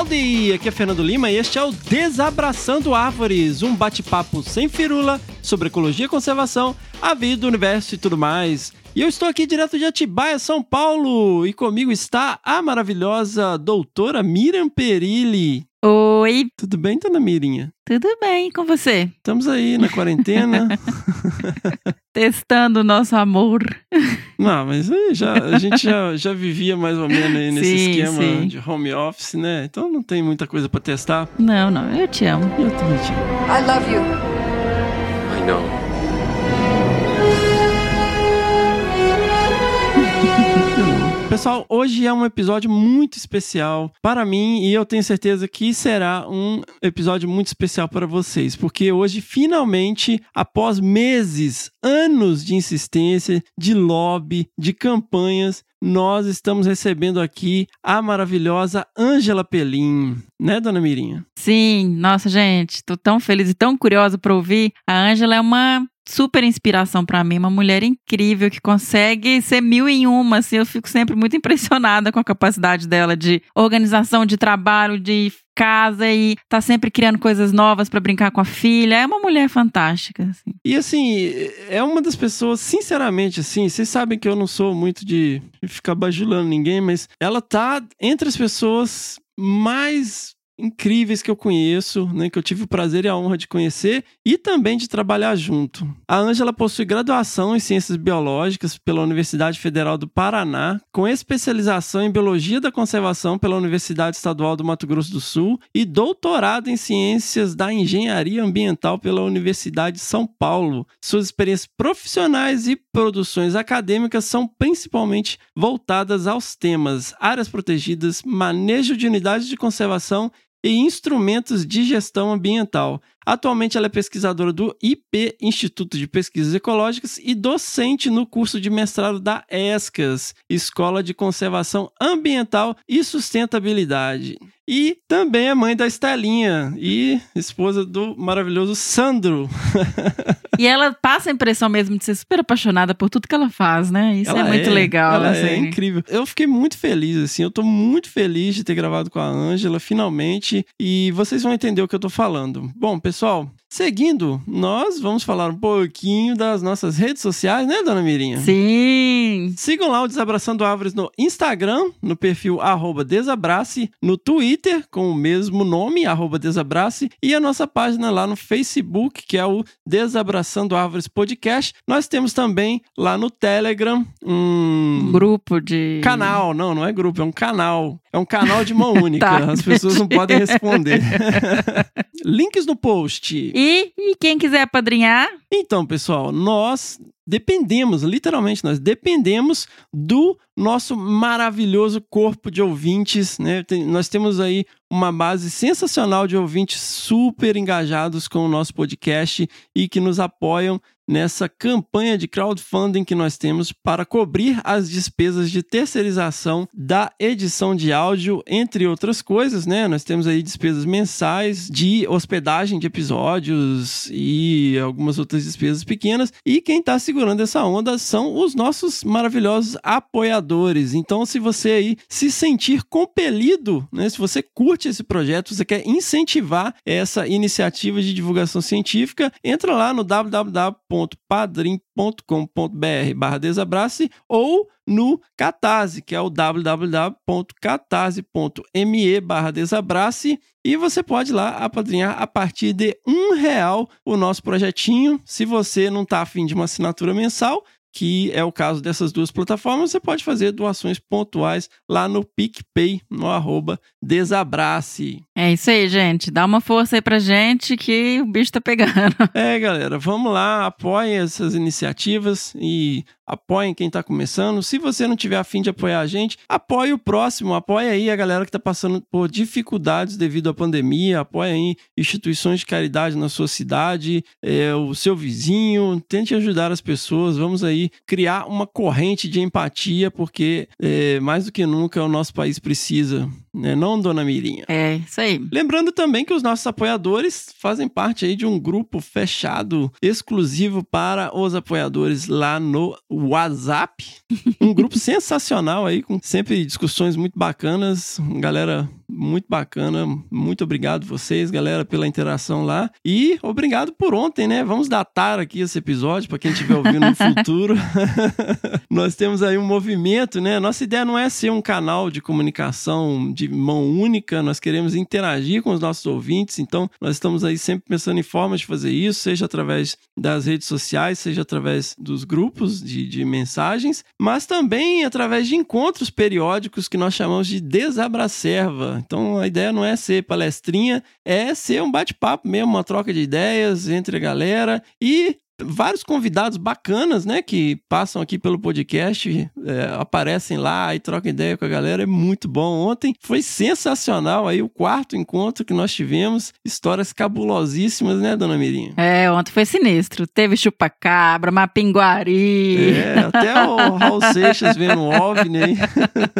Howdy! Aqui é Fernando Lima e este é o Desabraçando Árvores, um bate-papo sem firula sobre ecologia e conservação, a vida, o universo e tudo mais. E eu estou aqui direto de Atibaia, São Paulo, e comigo está a maravilhosa doutora Miriam Perilli. Oi, Tudo bem, dona Mirinha? tudo bem com você? Estamos aí na quarentena. Testando o nosso amor. Não, mas aí já, a gente já, já vivia mais ou menos aí nesse Sim, esquema sim. de home office, né? Então não tem muita coisa para testar. Não, não, eu te amo. Eu também te amo. I love you. I know. Pessoal, hoje é um episódio muito especial para mim e eu tenho certeza que será um episódio muito especial para vocês, porque hoje, finalmente, após meses, anos de insistência, de lobby, de campanhas, nós estamos recebendo aqui a maravilhosa Ângela Pelim, né, dona Mirinha? Sim, nossa, gente, tô tão feliz e tão curiosa para ouvir. A Ângela é uma super inspiração para mim, uma mulher incrível que consegue ser mil em uma, assim, eu fico sempre muito impressionada com a capacidade dela de organização de trabalho, de casa e tá sempre criando coisas novas para brincar com a filha. É uma mulher fantástica, assim. E assim, é uma das pessoas, sinceramente, assim, vocês sabem que eu não sou muito de ficar bajulando ninguém, mas ela tá entre as pessoas mais incríveis que eu conheço, né, que eu tive o prazer e a honra de conhecer e também de trabalhar junto. A Ângela possui graduação em Ciências Biológicas pela Universidade Federal do Paraná, com especialização em Biologia da Conservação pela Universidade Estadual do Mato Grosso do Sul e doutorado em Ciências da Engenharia Ambiental pela Universidade de São Paulo. Suas experiências profissionais e produções acadêmicas são principalmente voltadas aos temas áreas protegidas, manejo de unidades de conservação e instrumentos de gestão ambiental. Atualmente ela é pesquisadora do IP, Instituto de Pesquisas Ecológicas, e docente no curso de mestrado da ESCAS, Escola de Conservação Ambiental e Sustentabilidade. E também é mãe da Estelinha e esposa do maravilhoso Sandro. E ela passa a impressão mesmo de ser super apaixonada por tudo que ela faz, né? Isso Ela é muito legal. Ela assim. é incrível. Eu fiquei muito feliz, assim. Eu tô muito feliz de ter gravado com a Ângela, finalmente. E vocês vão entender o que eu tô falando. Bom, pessoal, So seguindo, nós vamos falar um pouquinho das nossas redes sociais, né, dona Mirinha? Sim. Sigam lá o Desabraçando Árvores no Instagram, no perfil arroba Desabrace, no Twitter, com o mesmo nome, arroba Desabrace, e a nossa página lá no Facebook, que é o Desabraçando Árvores Podcast. Nós temos também lá no Telegram um grupo de. canal, não, não é grupo, é um canal. É um canal de mão única. Tá. As pessoas não podem responder. Links no post. E, e quem quiser padrinhar, Então, pessoal, nós dependemos, literalmente, nós dependemos do nosso maravilhoso corpo de ouvintes, né? Tem- nós temos aí uma base sensacional de ouvintes super engajados com o nosso podcast e que nos apoiam nessa campanha de crowdfunding que nós temos para cobrir as despesas de terceirização da edição de áudio, entre outras coisas, né? Nós temos aí despesas mensais de hospedagem de episódios e algumas outras despesas pequenas. E quem está segurando essa onda são os nossos maravilhosos apoiadores. Então, se você aí se sentir compelido, né? Se você curte esse projeto, você quer incentivar essa iniciativa de divulgação científica, entra lá no www.padrim.com.br barra desabrace ou no Catarse, que é o www.catarse.me barra desabrace e você pode lá apadrinhar a partir de um real o nosso projetinho. Se você não está afim de uma assinatura mensal, que é o caso dessas duas plataformas, você pode fazer doações pontuais lá no PicPay, no arroba Desabrace. É isso aí, gente. Dá uma força aí pra gente que o bicho tá pegando. É, galera, vamos lá, apoiem essas iniciativas e apoiem quem tá começando. Se você não tiver afim de apoiar a gente, apoie o próximo, apoie aí a galera que tá passando por dificuldades devido à pandemia, apoie aí instituições de caridade na sua cidade, é, o seu vizinho, tente ajudar as pessoas, vamos aí criar uma corrente de empatia, porque é, mais do que nunca o nosso país precisa, né? Não, dona Mirinha? É, isso aí. Lembrando também que os nossos apoiadores fazem parte aí de um grupo fechado, exclusivo para os apoiadores lá no WhatsApp. Um grupo sensacional aí, com sempre discussões muito bacanas. Galera muito bacana. Muito obrigado vocês, galera, pela interação lá. E obrigado por ontem, né? Vamos datar aqui esse episódio para quem estiver ouvindo no futuro. Nós temos aí um movimento, né? Nossa ideia não é ser um canal de comunicação de mão única, nós queremos interagir com os nossos ouvintes, então nós estamos aí sempre pensando em formas de fazer isso, seja através das redes sociais, seja através dos grupos de, de mensagens, mas também através de encontros periódicos que nós chamamos de desabracerva. Então a ideia não é ser palestrinha, é ser um bate-papo mesmo, uma troca de ideias entre a galera e vários convidados bacanas, né, que passam aqui pelo podcast, é, aparecem lá e trocam ideia com a galera, é muito bom. Ontem foi sensacional aí o quarto encontro que nós tivemos, histórias cabulosíssimas, né, dona Mirinha? É, ontem foi sinistro. Teve chupacabra, mapinguari. É, até o Raul Seixas vendo o OVNI aí.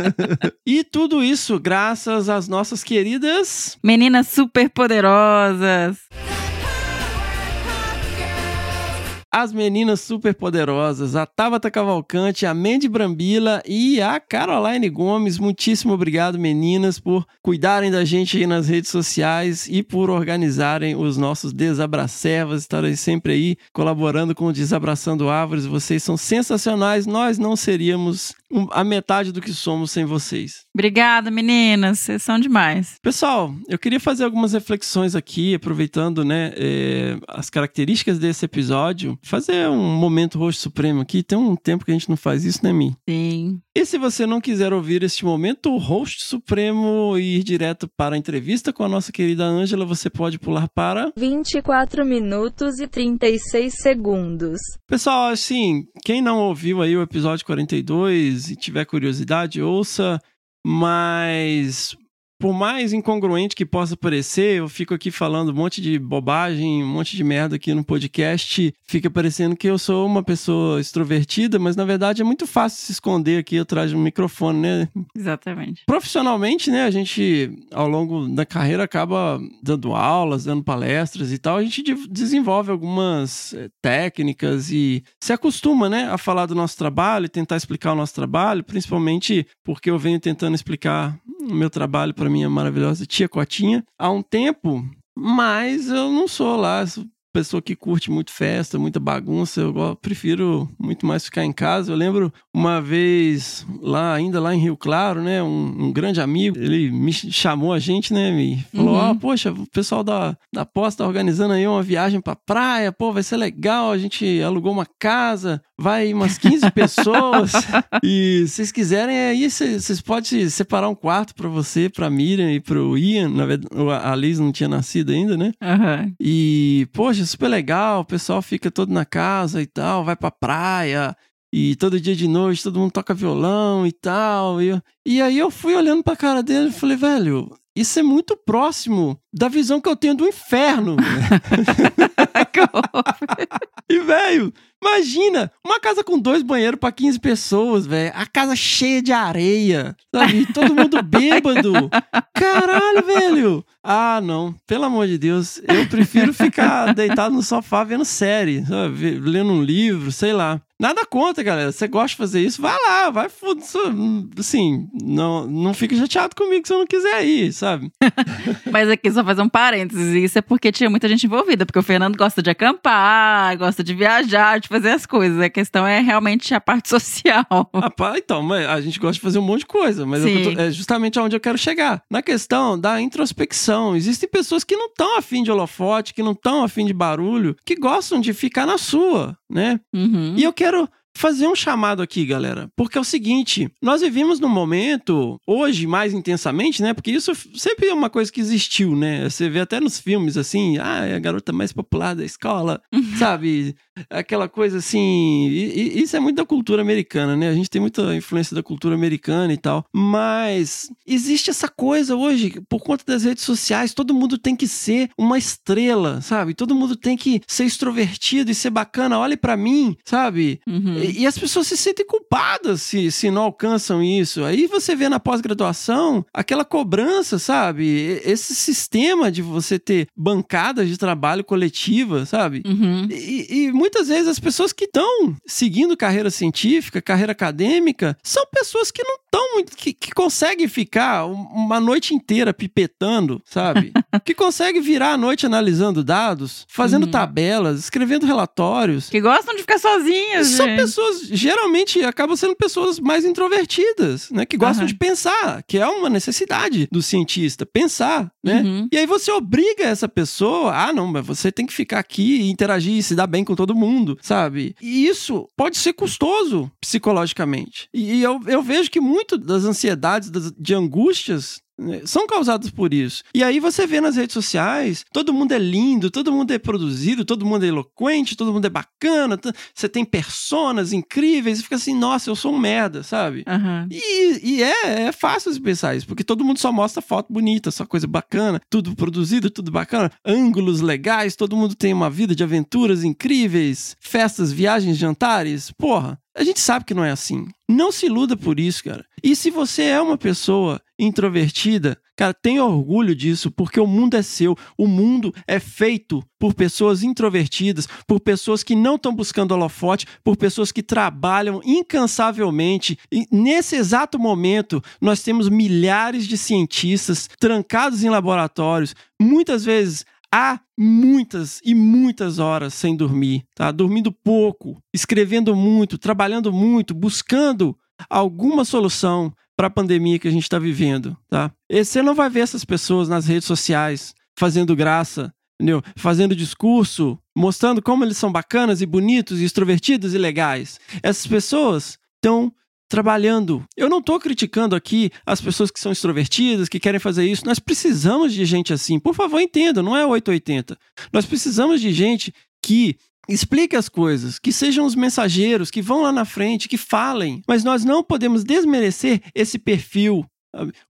e tudo isso graças às nossas queridas... Meninas super poderosas. As meninas super poderosas, a Tabata Cavalcante, a Mandy Brambila e a Caroline Gomes. Muitíssimo obrigado, meninas, por cuidarem da gente aí nas redes sociais e por organizarem os nossos desabracevas, estarem sempre aí colaborando com o Desabraçando Árvores. Vocês são sensacionais, nós não seríamos a metade do que somos sem vocês. Obrigada, meninas, vocês são demais. Pessoal, eu queria fazer algumas reflexões aqui, aproveitando né, é, as características desse episódio fazer um momento rosto supremo aqui. Tem um tempo que a gente não faz isso, né, Mi? Sim. E se você não quiser ouvir este momento rosto supremo e ir direto para a entrevista com a nossa querida Ângela, você pode pular para 24 minutos e 36 segundos. Pessoal, assim, quem não ouviu aí o episódio 42 e tiver curiosidade, ouça, mas por mais incongruente que possa parecer, eu fico aqui falando um monte de bobagem, um monte de merda aqui no podcast. Fica parecendo que eu sou uma pessoa extrovertida, mas na verdade é muito fácil se esconder aqui atrás de um microfone, né? Exatamente. Profissionalmente, né, a gente ao longo da carreira acaba dando aulas, dando palestras e tal. A gente desenvolve algumas eh, técnicas e se acostuma, né, a falar do nosso trabalho, tentar explicar o nosso trabalho, principalmente porque eu venho tentando explicar meu trabalho para minha maravilhosa tia Cotinha há um tempo, mas eu não sou lá pessoa que curte muito festa, muita bagunça, eu prefiro muito mais ficar em casa. Eu lembro uma vez lá, ainda lá em Rio Claro, né, um, um grande amigo, ele me chamou a gente, né, me falou: "Ó, uhum. oh, poxa, o pessoal da da Posta tá organizando aí uma viagem pra praia, pô, vai ser legal, a gente alugou uma casa, vai umas 15 pessoas. e se vocês quiserem aí, vocês podem separar um quarto para você, pra Miriam e pro Ian, na verdade, a Liz não tinha nascido ainda, né? Uhum. E, poxa, poxa, super legal, o pessoal fica todo na casa e tal, vai pra praia, e todo dia de noite todo mundo toca violão e tal. E, e aí eu fui olhando pra cara dele e falei, velho, isso é muito próximo da visão que eu tenho do inferno. e, velho, imagina, uma casa com dois banheiros para 15 pessoas, velho. A casa cheia de areia, sabe? Todo mundo bêbado. Caralho, velho. Ah, não. Pelo amor de Deus. Eu prefiro ficar deitado no sofá vendo série, sabe? lendo um livro, sei lá. Nada contra, galera. Você gosta de fazer isso? Vai lá, vai fundo. Assim, não, não fica chateado comigo se eu não quiser ir, sabe? Mas aqui, só fazer um parênteses. Isso é porque tinha muita gente envolvida. Porque o Fernando gosta de acampar, gosta de viajar, de fazer as coisas. A questão é realmente a parte social. Ah, então, mas a gente gosta de fazer um monte de coisa. Mas tô, é justamente aonde eu quero chegar. Na questão da introspecção. Existem pessoas que não estão afim de holofote, que não estão afim de barulho, que gostam de ficar na sua, né? Uhum. E eu quero fazer um chamado aqui, galera, porque é o seguinte: nós vivemos num momento, hoje mais intensamente, né? Porque isso sempre é uma coisa que existiu, né? Você vê até nos filmes assim, ah, é a garota mais popular da escola, sabe? Aquela coisa assim. E, e isso é muito da cultura americana, né? A gente tem muita influência da cultura americana e tal. Mas existe essa coisa hoje, por conta das redes sociais, todo mundo tem que ser uma estrela, sabe? Todo mundo tem que ser extrovertido e ser bacana. Olhe para mim, sabe? Uhum. E, e as pessoas se sentem culpadas se, se não alcançam isso. Aí você vê na pós-graduação aquela cobrança, sabe? Esse sistema de você ter bancadas de trabalho coletiva, sabe? Uhum. E, e muitas vezes as pessoas que estão seguindo carreira científica, carreira acadêmica, são pessoas que não estão muito. Que, que conseguem ficar um- uma noite inteira pipetando, sabe? que conseguem virar a noite analisando dados, fazendo Uhum. tabelas, escrevendo relatórios. Que gostam de ficar sozinhas, São gente. Pessoas, geralmente, acabam sendo pessoas mais introvertidas, né? Que gostam Aham. de pensar, que é uma necessidade do cientista, pensar, né? Uhum. E aí você obriga essa pessoa, ah, não, mas você tem que ficar aqui e interagir e se dar bem com todo mundo, sabe? E isso pode ser custoso psicologicamente. E eu, eu vejo que muito das ansiedades, das, de angústias, são causadas por isso. E aí você vê nas redes sociais, todo mundo é lindo, todo mundo é produzido, todo mundo é eloquente, todo mundo é bacana, você tem personas incríveis, e fica assim, nossa, eu sou um merda, sabe? Aham. E, e é, é fácil de pensar isso, porque todo mundo só mostra foto bonita, só coisa bacana, tudo produzido, tudo bacana, ângulos legais, todo mundo tem uma vida de aventuras incríveis, festas, viagens, jantares. Porra, a gente sabe que não é assim. Não se iluda por isso, cara. E se você é uma pessoa introvertida, cara, tenha orgulho disso, porque o mundo é seu. O mundo é feito por pessoas introvertidas, por pessoas que não estão buscando holofote, por pessoas que trabalham incansavelmente. E nesse exato momento, nós temos milhares de cientistas trancados em laboratórios, muitas vezes há muitas e muitas horas sem dormir, tá? Dormindo pouco, escrevendo muito, trabalhando muito, buscando alguma solução para a pandemia que a gente está vivendo, tá? E você não vai ver essas pessoas nas redes sociais fazendo graça, entendeu? Fazendo discurso, mostrando como eles são bacanas e bonitos, e extrovertidos e legais. Essas pessoas estão trabalhando. Eu não estou criticando aqui as pessoas que são extrovertidas, que querem fazer isso. Nós precisamos de gente assim. Por favor, entenda, não é 880. Nós precisamos de gente que explique as coisas, que sejam os mensageiros, que vão lá na frente, que falem. Mas nós não podemos desmerecer esse perfil,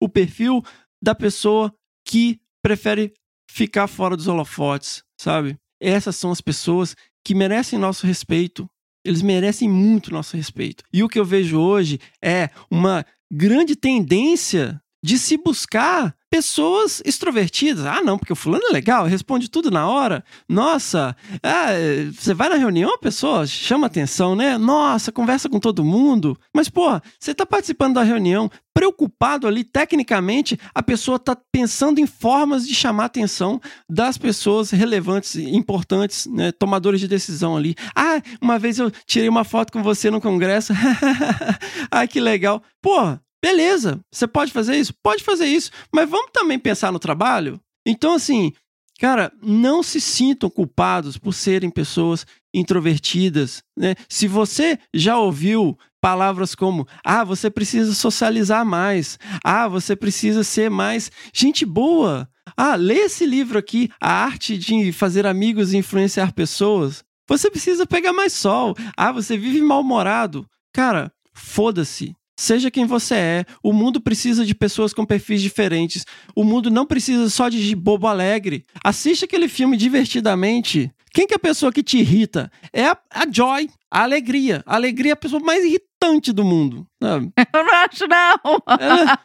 o perfil da pessoa que prefere ficar fora dos holofotes, sabe? Essas são as pessoas que merecem nosso respeito. Eles merecem muito nosso respeito. E o que eu vejo hoje é uma grande tendência de se buscar pessoas extrovertidas. Ah, não, porque o fulano é legal, responde tudo na hora. Nossa, ah, você vai na reunião, a pessoa chama atenção, né? Nossa, conversa com todo mundo. Mas, pô, você tá participando da reunião, preocupado ali, tecnicamente, a pessoa tá pensando em formas de chamar atenção das pessoas relevantes, importantes, né? Tomadores de decisão ali. Ah, uma vez eu tirei uma foto com você no congresso. ah, que legal. Pô, Beleza, você pode fazer isso? Pode fazer isso, mas vamos também pensar no trabalho? Então, assim, cara, não se sintam culpados por serem pessoas introvertidas, né? Se você já ouviu palavras como: "Ah, você precisa socializar mais. Ah, você precisa ser mais gente boa. Ah, lê esse livro aqui, A Arte de Fazer Amigos e Influenciar Pessoas. Você precisa pegar mais sol. Ah, você vive mal-humorado. Cara, foda-se. Seja quem você é, o mundo precisa de pessoas com perfis diferentes. O mundo não precisa só de bobo alegre. Assiste aquele filme divertidamente. Quem que é a pessoa que te irrita? É a, a Joy, a alegria. A alegria é a pessoa mais irritante do mundo. sabe? Eu não acho, não. Ela-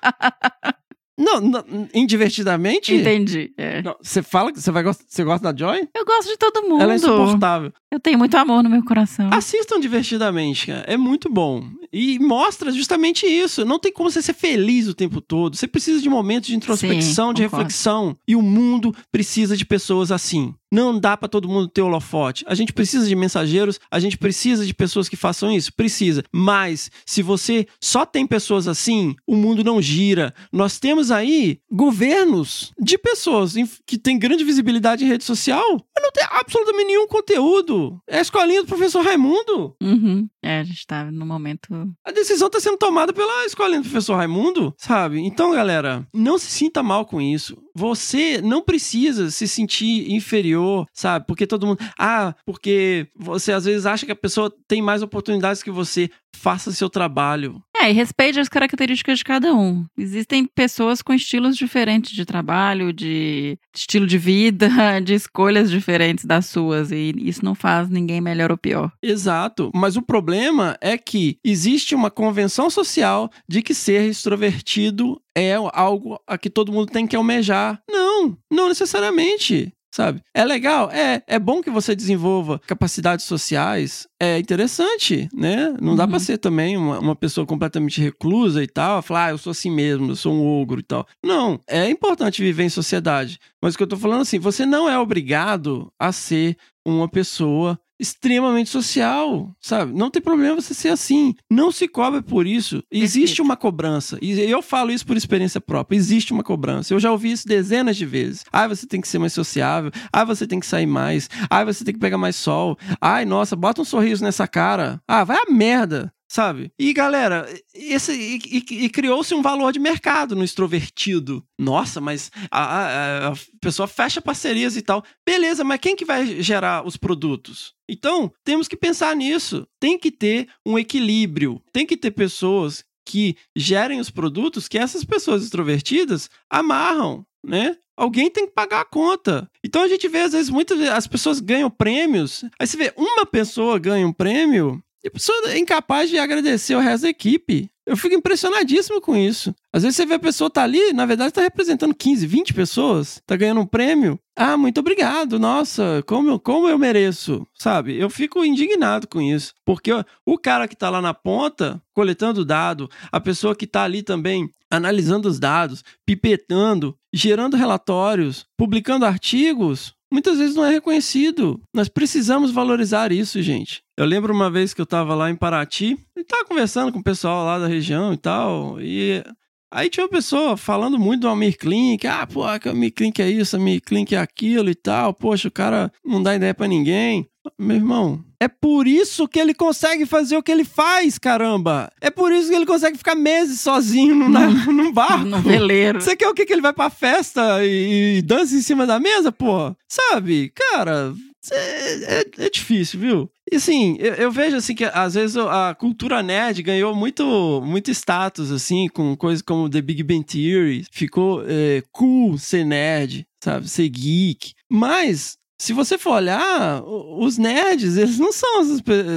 Não, não, indivertidamente? Entendi. é. Não, Você fala que você vai você gosta da Joy? Eu gosto de todo mundo. Ela é insuportável. Eu tenho muito amor no meu coração. Assistam divertidamente, cara. É muito bom. E mostra justamente isso. Não tem como você ser feliz o tempo todo. Você precisa de momentos de introspecção, Sim, de concordo. reflexão. E o mundo precisa de pessoas assim. Não dá pra todo mundo ter holofote. A gente precisa de mensageiros, a gente precisa de pessoas que façam isso, precisa. Mas se você só tem pessoas assim, o mundo não gira. Nós temos aí governos de pessoas que têm grande visibilidade em rede social, não tem absolutamente nenhum conteúdo. É a escolinha do professor Raimundo. Uhum. É, a gente tá no momento. A decisão tá sendo tomada pela escolinha do professor Raimundo, sabe? Então, galera, não se sinta mal com isso. Você não precisa se sentir inferior, sabe? Porque todo mundo. Ah, porque você às vezes acha que a pessoa tem mais oportunidades que você. Faça seu trabalho. É, e respeite as características de cada um. Existem pessoas com estilos diferentes de trabalho, de estilo de vida, de escolhas diferentes das suas. E isso não faz ninguém melhor ou pior. Exato. Mas o problema é que existe uma convenção social de que ser extrovertido é algo a que todo mundo tem que almejar. Não, não necessariamente sabe? É legal, é, é bom que você desenvolva capacidades sociais, é interessante, né? Não uhum. dá pra ser também uma, uma pessoa completamente reclusa e tal, falar, ah, eu sou assim mesmo, eu sou um ogro e tal. Não, é importante viver em sociedade. Mas o que eu tô falando assim, você não é obrigado a ser uma pessoa extremamente social, sabe? Não tem problema você ser assim. Não se cobra por isso. Existe uma cobrança. E eu falo isso por experiência própria. Existe uma cobrança. Eu já ouvi isso dezenas de vezes. Ah, você tem que ser mais sociável. Ah, você tem que sair mais. Ah, você tem que pegar mais sol. Ai, nossa, bota um sorriso nessa cara. Ah, vai a merda sabe? E galera, esse, e, e, e criou-se um valor de mercado no extrovertido. Nossa, mas a, a, a, pessoa fecha parcerias e tal. Beleza, mas quem que vai gerar os produtos? Então, temos que pensar nisso. Tem que ter um equilíbrio. Tem que ter pessoas que gerem os produtos que essas pessoas extrovertidas amarram, né? Alguém tem que pagar a conta. Então a gente vê, às vezes, muitas as pessoas ganham prêmios. Aí você vê uma pessoa ganha um prêmio e a pessoa é incapaz de agradecer o resto da equipe. Eu fico impressionadíssimo com isso. Às vezes você vê a pessoa tá ali, na verdade está representando 15, 20 pessoas, tá ganhando um prêmio. Ah, muito obrigado, nossa, como eu, como eu mereço, sabe? Eu fico indignado com isso, porque o cara que tá lá na ponta, coletando dado, a pessoa que tá ali também analisando os dados, pipetando, gerando relatórios, publicando artigos, muitas vezes não é reconhecido. Nós precisamos valorizar isso, gente. Eu lembro uma vez que eu tava lá em Paraty e tava conversando com o pessoal lá da região e tal, e aí tinha uma pessoa falando muito do Almir Klink, ah, pô, que Almir Klink é isso, Almir Klink é aquilo e tal, poxa, o cara não dá ideia para ninguém. Meu irmão, é por isso que ele consegue fazer o que ele faz, caramba. É por isso que ele consegue ficar meses sozinho no, na, num barco. no veleiro. Você quer o que? Que ele vai pra festa e, e dança em cima da mesa, pô? Sabe? Cara, é, é, é, difícil, viu? E assim, eu, eu, vejo assim que às vezes a cultura nerd ganhou muito, muito status, assim, com coisas como The Big Bang Theory. Ficou é, cool ser nerd, sabe? Ser geek. Mas se você for olhar, os nerds, eles não são,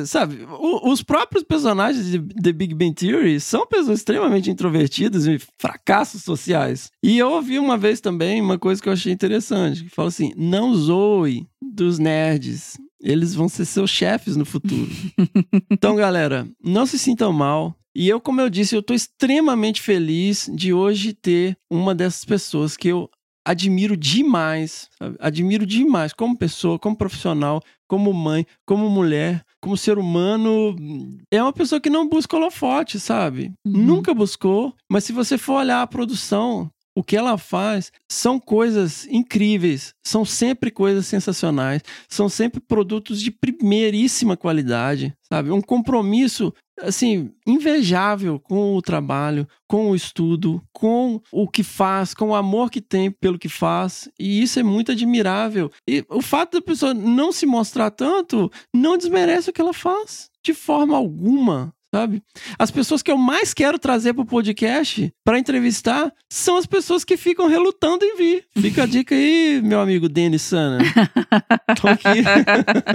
sabe? Os próprios personagens de The Big Bang Theory são pessoas extremamente introvertidas e fracassos sociais. E eu ouvi uma vez também uma coisa que eu achei interessante, que fala assim: não zoe dos nerds. Eles vão ser seus chefes no futuro. então, galera, não se sintam mal. E eu, como eu disse, eu tô extremamente feliz de hoje ter uma dessas pessoas que eu admiro demais, sabe? admiro demais como pessoa, como profissional, como mãe, como mulher, como ser humano. É uma pessoa que não busca holofote, sabe? Uhum. Nunca buscou, mas se você for olhar a produção, o que ela faz são coisas incríveis, são sempre coisas sensacionais, são sempre produtos de primeiríssima qualidade, sabe? Um compromisso assim invejável com o trabalho, com o estudo, com o que faz, com o amor que tem pelo que faz, e isso é muito admirável. E o fato da pessoa não se mostrar tanto não desmerece o que ela faz de forma alguma, sabe? As pessoas que eu mais quero trazer pro podcast para entrevistar são as pessoas que ficam relutando em vir. Fica a dica aí, meu amigo Denis Sana. Tô aqui.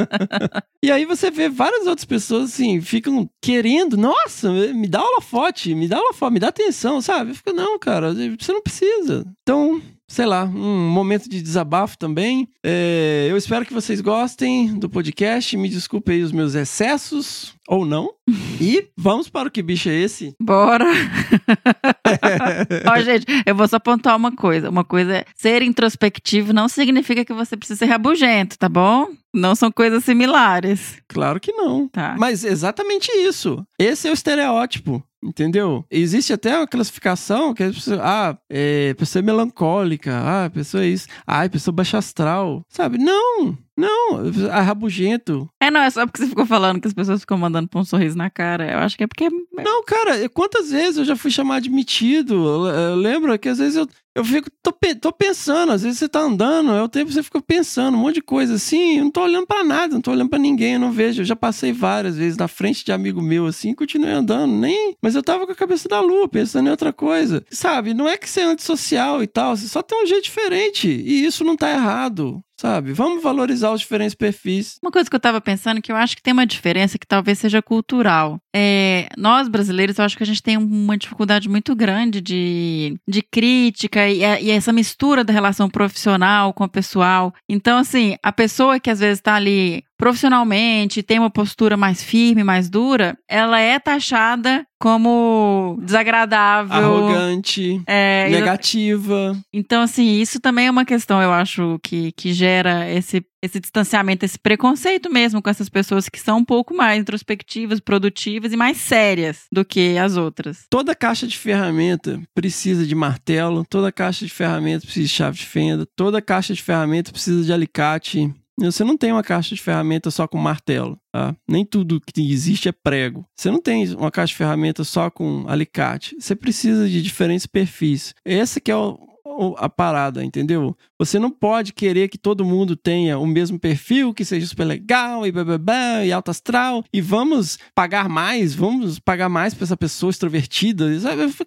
e aí você vê várias outras pessoas assim, ficam querendo, nossa, me dá holofote, me dá holofote, me dá atenção, sabe? Fica, não, cara, você não precisa. Então, sei lá, um momento de desabafo também. É, eu espero que vocês gostem do podcast. Me desculpe aí os meus excessos, ou não. E vamos para o que bicho é esse? Bora! Ó, gente, eu vou só apontar uma coisa. Uma coisa é ser introspectivo não significa que você precisa ser rabugento, tá bom? Não são coisas similares. Claro que não. Tá. Mas exatamente isso. Esse é o estereótipo. Entendeu? Existe até uma classificação que é pessoa, ah, é, pessoa é melancólica, ah, pessoa é isso, ah, pessoa baixa astral, sabe? Não! Não, é rabugento. É, não, é só porque você ficou falando que as pessoas ficam mandando pôr um sorriso na cara. Eu acho que é porque. Não, cara, quantas vezes eu já fui chamado de metido? Lembro que às vezes eu, eu fico, tô, tô pensando, às vezes você tá andando, é o tempo que você fica pensando, um monte de coisa assim, eu não tô olhando pra nada, não tô olhando pra ninguém, eu não vejo. Eu já passei várias vezes na frente de amigo meu assim, continuei andando, nem. Mas eu tava com a cabeça da lua, pensando em outra coisa. Sabe, não é que você é antissocial e tal, você só tem um jeito diferente. E isso não tá errado. Sabe? Vamos valorizar os diferentes perfis. Uma coisa que eu tava pensando que eu acho que tem uma diferença que talvez seja cultural. É, nós brasileiros, eu acho que a gente tem uma dificuldade muito grande de, de crítica e, a- e essa mistura da relação profissional com a pessoal. Então, assim, a pessoa que às vezes tá ali profissionalmente, tem uma postura mais firme, mais dura, ela é taxada como desagradável. Arrogante, É, negativa. então, assim, isso também é uma questão, eu acho, que, que gera esse, esse distanciamento, esse preconceito mesmo com essas pessoas que são um pouco mais introspectivas, produtivas e mais sérias do que as outras. Toda caixa de ferramenta precisa de martelo, toda caixa de ferramenta precisa de chave de fenda, toda caixa de ferramenta precisa de alicate. Você não tem uma caixa de ferramenta só com martelo, tá? Nem tudo que existe é prego. Você não tem uma caixa de ferramenta só com alicate. Você precisa de diferentes perfis. Essa que é o- a parada, entendeu? Você não pode querer que todo mundo tenha o mesmo perfil, que seja super legal e blá, e alto astral, e vamos pagar mais, vamos pagar mais pra essa pessoa extrovertida.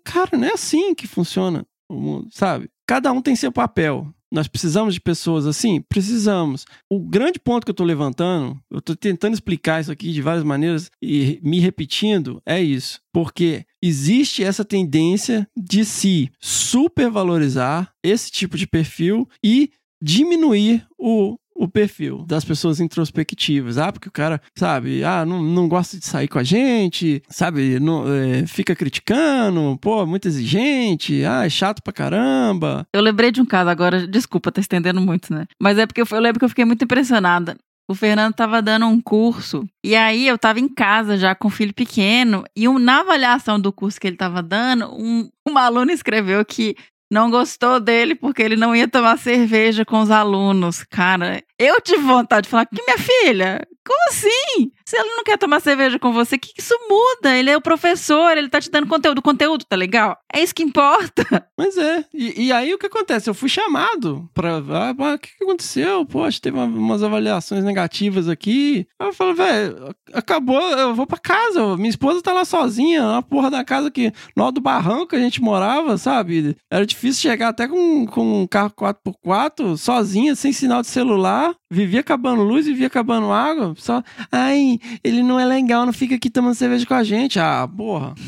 Cara, não é assim que funciona o mundo, sabe? Cada um tem seu papel. Nós precisamos de pessoas assim? Precisamos. O grande ponto que eu tô levantando, eu tô tentando explicar isso aqui de várias maneiras e me repetindo, é isso. Porque existe essa tendência de se supervalorizar esse tipo de perfil e diminuir o, o perfil das pessoas introspectivas. Ah, porque o cara, sabe, ah, não, não gosta de sair com a gente, sabe, não, é, fica criticando, pô, muito exigente, ah, é chato pra caramba. Eu lembrei de um caso agora, desculpa, tá estendendo muito, né? Mas é porque eu, eu lembro que eu fiquei muito impressionada. O Fernando tava dando um curso e aí eu tava em casa já com o filho pequeno e um- na avaliação do curso que ele tava dando, um, uma aluna escreveu que não gostou dele porque ele não ia tomar cerveja com os alunos. Cara, eu tive vontade de falar que minha filha, como assim? Se ele não quer tomar cerveja com você, o que isso muda? Ele é o professor, ele tá te dando conteúdo. O conteúdo tá legal? É isso que importa. Mas é, e, e aí o que acontece? Eu fui chamado pra. Ah, o que, que aconteceu? Poxa, teve uma- umas avaliações negativas aqui. Aí eu falo, velho, acabou, eu vou pra casa. Minha esposa tá lá sozinha, na porra da casa que. No do barranco que a gente morava, sabe? Era difícil chegar até com, com um carro 4x4, sozinha, sem sinal de celular. Vivia acabando luz, vivia acabando água. Só, ai, ele não é legal, não fica aqui tomando cerveja com a gente. Ah, porra.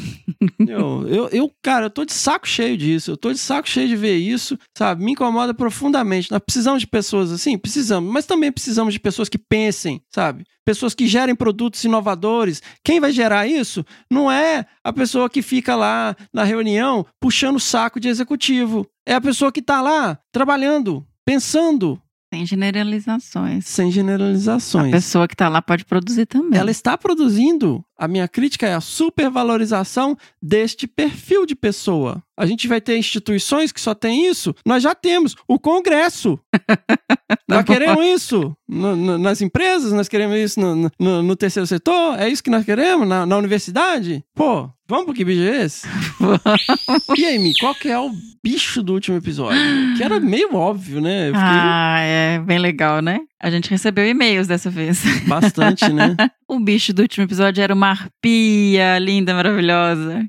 Eu, eu, eu, cara, eu tô de saco cheio disso. Eu tô de saco cheio de ver isso, sabe? Me incomoda profundamente. Nós precisamos de pessoas assim? Precisamos. Mas também precisamos de pessoas que pensem, sabe? Pessoas que gerem produtos inovadores. Quem vai gerar isso não é a pessoa que fica lá na reunião puxando o saco de executivo. É a pessoa que tá lá trabalhando, pensando, Sem generalizações. sem A generalizações. pessoa que tá lá pode produzir também. Ela está produzindo. A minha crítica é a supervalorização deste perfil de pessoa. A gente vai ter instituições que só tem isso? Nós já temos. O Congresso. nós queremos isso no- no- nas empresas, nós queremos isso no, no- terceiro setor. É isso que nós queremos na, na universidade? Pô, vamos pro que bicho é esse? e aí, Mi, qual que é o bicho do último episódio? Que era meio óbvio, né? Fiquei Ah, é bem legal, né? A gente recebeu e-mails dessa vez. bastante, né? O bicho do último episódio era uma arpia linda, maravilhosa.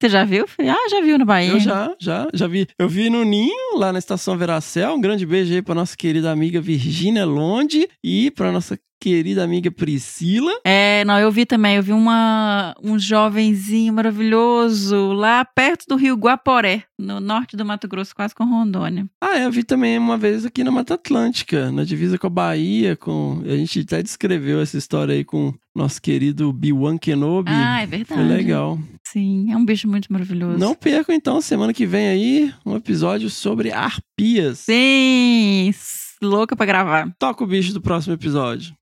Você já viu? Ah, já viu no Bahia. Eu já, já, já vi. Eu vi no Ninho, lá na estação Veracel. Um grande beijo aí pra nossa querida amiga Virgínia Londe e pra nossa querida amiga Priscila. É, não, eu vi também. Eu vi uma, um jovenzinho maravilhoso lá perto do rio Guaporé, no norte do Mato Grosso, quase com Rondônia. Ah, é, eu vi também uma vez aqui na Mata Atlântica, na divisa com a Bahia. Com... A gente até descreveu essa história aí com nosso querido Biwan Kenobi. Ah, é verdade. Foi legal. Sim, é um bicho muito maravilhoso. Não percam então, semana que vem aí, um episódio sobre arpias. Sim, louca para gravar. Toca o bicho do próximo episódio.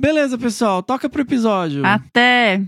Beleza, pessoal. Toca pro episódio. Até!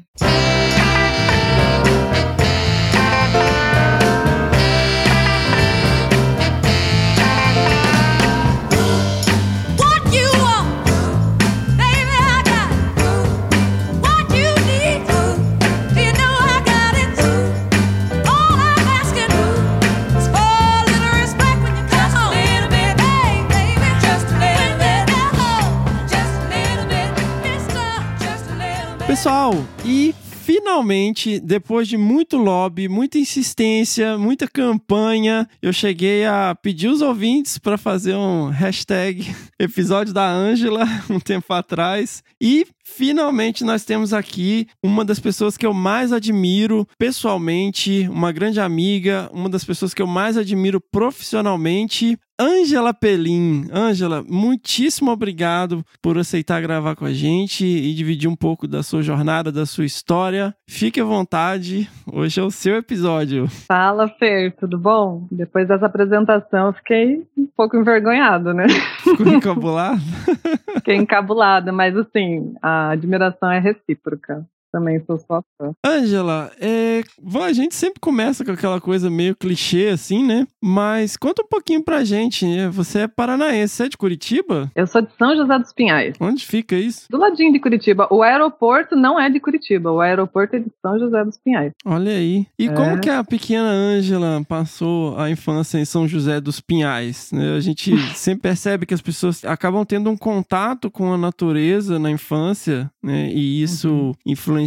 Pessoal, e finalmente, depois de muito lobby, muita insistência, muita campanha, eu cheguei a pedir os ouvintes para fazer um hashtag episódio da Ângela um tempo atrás. E finalmente nós temos aqui uma das pessoas que eu mais admiro pessoalmente, uma grande amiga, uma das pessoas que eu mais admiro profissionalmente, Ângela Pelim. Ângela, muitíssimo obrigado por aceitar gravar com a gente e dividir um pouco da sua jornada, da sua história. Fique à vontade, hoje é o seu episódio. Fala, Fer, tudo bom? Depois dessa apresentação, eu fiquei um pouco envergonhado, né? Ficou encabulado? Fiquei encabulada, mas assim, a admiração é recíproca. Também sou sua fã. Ângela, é, a gente sempre começa com aquela coisa meio clichê assim, né? Mas conta um pouquinho pra gente. né? Você é paranaense, você é de Curitiba? Eu sou de São José dos Pinhais. Onde fica isso? Do ladinho de Curitiba. O aeroporto não é de Curitiba, o aeroporto é de São José dos Pinhais. Olha aí. E É. como que a pequena Ângela passou a infância em São José dos Pinhais? né? A gente sempre percebe que as pessoas acabam tendo um contato com a natureza na infância, né? E isso Uhum. influencia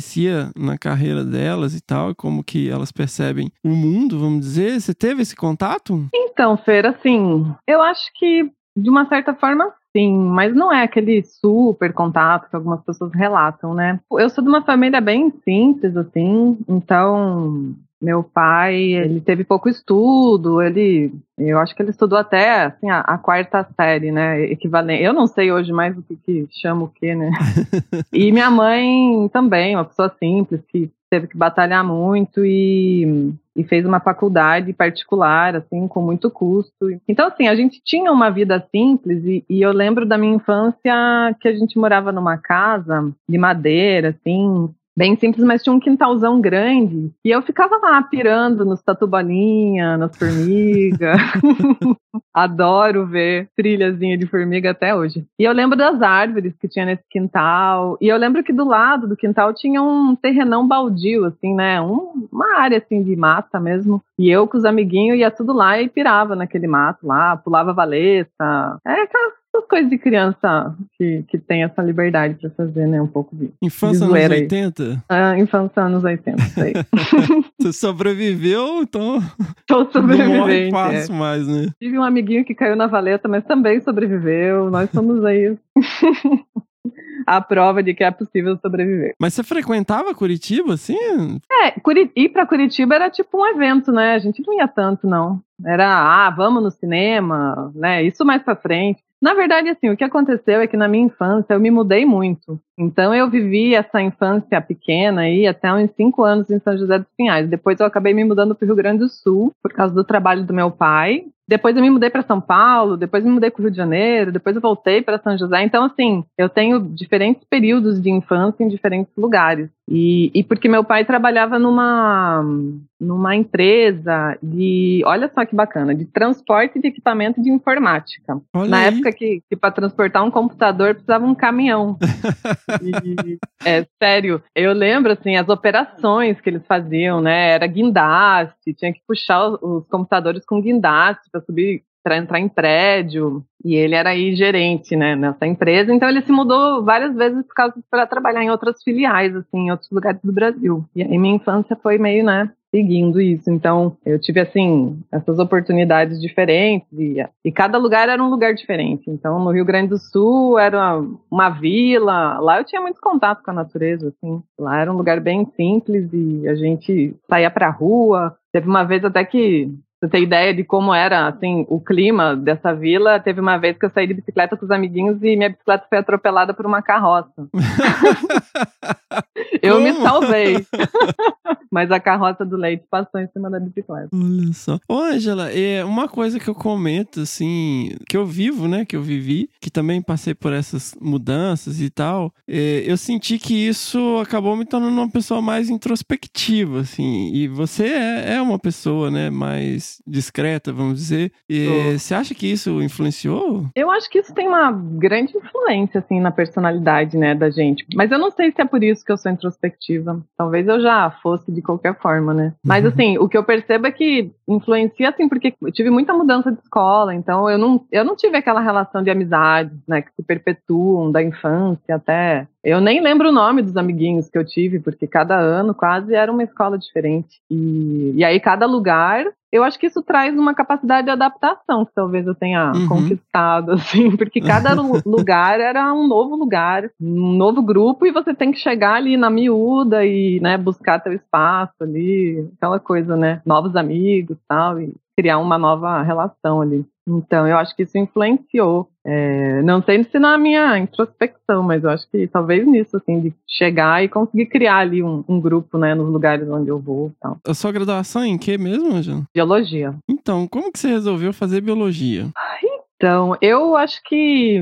na carreira delas e tal, como que elas percebem o mundo, vamos dizer. Você teve esse contato? Então, Fer, assim, eu acho que de uma certa forma sim, mas não é aquele super contato que algumas pessoas relatam, né? Eu sou de uma família bem simples, assim, então meu pai, ele teve pouco estudo, ele, eu acho que ele estudou até, assim, a, a quarta série, né, equivalente, eu não sei hoje mais o que, que chama o que, né, e minha mãe também, uma pessoa simples, que teve que batalhar muito e, e fez uma faculdade particular, assim, com muito custo. Então, assim, a gente tinha uma vida simples e, e eu lembro da minha infância que a gente morava numa casa de madeira, assim, bem simples, mas tinha um quintalzão grande. E eu ficava lá pirando nos tatu-bolinha, nas formigas. Adoro ver trilhazinha de formiga até hoje. E eu lembro das árvores que tinha nesse quintal. E eu lembro que do lado do quintal tinha um terrenão baldio, assim, né? Um- uma área assim de mata mesmo. E eu com os amiguinhos ia tudo lá e pirava naquele mato lá, pulava valeta. É aquelas essas coisas de criança que, que tem essa liberdade pra fazer, né? Um pouco de Infância De nos zoeira aí. 80? ah, infância anos 80. Isso aí. Você sobreviveu, então Tô não morre é. fácil mais, né? Tive um amiguinho que caiu na valeta, mas também sobreviveu. Nós somos aí a prova de que é possível sobreviver. Mas você frequentava Curitiba, assim? É, Curi- ir pra Curitiba era tipo um evento, né? A gente não ia tanto, não. Era, ah, vamos no cinema, né? Isso mais pra frente. Na verdade, assim, o que aconteceu é que na minha infância eu me mudei muito. Então eu vivi essa infância pequena aí até uns cinco anos em São José dos Pinhais. Depois eu acabei me mudando para o Rio Grande do Sul por causa do trabalho do meu pai. Depois eu me mudei para São Paulo, depois me mudei para o Rio de Janeiro, depois eu voltei para São José. Então, assim, eu tenho diferentes períodos de infância em diferentes lugares. E, e porque meu pai trabalhava numa, numa empresa de, olha só que bacana, de transporte de equipamento de informática. Olha Na aí. época que, que para transportar um computador precisava um caminhão. E, é sério, eu lembro assim as operações que eles faziam, né? Era guindaste, tinha que puxar os, os computadores com guindaste para subir, para entrar em prédio. E ele era aí gerente, né, nessa empresa. Então ele se mudou várias vezes por causa para trabalhar em outras filiais, assim, em outros lugares do Brasil. E aí minha infância foi meio, né, seguindo isso. Então, eu tive, assim, essas oportunidades diferentes e, e cada lugar era um lugar diferente. Então, no Rio Grande do Sul era uma vila, lá eu tinha muito contato com a natureza, assim. Lá era um lugar bem simples e a gente saía pra rua. Teve uma vez até que Pra você ter ideia de como era, assim, o clima dessa vila, teve uma vez que eu saí de bicicleta com os amiguinhos e minha bicicleta foi atropelada por uma carroça. eu me salvei. Mas a carroça do leite passou em cima da bicicleta. Olha só. Ô, Angela, é uma coisa que eu comento, assim, que eu vivo, né? Que eu vivi, que também passei por essas mudanças e tal. é, eu senti que isso acabou me tornando uma pessoa mais introspectiva, assim. E você é, é uma pessoa, né? Mais discreta, vamos dizer. E, você acha que isso influenciou? Eu acho que isso tem uma grande influência, assim, na personalidade, né, da gente. Mas eu não sei se é por isso que eu sou introspectiva. Talvez eu já fosse de qualquer forma, né? Mas, assim, o que eu percebo é que influencia, assim, porque eu tive muita mudança de escola, então eu não, eu não tive aquela relação de amizades, né, que se perpetuam da infância até... Eu nem lembro o nome dos amiguinhos que eu tive, porque cada ano quase era uma escola diferente. E, e aí, cada lugar eu acho que isso traz uma capacidade de adaptação que talvez eu tenha Uhum. conquistado, assim, porque cada lu- lugar era um novo lugar, um novo grupo, e você tem que chegar ali na miúda e, né, buscar teu espaço ali, aquela coisa, né, novos amigos e tal, e criar uma nova relação ali. Então, eu acho que isso influenciou. É, não sei se na minha introspecção, mas eu acho que talvez nisso, assim, de chegar e conseguir criar ali um, um grupo, né, nos lugares onde eu vou e tal. A sua graduação em que mesmo, Angela? Biologia. Então, como que você resolveu fazer biologia? Então, eu acho que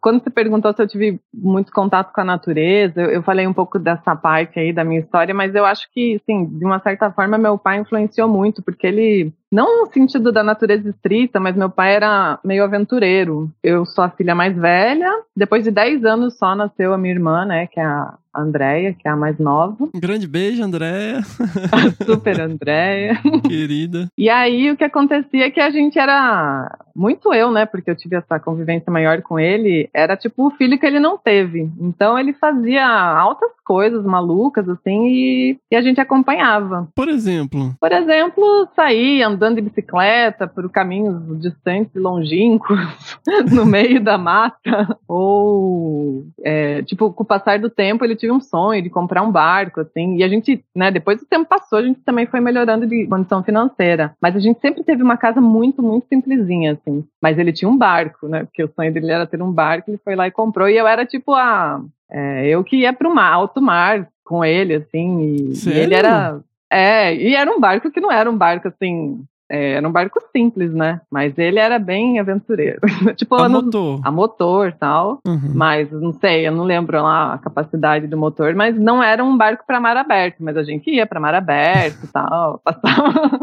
quando você perguntou se eu tive muito contato com a natureza, eu, eu falei um pouco dessa parte aí da minha história, mas eu acho que, sim, de uma certa forma, meu pai influenciou muito, porque ele, não no sentido da natureza estrita, mas meu pai era meio aventureiro. Eu sou a filha mais velha, depois de 10 anos só nasceu a minha irmã, né, que é a Andréia, que é a mais nova, Um grande beijo, Andréia, super Andréia. querida. E aí o que acontecia é que a gente era muito eu, né? Porque eu tive essa convivência maior com ele, era tipo o filho que ele não teve. Então ele fazia altas coisas malucas, assim, e, e a gente acompanhava. Por exemplo, Por exemplo, sair andando de bicicleta por caminhos distantes e longínquos, no meio da mata. Ou, é, tipo, com o passar do tempo, ele tive um sonho de comprar um barco, assim. E a gente, né, depois do tempo passou, a gente também foi melhorando de condição financeira. Mas a gente sempre teve uma casa muito, muito simplesinha, assim. Mas ele tinha um barco, né? Porque o sonho dele era ter um barco, ele foi lá e comprou. E eu era, tipo, a. é, eu que ia pro mar, alto mar com ele, assim. E, e ele era. É, e era um barco que não era um barco assim. é, era um barco simples, né? Mas ele era bem aventureiro. tipo, a anos- motor. a motor tal. Uhum. Mas não sei, eu não lembro lá a capacidade do motor, mas não era um barco para mar aberto, mas a gente ia para mar aberto e tal, passava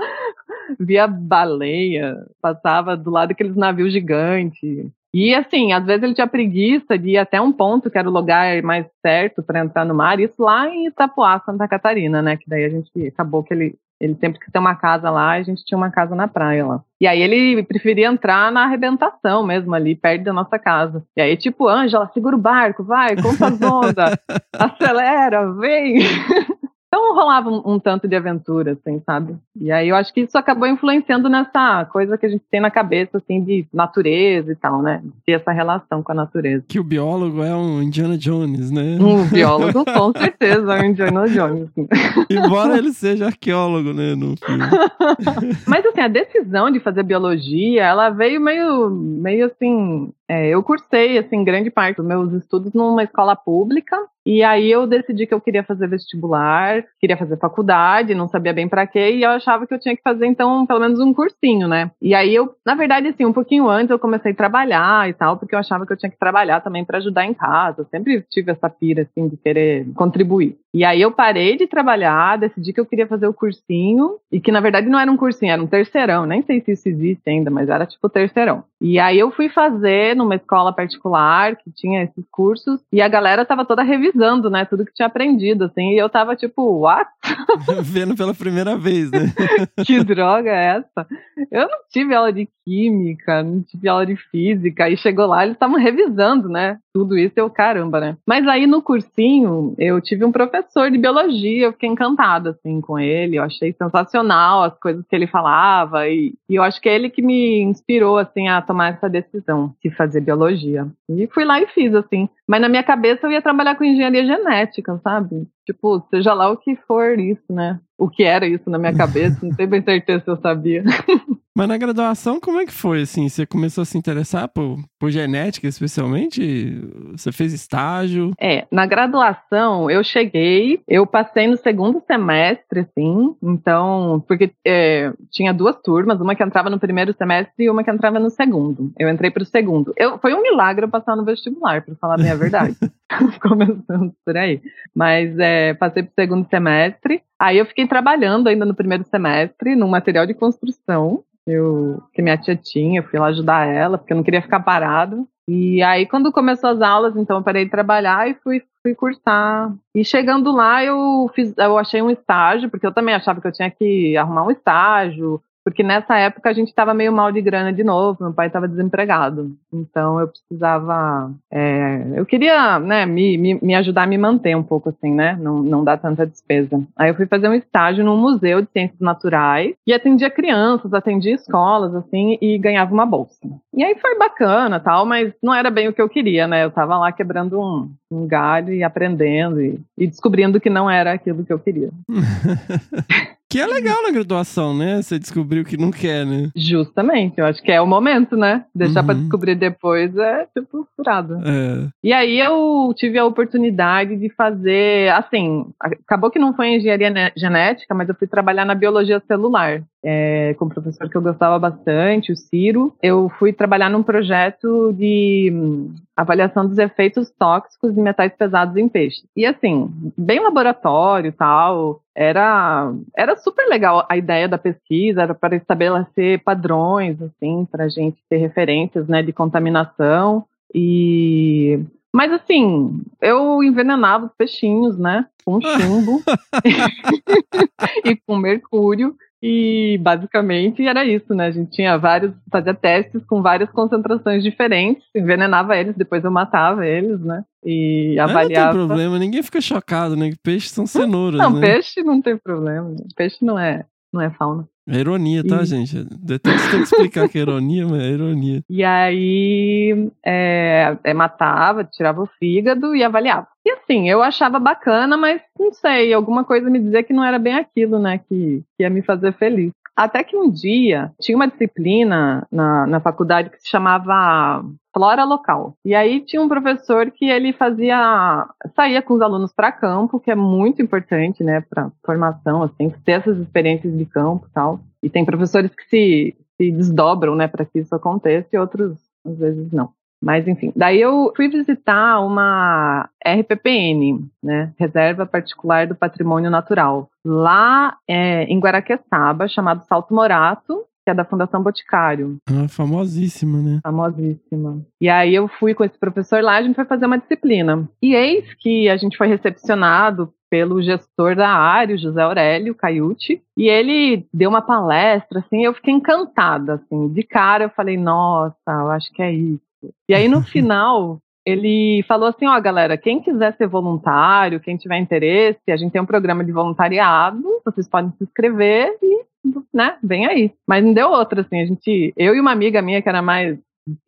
via baleia, passava do lado daqueles navios gigantes. E assim, às vezes ele tinha preguiça de ir até um ponto que era o lugar mais certo para entrar no mar, isso lá em Itapuá, Santa Catarina, né? Que daí a gente acabou que ele ele sempre quis ter uma casa lá, a gente tinha uma casa na praia lá. E aí ele preferia entrar na arrebentação mesmo, ali, perto da nossa casa. E aí, tipo, Ângela, segura o barco, vai, conta as ondas, acelera, vem. Então rolava um, um tanto de aventura, assim, sabe? E aí eu acho que isso acabou influenciando nessa coisa que a gente tem na cabeça, assim, de natureza e tal, né? De ter essa relação com a natureza. Que o biólogo é um Indiana Jones, né? Um biólogo, com certeza, é um Indiana Jones. assim. Embora ele seja arqueólogo, né? No filme. Mas assim, a decisão de fazer biologia, ela veio meio, meio assim. É, eu cursei assim grande parte dos meus estudos numa escola pública e aí eu decidi que eu queria fazer vestibular, queria fazer faculdade, não sabia bem pra quê e eu achava que eu tinha que fazer então pelo menos um cursinho, né? E aí eu, na verdade, assim, um pouquinho antes eu comecei a trabalhar e tal, porque eu achava que eu tinha que trabalhar também pra ajudar em casa. Eu sempre tive essa pira assim de querer contribuir. E aí eu parei de trabalhar, decidi que eu queria fazer o cursinho, e que na verdade não era um cursinho, era um terceirão, nem sei se isso existe ainda, mas era tipo terceirão. E aí eu fui fazer numa escola particular que tinha esses cursos, e a galera tava toda revisando, né, tudo que tinha aprendido, assim, e eu tava tipo, what? Vendo pela primeira vez, né? que droga é essa? Eu não tive aula de química, não tive aula de física, e chegou lá, eles estavam revisando, né? Tudo isso, eu, caramba, né? Mas aí no cursinho, eu tive um professor professor de biologia, eu fiquei encantada, assim, com ele, eu achei sensacional as coisas que ele falava, e, e eu acho que é ele que me inspirou, assim, a tomar essa decisão de fazer biologia. E fui lá e fiz, assim, mas na minha cabeça eu ia trabalhar com engenharia genética, sabe? Tipo, seja lá o que for isso, né? O que era isso na minha cabeça, não tenho bem certeza se eu sabia. Mas na graduação, como é que foi, assim? Você começou a se interessar por, por genética, especialmente? Você fez estágio? É, na graduação eu cheguei, eu passei no segundo semestre, assim, então, porque é, tinha duas turmas, uma que entrava no primeiro semestre e uma que entrava no segundo. Eu entrei pro segundo. Eu, foi um milagre eu passar no vestibular, pra falar a minha verdade. Começando por aí. Mas é, passei pro segundo semestre. Aí eu fiquei trabalhando ainda no primeiro semestre, num material de construção eu, que minha tia tinha, eu fui lá ajudar ela, porque eu não queria ficar parado. E aí, quando começou as aulas, então eu parei de trabalhar e fui, fui cursar. E chegando lá, eu fiz, eu achei um estágio, porque eu também achava que eu tinha que arrumar um estágio, porque nessa época a gente estava meio mal de grana de novo, meu pai estava desempregado. Então eu precisava. é, eu queria né, me, me, me ajudar a me manter um pouco assim, né? Não, não dar tanta despesa. Aí eu fui fazer um estágio num museu de ciências naturais e atendia crianças, atendia escolas, assim, e ganhava uma bolsa. E aí foi bacana tal, mas não era bem o que eu queria, né? Eu tava lá quebrando um, um galho e aprendendo e, e descobrindo que não era aquilo que eu queria. Que é legal na graduação, né? Você descobriu que não quer, né? Justamente, eu acho que é o momento, né? Deixar pra Uhum. descobrir depois é tipo furado. É. E aí eu tive a oportunidade de fazer, assim, acabou que não foi engenharia genética, mas eu fui trabalhar na biologia celular. É, com um professor que eu gostava bastante, o Ciro. Eu fui trabalhar num projeto de hum, avaliação dos efeitos tóxicos de metais pesados em peixes. E assim, bem laboratório e tal, era, era super legal a ideia da pesquisa, era para estabelecer padrões, assim, para a gente ter referências, né, de contaminação. E mas assim, eu envenenava os peixinhos, né? Com chumbo e com mercúrio. E basicamente era isso, né? A gente tinha vários, fazia testes com várias concentrações diferentes, envenenava eles, depois eu matava eles, né? E Mas não avaliava. tem problema, ninguém fica chocado, né? Que peixes são cenouras, Não, né? peixe não tem problema. Peixe não é, não é fauna. É ironia, tá, E- gente? Detesto ter que explicar que é ironia, mas é ironia. E aí é, é, matava, tirava o fígado e avaliava. E assim, eu achava bacana, mas não sei, alguma coisa me dizia que não era bem aquilo, né, que, que ia me fazer feliz. Até que um dia tinha uma disciplina na, na faculdade que se chamava Flora Local. E aí tinha um professor que ele fazia, saía com os alunos para campo, que é muito importante, né, para formação, assim, ter essas experiências de campo e tal. E tem professores que se, se desdobram, né, para que isso aconteça e outros às vezes não. Mas enfim, daí eu fui visitar uma RPPN, né, Reserva Particular do Patrimônio Natural, lá é, em Guaraqueçaba, chamado Salto Morato, que é da Fundação Boticário, Ah, famosíssima, né? famosíssima. E aí eu fui com esse professor lá, a gente foi fazer uma disciplina. E eis que a gente foi recepcionado pelo gestor da área, o José Aurélio Caiuti, e ele deu uma palestra, assim, eu fiquei encantada, assim, de cara eu falei, nossa, eu acho que é isso. E aí no final, ele falou assim, ó galera, quem quiser ser voluntário, quem tiver interesse, a gente tem um programa de voluntariado, vocês podem se inscrever e, né, vem aí. Mas não deu outra, assim, a gente, eu e uma amiga minha que era mais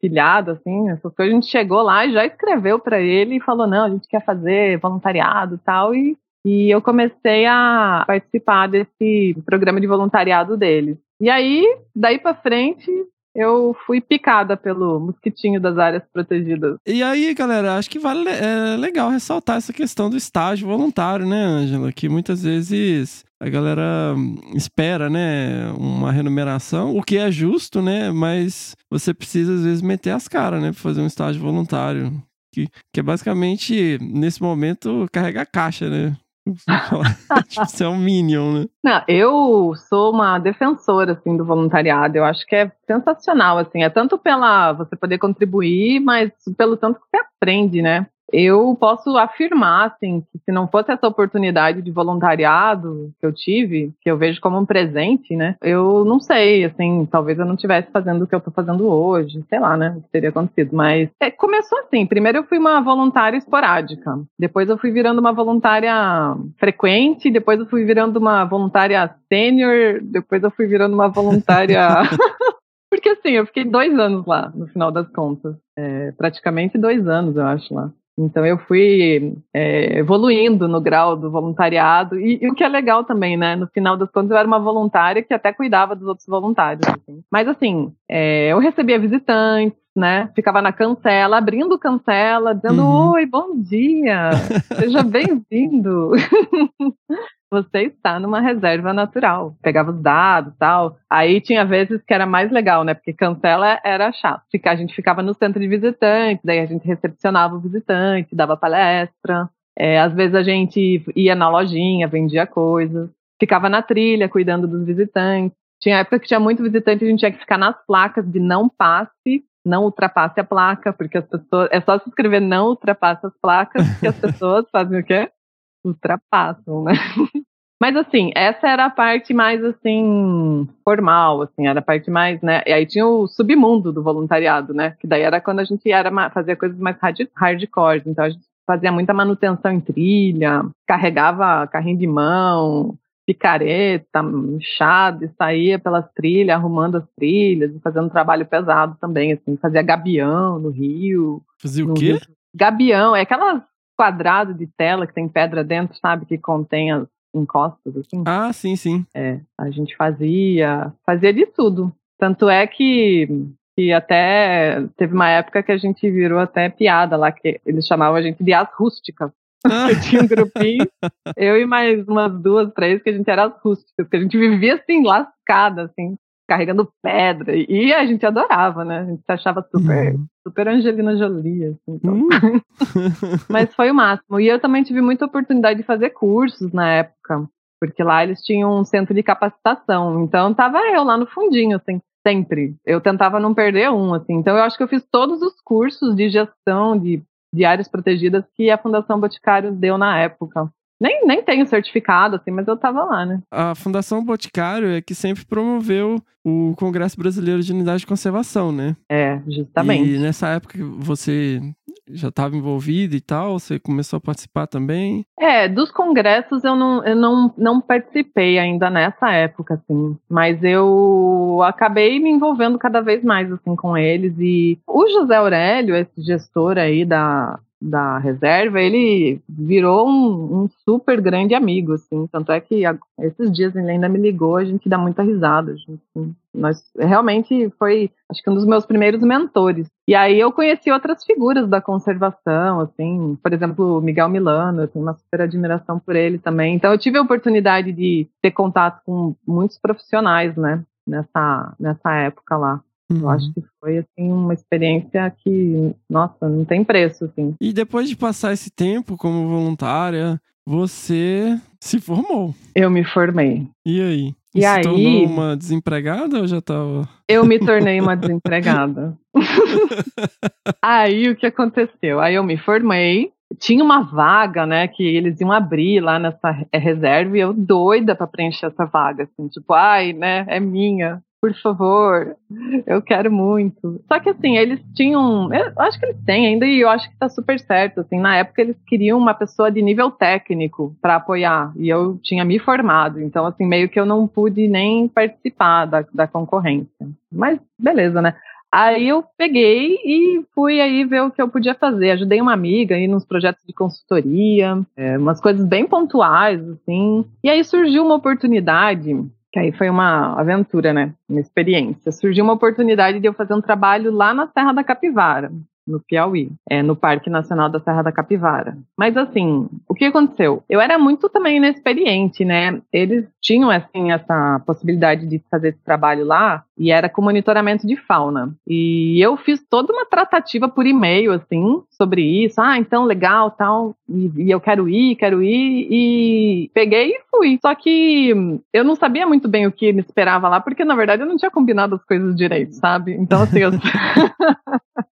pilhada, assim, essas coisas, a gente chegou lá e já escreveu para ele e falou, não, a gente quer fazer voluntariado tal, e, e eu comecei a participar desse programa de voluntariado deles. E aí, daí para frente, eu fui picada pelo mosquitinho das áreas protegidas. E aí, galera, acho que vale é legal ressaltar essa questão do estágio voluntário, né, Ângela? Que muitas vezes a galera hum, espera, né, uma remuneração, o que é justo, né? Mas você precisa, às vezes, meter as caras, né, pra fazer um estágio voluntário. Que, que é basicamente, nesse momento, carregar caixa, né? tipo, você é um minion, né? Não, eu sou uma defensora assim do voluntariado. Eu acho que é sensacional assim, é tanto pela você poder contribuir, mas pelo tanto que você aprende, né? Eu posso afirmar, assim, que se não fosse essa oportunidade de voluntariado que eu tive, que eu vejo como um presente, né? Eu não sei, assim, talvez eu não estivesse fazendo o que eu tô fazendo hoje, sei lá, né? O que teria acontecido. Mas é, começou assim. Primeiro eu fui uma voluntária esporádica. Depois eu fui virando uma voluntária frequente. Depois eu fui virando uma voluntária sênior. Depois eu fui virando uma voluntária. Porque assim, eu fiquei dois anos lá, no final das contas. É, praticamente dois anos, eu acho, lá. Então eu fui é, evoluindo no grau do voluntariado. E, e o que é legal também, né? No final das contas, eu era uma voluntária que até cuidava dos outros voluntários. assim. Mas assim, é, eu recebia visitantes, né? Ficava na cancela, abrindo cancela, dizendo: Uhum. Oi, bom dia, seja bem-vindo. Você está numa reserva natural. Pegava os dados tal. Aí tinha vezes que era mais legal, né? Porque cancela era chato. Ficar, a gente ficava no centro de visitantes, daí a gente recepcionava o visitante, dava palestra. É, às vezes a gente ia na lojinha, vendia coisas. Ficava na trilha, cuidando dos visitantes. Tinha época que tinha muito visitante, a gente tinha que ficar nas placas de não passe, não ultrapasse a placa, porque as pessoas. É só se escrever não ultrapasse as placas, que as pessoas fazem o quê? Ultrapassam, né? Mas assim, essa era a parte mais assim formal, assim, era a parte mais, né? E aí tinha o submundo do voluntariado, né? Que daí era quando a gente era fazia coisas mais hard, hardcore, então a gente fazia muita manutenção em trilha, carregava carrinho de mão, picareta, enxada, e saía pelas trilhas, arrumando as trilhas, e fazendo trabalho pesado também, assim, fazia gabião no rio, Fazia o quê? rio- Gabião, é aquelas quadrado de tela que tem pedra dentro, sabe, que contém as encostas, assim. Ah, sim, sim. É, a gente fazia, fazia de tudo. Tanto é que, que até teve uma época que a gente virou até piada lá, que eles chamavam a gente de as rústicas. Ah, Eu tinha um grupinho, eu e mais umas duas, três, que a gente era as rústicas, que a gente vivia assim, lascada, assim, carregando pedra. E a gente adorava, né? A gente se achava super, Uhum. Super Angelina Jolie, assim. então. Hum. Mas foi o máximo. E eu também tive muita oportunidade de fazer cursos na época, porque lá eles tinham um centro de capacitação. Então tava eu lá no fundinho, assim, sempre. Eu tentava não perder um, assim. Então eu acho que eu fiz todos os cursos de gestão de, de áreas protegidas que a Fundação Boticário deu na época. Nem, nem tenho certificado, assim, mas eu tava lá, né? A Fundação Boticário é que sempre promoveu o Congresso Brasileiro de Unidade de Conservação, né? É, justamente. E nessa época você já estava envolvido e tal, você começou a participar também. É, dos congressos eu não, eu não, não participei ainda nessa época, assim. Mas eu acabei me envolvendo cada vez mais, assim, com eles. E o José Aurélio, esse gestor aí da, da reserva, ele virou um, um super grande amigo, assim. Tanto é que a- esses dias ele ainda me ligou, a gente dá muita risada. Gente, assim. Nós, realmente foi, acho que um dos meus primeiros mentores. E aí eu conheci outras figuras da conservação, assim, por exemplo, Miguel Milano, eu tenho uma super admiração por ele também. Então eu tive a oportunidade de ter contato com muitos profissionais, né, nessa, nessa época lá. Eu Uhum. acho que foi, assim, uma experiência que, nossa, não tem preço, assim. E depois de passar esse tempo como voluntária, você se formou. Eu me formei. E aí? E se aí? tornou uma desempregada ou já tava. Eu me tornei uma desempregada. aí o que aconteceu? Aí eu me formei. Tinha uma vaga, né, que eles iam abrir lá nessa re- reserva e eu doida pra preencher essa vaga, assim, tipo, ai, né, é minha, por favor, eu quero muito. Só que assim, eles tinham, eu acho que eles têm ainda e eu acho que tá super certo, assim, na época eles queriam uma pessoa de nível técnico pra apoiar e eu tinha me formado, então assim, meio que eu não pude nem participar da, da concorrência. Mas beleza, né? Aí eu peguei e fui aí ver o que eu podia fazer. Ajudei uma amiga aí nos projetos de consultoria, é, umas coisas bem pontuais, assim. E aí surgiu uma oportunidade, aí foi uma aventura, né? Uma experiência. Surgiu uma oportunidade de eu fazer um trabalho lá na Serra da Capivara, no Piauí, é, no Parque Nacional da Serra da Capivara. Mas assim, o que aconteceu? Eu era muito também inexperiente, né? Eles tinham assim essa possibilidade de fazer esse trabalho lá e era com monitoramento de fauna. E eu fiz toda uma tratativa por e-mail assim sobre isso. Ah, então legal, tal. E, e eu quero ir, quero ir e peguei e fui. Só que eu não sabia muito bem o que me esperava lá, porque na verdade eu não tinha combinado as coisas direito, sabe? Então assim, eu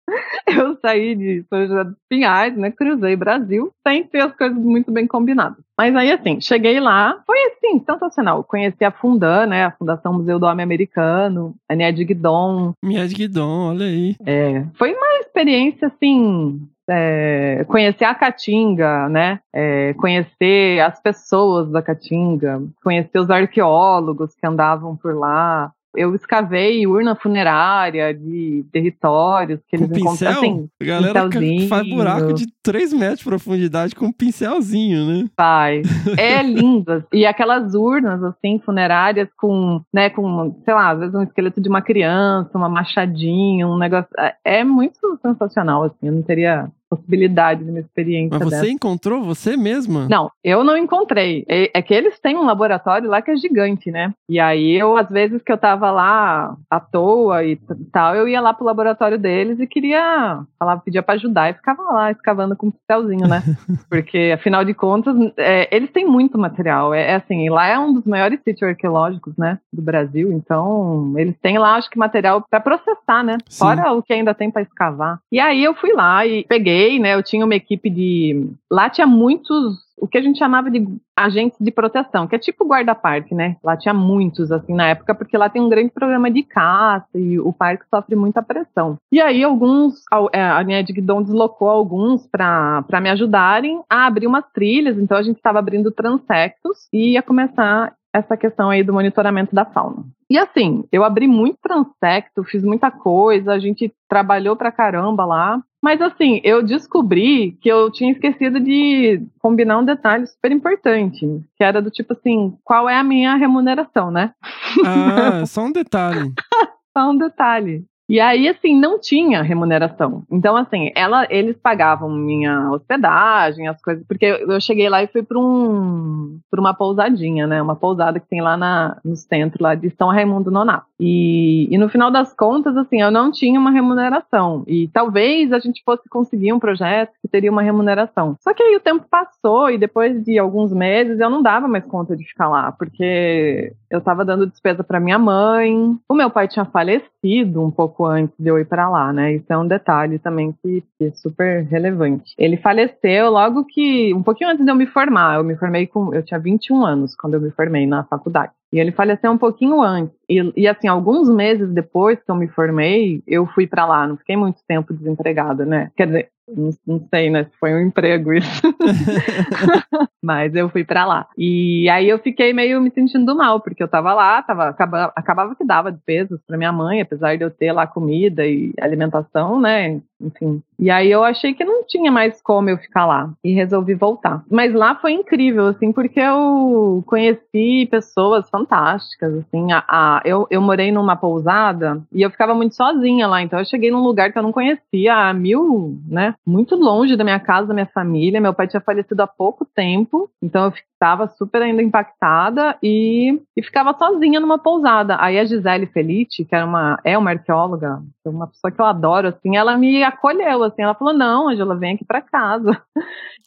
eu saí de São José dos Pinhais, né? Cruzei Brasil, sem ter as coisas muito bem combinadas. Mas aí, assim, cheguei lá, foi assim, sensacional. Conheci a Fundan, né? A Fundação Museu do Homem Americano, a Ned Guidon. Mied Guidon, olha aí. É, foi uma experiência, assim, é, conhecer a Caatinga, né? É, conhecer as pessoas da Caatinga, conhecer os arqueólogos que andavam por lá. Eu escavei urna funerária de territórios que Com eles encontram. pincel? Assim, a galera faz buraco de 3 metros de profundidade com um pincelzinho, né? Faz. É lindas. E aquelas urnas, assim, funerárias com, né, com, sei lá, às vezes um esqueleto de uma criança, uma machadinha, um negócio. é- É muito sensacional, assim. Eu não teria possibilidade de uma experiência Mas você dessa. encontrou você mesma? Não, eu não encontrei. É, é que eles têm um laboratório lá que é gigante, né? E aí eu, às vezes que eu tava lá à toa e tal, eu ia lá pro laboratório deles e queria, falava, pedia pra ajudar e ficava lá escavando com um pincelzinho, né? Porque, afinal de contas, é, eles têm muito material. É, é assim, lá é um dos maiores sítios arqueológicos, né, do Brasil. Então, eles têm lá, acho que material pra processar, né? Sim. Fora o que ainda tem pra escavar. E aí eu fui lá e peguei, né? Eu tinha uma equipe de. Lá tinha muitos. O que a gente chamava de agentes de proteção, que é tipo guarda-parque, né? Lá tinha muitos, assim, na época, porque lá tem um grande programa de caça e o parque sofre muita pressão. E aí, alguns, a- é, a linha de Guidon deslocou alguns para me ajudarem a abrir umas trilhas, então a gente estava abrindo transectos e ia começar essa questão aí do monitoramento da fauna. E assim, eu abri muito transecto, fiz muita coisa, a gente trabalhou pra caramba lá. Mas assim, eu descobri que eu tinha esquecido de combinar um detalhe super importante, que era do tipo assim, qual é a minha remuneração, né? Ah, só um detalhe. Só um detalhe. E aí, assim, não tinha remuneração. Então, assim, ela, eles pagavam minha hospedagem, as coisas, porque eu cheguei lá e fui para um, pra uma pousadinha, né? Uma pousada que tem lá na, no centro, lá de São Raimundo Nonato. E, e no final das contas, assim, eu não tinha uma remuneração. E talvez a gente fosse conseguir um projeto que teria uma remuneração. Só que aí o tempo passou e depois de alguns meses eu não dava mais conta de ficar lá, porque eu estava dando despesa para minha mãe. O meu pai tinha falecido um pouco antes de eu ir para lá, né? Isso é um detalhe também que, que é super relevante. Ele faleceu logo que um pouquinho antes de eu me formar. Eu me formei com eu tinha 21 anos quando eu me formei na faculdade. E ele faleceu um pouquinho antes. E, e, assim, alguns meses depois que eu me formei, eu fui para lá. Não fiquei muito tempo desempregada, né? Quer dizer, não, não sei, né? Se foi um emprego isso. Mas eu fui pra lá. E aí eu fiquei meio me sentindo mal, porque eu tava lá, tava, acaba- acabava que dava despesas pra minha mãe, apesar de eu ter lá comida e alimentação, né? Enfim. E aí eu achei que não tinha mais como eu ficar lá. E resolvi voltar. Mas lá foi incrível, assim, porque eu conheci pessoas fantásticas, assim. A, a- eu, eu morei numa pousada e eu ficava muito sozinha lá. Então eu cheguei num lugar que eu não conhecia há mil, né? Muito longe da minha casa, da minha família. Meu pai tinha falecido há pouco tempo. Então eu estava super ainda impactada e, e ficava sozinha numa pousada. Aí a Gisele Felice, que era uma, é uma arqueóloga, uma pessoa que eu adoro, assim, ela me acolheu, assim, ela falou, não, Angela, vem aqui pra casa.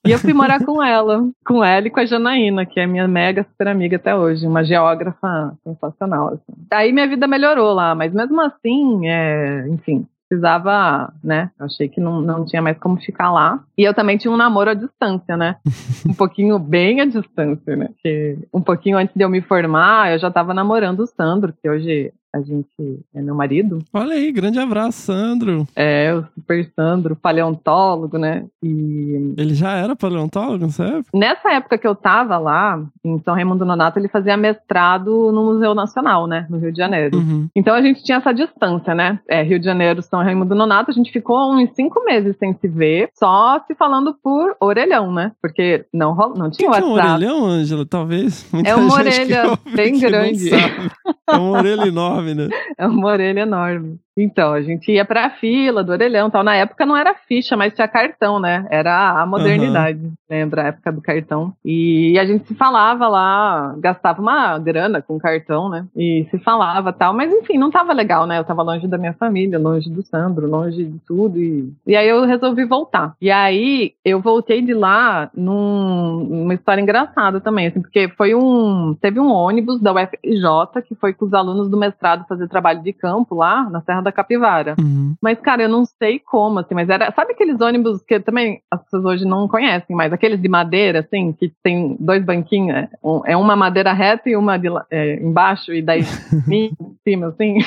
E eu fui morar com ela, com ela e com a Janaína, que é minha mega super amiga até hoje, uma geógrafa sensacional, assim. Aí minha vida melhorou lá, mas mesmo assim, é, enfim, precisava, né? Eu achei que não, não tinha mais como ficar lá. E eu também tinha um namoro à distância, né? um pouquinho bem à distância, né? Que um pouquinho antes de eu me formar, eu já tava namorando o Sandro, que hoje a gente é meu marido. Olha aí, grande abraço, Sandro. É, o super Sandro, paleontólogo, né? E Ele já era paleontólogo, sabe? nessa época que eu tava lá, em São Raimundo Nonato, ele fazia mestrado no Museu Nacional, né? No Rio de Janeiro. Uhum. Então a gente tinha essa distância, né? É, Rio de Janeiro, São Raimundo Nonato, a gente ficou uns cinco meses sem se ver, só se falando por orelhão, né? Porque não, ro- não tinha que, que é um WhatsApp. orelhão, Ângela? Talvez. Muita É uma orelha bem não grande. É uma orelha enorme, né? É uma orelha enorme. Então, a gente ia pra fila do orelhão tal. Na época não era ficha, mas tinha cartão, né? Era a modernidade. Lembra a época do cartão? E a gente se falava lá, gastava uma grana com cartão, né? E se falava tal. Mas enfim, não tava legal, né? Eu tava longe da minha família, longe do Sandro, longe de tudo. E, e aí eu resolvi voltar. E aí eu voltei de lá num- numa história engraçada também, assim, porque foi um. Teve um ônibus da UFRJ que foi com os alunos do mestrado fazer trabalho de campo lá na Serra da Capivara. Uhum. Mas, cara, eu não sei como, assim, mas era. Sabe aqueles ônibus que também as pessoas hoje não conhecem, mas aqueles de madeira, assim, que tem dois banquinhos, é, um- é uma madeira reta e uma de, é, embaixo, e daí em cima, assim.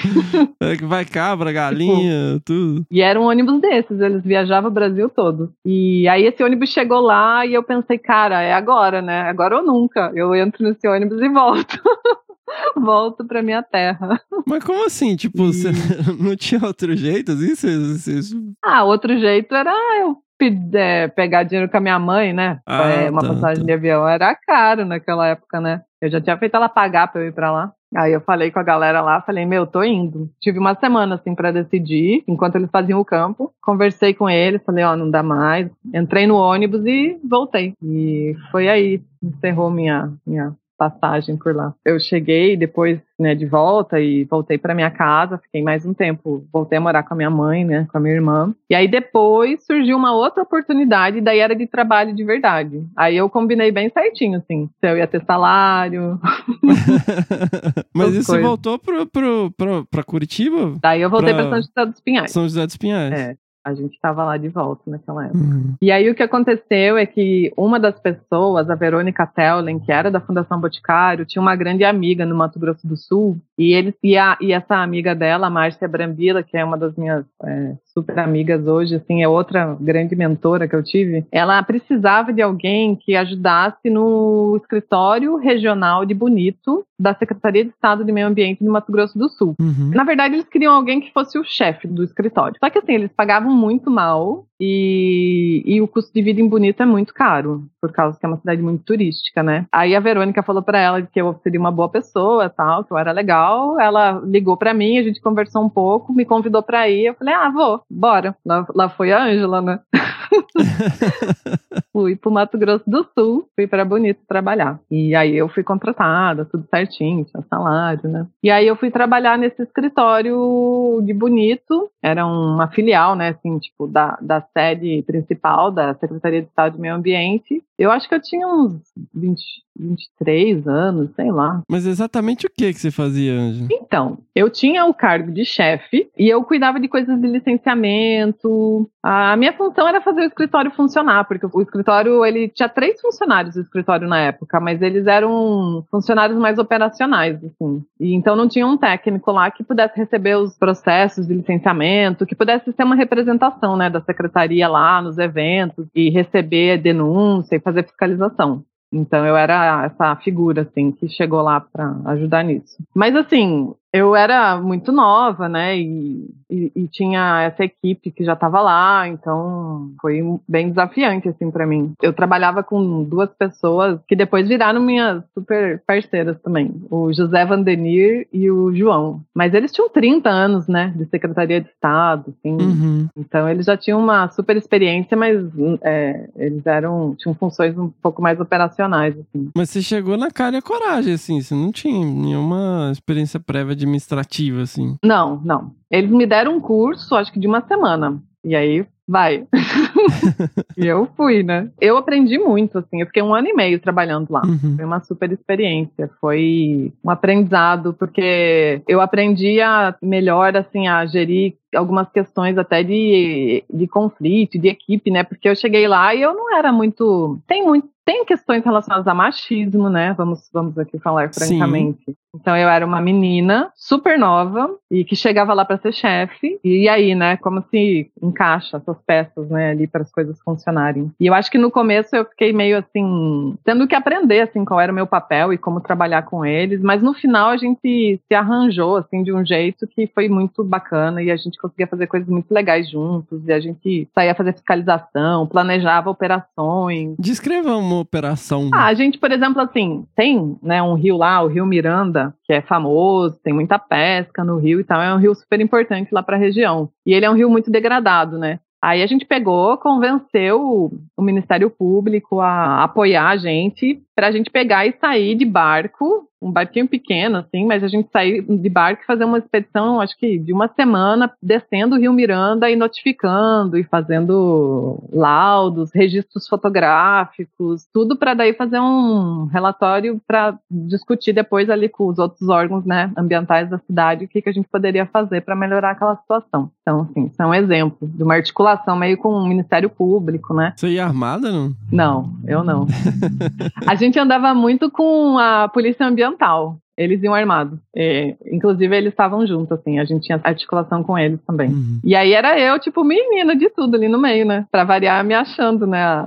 É que vai cabra, galinha, tudo. E era um ônibus desses, eles viajavam o Brasil todo. E aí esse ônibus chegou lá e eu pensei, cara, é agora, né? Agora ou nunca. Eu entro nesse ônibus e volto. volto pra minha terra. Mas como assim? Tipo, você não tinha outro jeito? Assim? Você, você- Ah, outro jeito era eu é, pegar dinheiro com a minha mãe, né? Ah, É, uma tá, passagem tá. de avião era caro naquela época, né? Eu já tinha feito ela pagar pra eu ir pra lá. Aí eu falei com a galera lá, falei, meu, tô indo. Tive uma semana, assim, pra decidir, enquanto eles faziam o campo. Conversei com eles, falei, ó, não dá mais. Entrei no ônibus e voltei. E foi aí, encerrou minha, minha passagem por lá. Eu cheguei depois, né, de volta e voltei pra minha casa, fiquei mais um tempo, voltei a morar com a minha mãe, né, com a minha irmã. E aí depois surgiu uma outra oportunidade, daí era de trabalho de verdade. Aí eu combinei bem certinho, assim, se eu ia ter salário. Mas isso coisas. voltou pro, pro, pro, pra Curitiba? Daí eu voltei Pra- pra São José dos Pinhais. São José dos Pinhais. É, a gente tava lá de volta naquela época. Uhum. E aí o que aconteceu é que uma das pessoas, a Verônica Tellen, que era da Fundação Boticário, tinha uma grande amiga no Mato Grosso do Sul, e eles e, a- e essa amiga dela, a Márcia Brambila, que é uma das minhas é, super amigas hoje, assim, é outra grande mentora que eu tive, ela precisava de alguém que ajudasse no escritório regional de Bonito da Secretaria de Estado de Meio Ambiente do Mato Grosso do Sul. Uhum. Na verdade, eles queriam alguém que fosse o chefe do escritório. Só que assim, eles pagavam muito mal e, e o custo de vida em Bonito é muito caro, por causa que é uma cidade muito turística, né? Aí a Verônica falou pra ela que eu seria uma boa pessoa, tal, que eu era legal. Ela ligou pra mim, a gente conversou um pouco, me convidou pra ir. Eu falei, ah, vou, bora. Lá, lá foi a Ângela, né? fui pro Mato Grosso do Sul, fui para Bonito trabalhar. E aí eu fui contratada, tudo certinho, tinha salário, né? E aí eu fui trabalhar nesse escritório de Bonito, era uma filial, né, assim, tipo, da, da sede principal da Secretaria de Estado de Meio Ambiente. Eu acho que eu tinha uns 20, 23 anos, sei lá. Mas exatamente o que que você fazia, Ângela? Então, eu tinha o cargo de chefe e eu cuidava de coisas de licenciamento. A minha função era fazer o escritório funcionar, porque o escritório, ele tinha três funcionários do escritório na época, mas eles eram funcionários mais operacionais, assim. E então não tinha um técnico lá que pudesse receber os processos de licenciamento, que pudesse ter uma representação, né, da secretaria lá nos eventos e receber denúncia e fazer fiscalização. Então eu era essa figura assim que chegou lá para ajudar nisso. Mas assim, eu era muito nova, né? E, e- e tinha essa equipe que já estava lá, então foi bem desafiante assim para mim. Eu trabalhava com duas pessoas que depois viraram minhas super parceiras também, o José Vandenir e o João. Mas eles tinham 30 anos, né, de secretaria de Estado, assim. Uhum. Então eles já tinham uma super experiência, mas é, eles eram tinham funções um pouco mais operacionais, assim. Mas você chegou na cara e a coragem, assim. Você não tinha nenhuma experiência prévia administrativa, assim. Não, não. Eles me deram um curso, acho que de uma semana. E aí, vai. e eu fui, né? Eu aprendi muito, assim. Eu fiquei um ano e meio trabalhando lá. Uhum. Foi uma super experiência. Foi um aprendizado, porque eu aprendi a melhor, assim, a gerir algumas questões até de, de conflito, de equipe, né? Porque eu cheguei lá e eu não era muito. Tem muito. Tem questões relacionadas a machismo, né? Vamos, vamos aqui falar Sim. francamente. Então eu era uma menina super nova e que chegava lá para ser chefe. E aí, né? Como se encaixa essas peças, né? Ali para as coisas funcionarem. E eu acho que no começo eu fiquei meio assim, tendo que aprender assim qual era o meu papel e como trabalhar com eles. Mas no final a gente se arranjou assim de um jeito que foi muito bacana e a gente conseguia fazer coisas muito legais juntos. E a gente saía fazer fiscalização, planejava operações. Descreva uma operação. Ah, a gente, por exemplo, assim, tem né, um rio lá, o Rio Miranda, que é famoso, tem muita pesca no rio e tal, é um rio super importante lá para a região. E ele é um rio muito degradado, né? Aí a gente pegou, convenceu o- o Ministério Público a apoiar a gente pra gente pegar e sair de barco, um barquinho pequeno, assim, mas a gente sair de barco e fazer uma expedição, acho que de uma semana, descendo o Rio Miranda e notificando e fazendo laudos, registros fotográficos, tudo para daí fazer um relatório para discutir depois ali com os outros órgãos, né, ambientais da cidade, o que, que a gente poderia fazer para melhorar aquela situação. Então, assim, isso é um exemplo de uma articulação meio com o Ministério Público, né? Você ia armada, não? Não, eu não. a gente andava muito com a polícia ambiental. Eles iam armados. É, inclusive, eles estavam juntos, assim. A gente tinha articulação com eles também. Uhum. E aí era eu, tipo, menina de tudo ali no meio, né? Pra variar, me achando, né?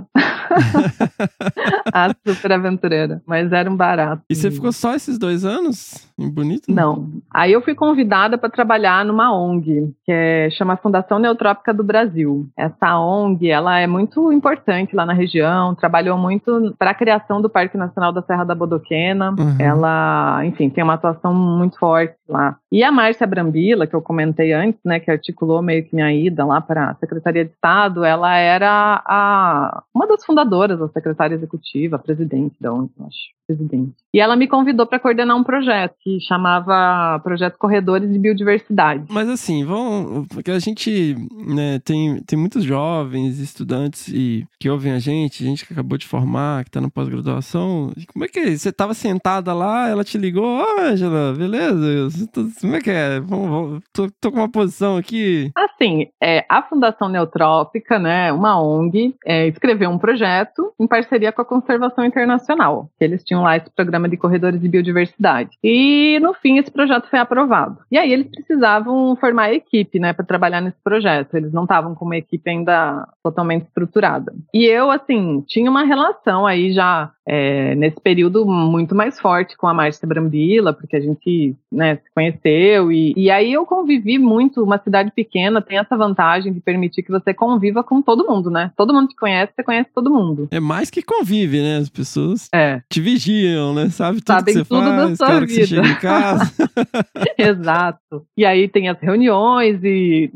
A, super aventureira. Mas era um barato. E você ficou só esses dois anos em Bonito? Não. Aí eu fui convidada para trabalhar numa ONG, que é, chama Fundação Neotrópica do Brasil. Essa ONG, ela é muito importante lá na região, trabalhou muito para a criação do Parque Nacional da Serra da Bodoquena. Uhum. Ela, enfim, tem uma atuação muito forte lá. E a Márcia Brambila, que eu comentei antes, né, que articulou meio que minha ida lá para a Secretaria de Estado, ela era a, uma das fundadoras da secretária executiva, a presidente da ONG, eu acho, presidente. E ela me convidou para coordenar um projeto que chamava Projeto Corredores de Biodiversidade. Mas assim, vão, porque a gente né, tem, tem muitos jovens, estudantes e que ouvem a gente, gente que acabou de formar, que tá na pós-graduação. Como é que é? Você tava sentada lá, ela te ligou, ó, Angela, beleza? Tá- Como é que é? Vamos, vamos- tô, tô com uma posição aqui. Assim, é, a Fundação Neotrópica, né, uma ONG, é, escreveu um projeto em parceria com a Conservação Internacional, que eles tinham lá esse programa de corredores de biodiversidade. E, no fim, esse projeto foi aprovado. E aí eles precisavam formar a equipe, né, para trabalhar nesse projeto. Eles não estavam com uma equipe ainda totalmente estruturada. E eu, assim, tinha uma relação aí já é, nesse período muito mais forte com a Márcia Brambila, porque a gente né, se conheceu. E, e aí eu convivi muito. Uma cidade pequena tem essa vantagem de permitir que você conviva com todo mundo, né? Todo mundo te conhece, você conhece todo mundo. É mais que convive, né? As pessoas É, te vigiam, né? Sabe tudo Sabem que você tudo da faz, sua cara que você vida. chega em casa. exato. E aí tem as reuniões e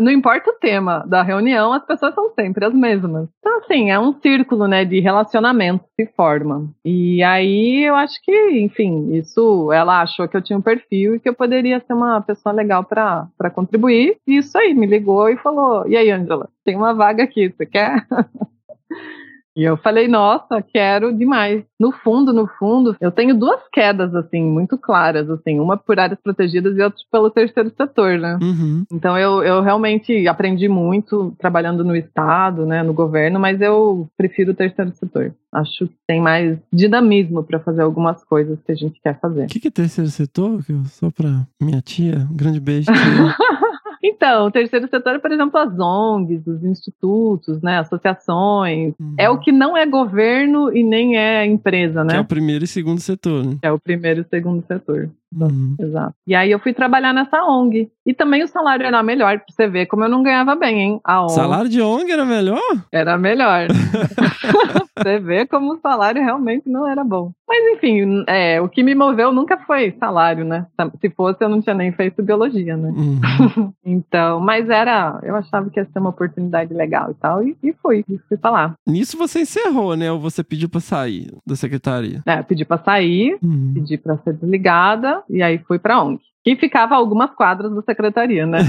não importa o tema da reunião, as pessoas são sempre as mesmas. Então, assim, é um círculo, né, de relacionamento que se forma. E aí eu acho que, enfim, isso ela achou que eu tinha um perfil e que eu poderia ser uma pessoa legal para contribuir. E isso aí, me ligou e falou: E aí, Angela, tem uma vaga aqui, você quer? E eu falei, nossa, quero demais. No fundo, no fundo, eu tenho duas quedas, assim, muito claras, assim, uma por áreas protegidas e outra pelo terceiro setor, né? Uhum. Então eu, eu realmente aprendi muito trabalhando no Estado, né, no governo, mas eu prefiro o terceiro setor. Acho que tem mais dinamismo para fazer algumas coisas que a gente quer fazer. O que, que é terceiro setor? Só pra minha tia, um grande beijo. tia. Então, o terceiro setor é, por exemplo, as ONGs, os institutos, né, associações. Uhum. É o que não é governo e nem é empresa, Que é né? o primeiro e segundo setor, né? É o primeiro e segundo setor. Uhum. Exato. E aí eu fui trabalhar nessa ONG. E também o salário era melhor, pra você ver como eu não ganhava bem, hein? A ONG Salário de ONG era melhor? era melhor. você vê como o salário realmente não era bom. Mas enfim, é, o que me moveu nunca foi salário, né? Se fosse, eu não tinha nem feito biologia, né? Uhum. Então, mas era, eu achava que ia ser uma oportunidade legal e tal, e, e fui, e fui pra lá. Nisso você encerrou, né? Ou você pediu pra sair da secretaria? É, pedi pra sair, Uhum. pedi pra ser desligada, e aí fui pra ONG. Que ficava a algumas quadras da secretaria, né?